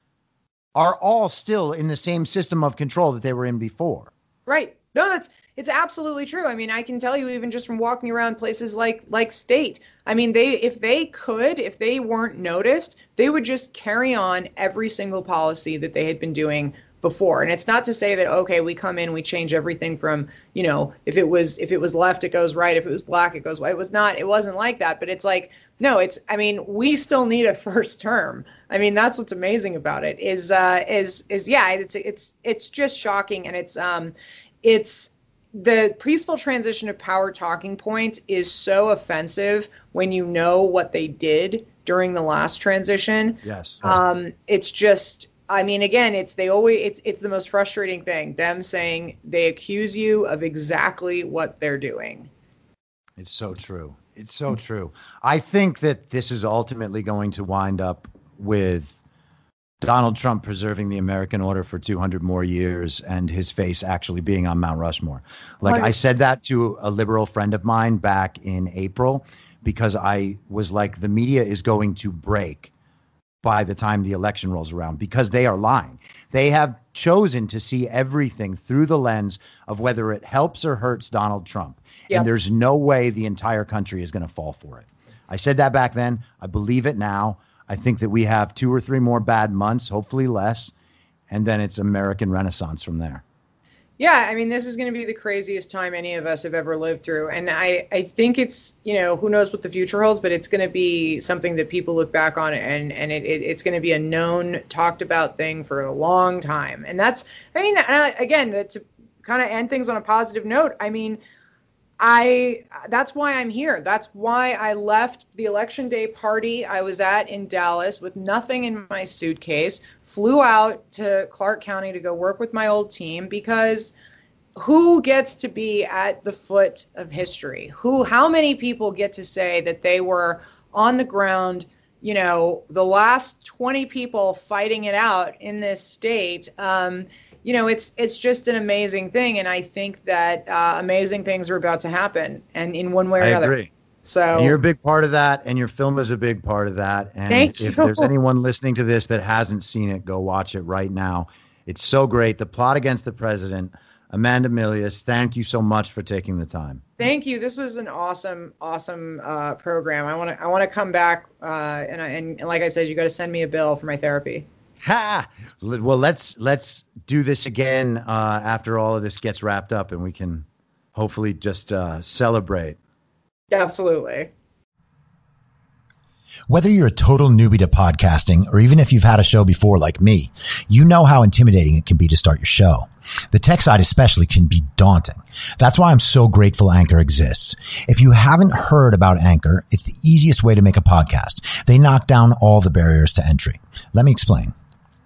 are all still in the same system of control that they were in before. Right. No, that's it's absolutely true. I mean, I can tell you even just from walking around places like like state. I mean, they if they could, if they weren't noticed, they would just carry on every single policy that they had been doing before. And it's not to say that okay we come in we change everything from you know if it was if it was left it goes right. If it was black it goes white it was not it wasn't like that. But it's like no it's i mean we still need a first term. I mean that's what's amazing about it is uh is is yeah it's it's it's just shocking. And it's um it's the peaceful transition of power talking point is so offensive when you know what they did during the last transition. Yes. Um it's just I mean, again, it's they always it's it's the most frustrating thing. Them saying they accuse you of exactly what they're doing. It's so true. It's so true. I think that this is ultimately going to wind up with Donald Trump preserving the American order for 200 more years and his face actually being on Mount Rushmore. Like I said that to a liberal friend of mine back in April because I was like, the media is going to break by the time the election rolls around because they are lying. They have chosen to see everything through the lens of whether it helps or hurts Donald Trump. Yep. And there's no way the entire country is going to fall for it. I said that back then. I believe it now. I think that we have two or three more bad months, hopefully less, and then it's American Renaissance from there. Yeah, I mean, this is going to be the craziest time any of us have ever lived through. And I, I think it's, you know, who knows what the future holds, but it's going to be something that people look back on and, and it, it it's going to be a known, talked about thing for a long time. And that's, I mean, again, to kind of end things on a positive note, I mean, I that's why I'm here. That's why I left the election day party I was at in Dallas with nothing in my suitcase, flew out to Clark County to go work with my old team because who gets to be at the foot of history? Who how many people get to say that they were on the ground, you know, the last 20 people fighting it out in this state um, you know, it's it's just an amazing thing, and I think that uh, amazing things are about to happen, and in one way or I another. Agree. So and you're a big part of that, and your film is a big part of that. And if you. there's anyone listening to this that hasn't seen it, go watch it right now. It's so great. The plot against the president. Amanda Milius, thank you so much for taking the time. Thank you. This was an awesome, awesome uh, program. I want to, I want to come back, uh, and, and, and like I said, you got to send me a bill for my therapy. Ha! Well, let's let's do this again uh, after all of this gets wrapped up, and we can hopefully just uh, celebrate. Absolutely. Whether you're a total newbie to podcasting or even if you've had a show before like me, you know how intimidating it can be to start your show. The tech side especially can be daunting. That's why I'm so grateful Anchor exists. If you haven't heard about Anchor, it's the easiest way to make a podcast. They knock down all the barriers to entry. Let me explain.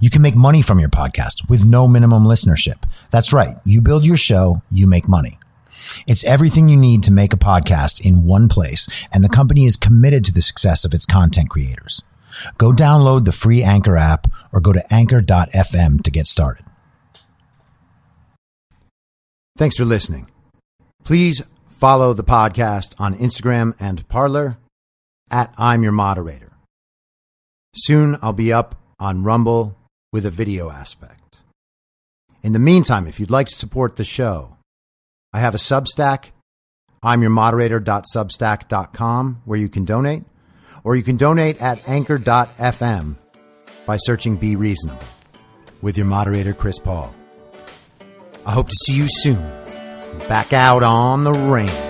You can make money from your podcast with no minimum listenership. That's right. You build your show, you make money. It's everything you need to make a podcast in one place, and the company is committed to the success of its content creators. Go download the free Anchor app or go to anchor.fm to get started. Thanks for listening. Please follow the podcast on Instagram and Parler at I'm Your Moderator. Soon I'll be up on Rumble with a video aspect. In the meantime, if you'd like to support the show, I have a Substack, I'm your moderator.substack.com, where you can donate, or you can donate at anchor.fm by searching Be Reasonable with your moderator, Chris Paul. I hope to see you soon. Back out on the range.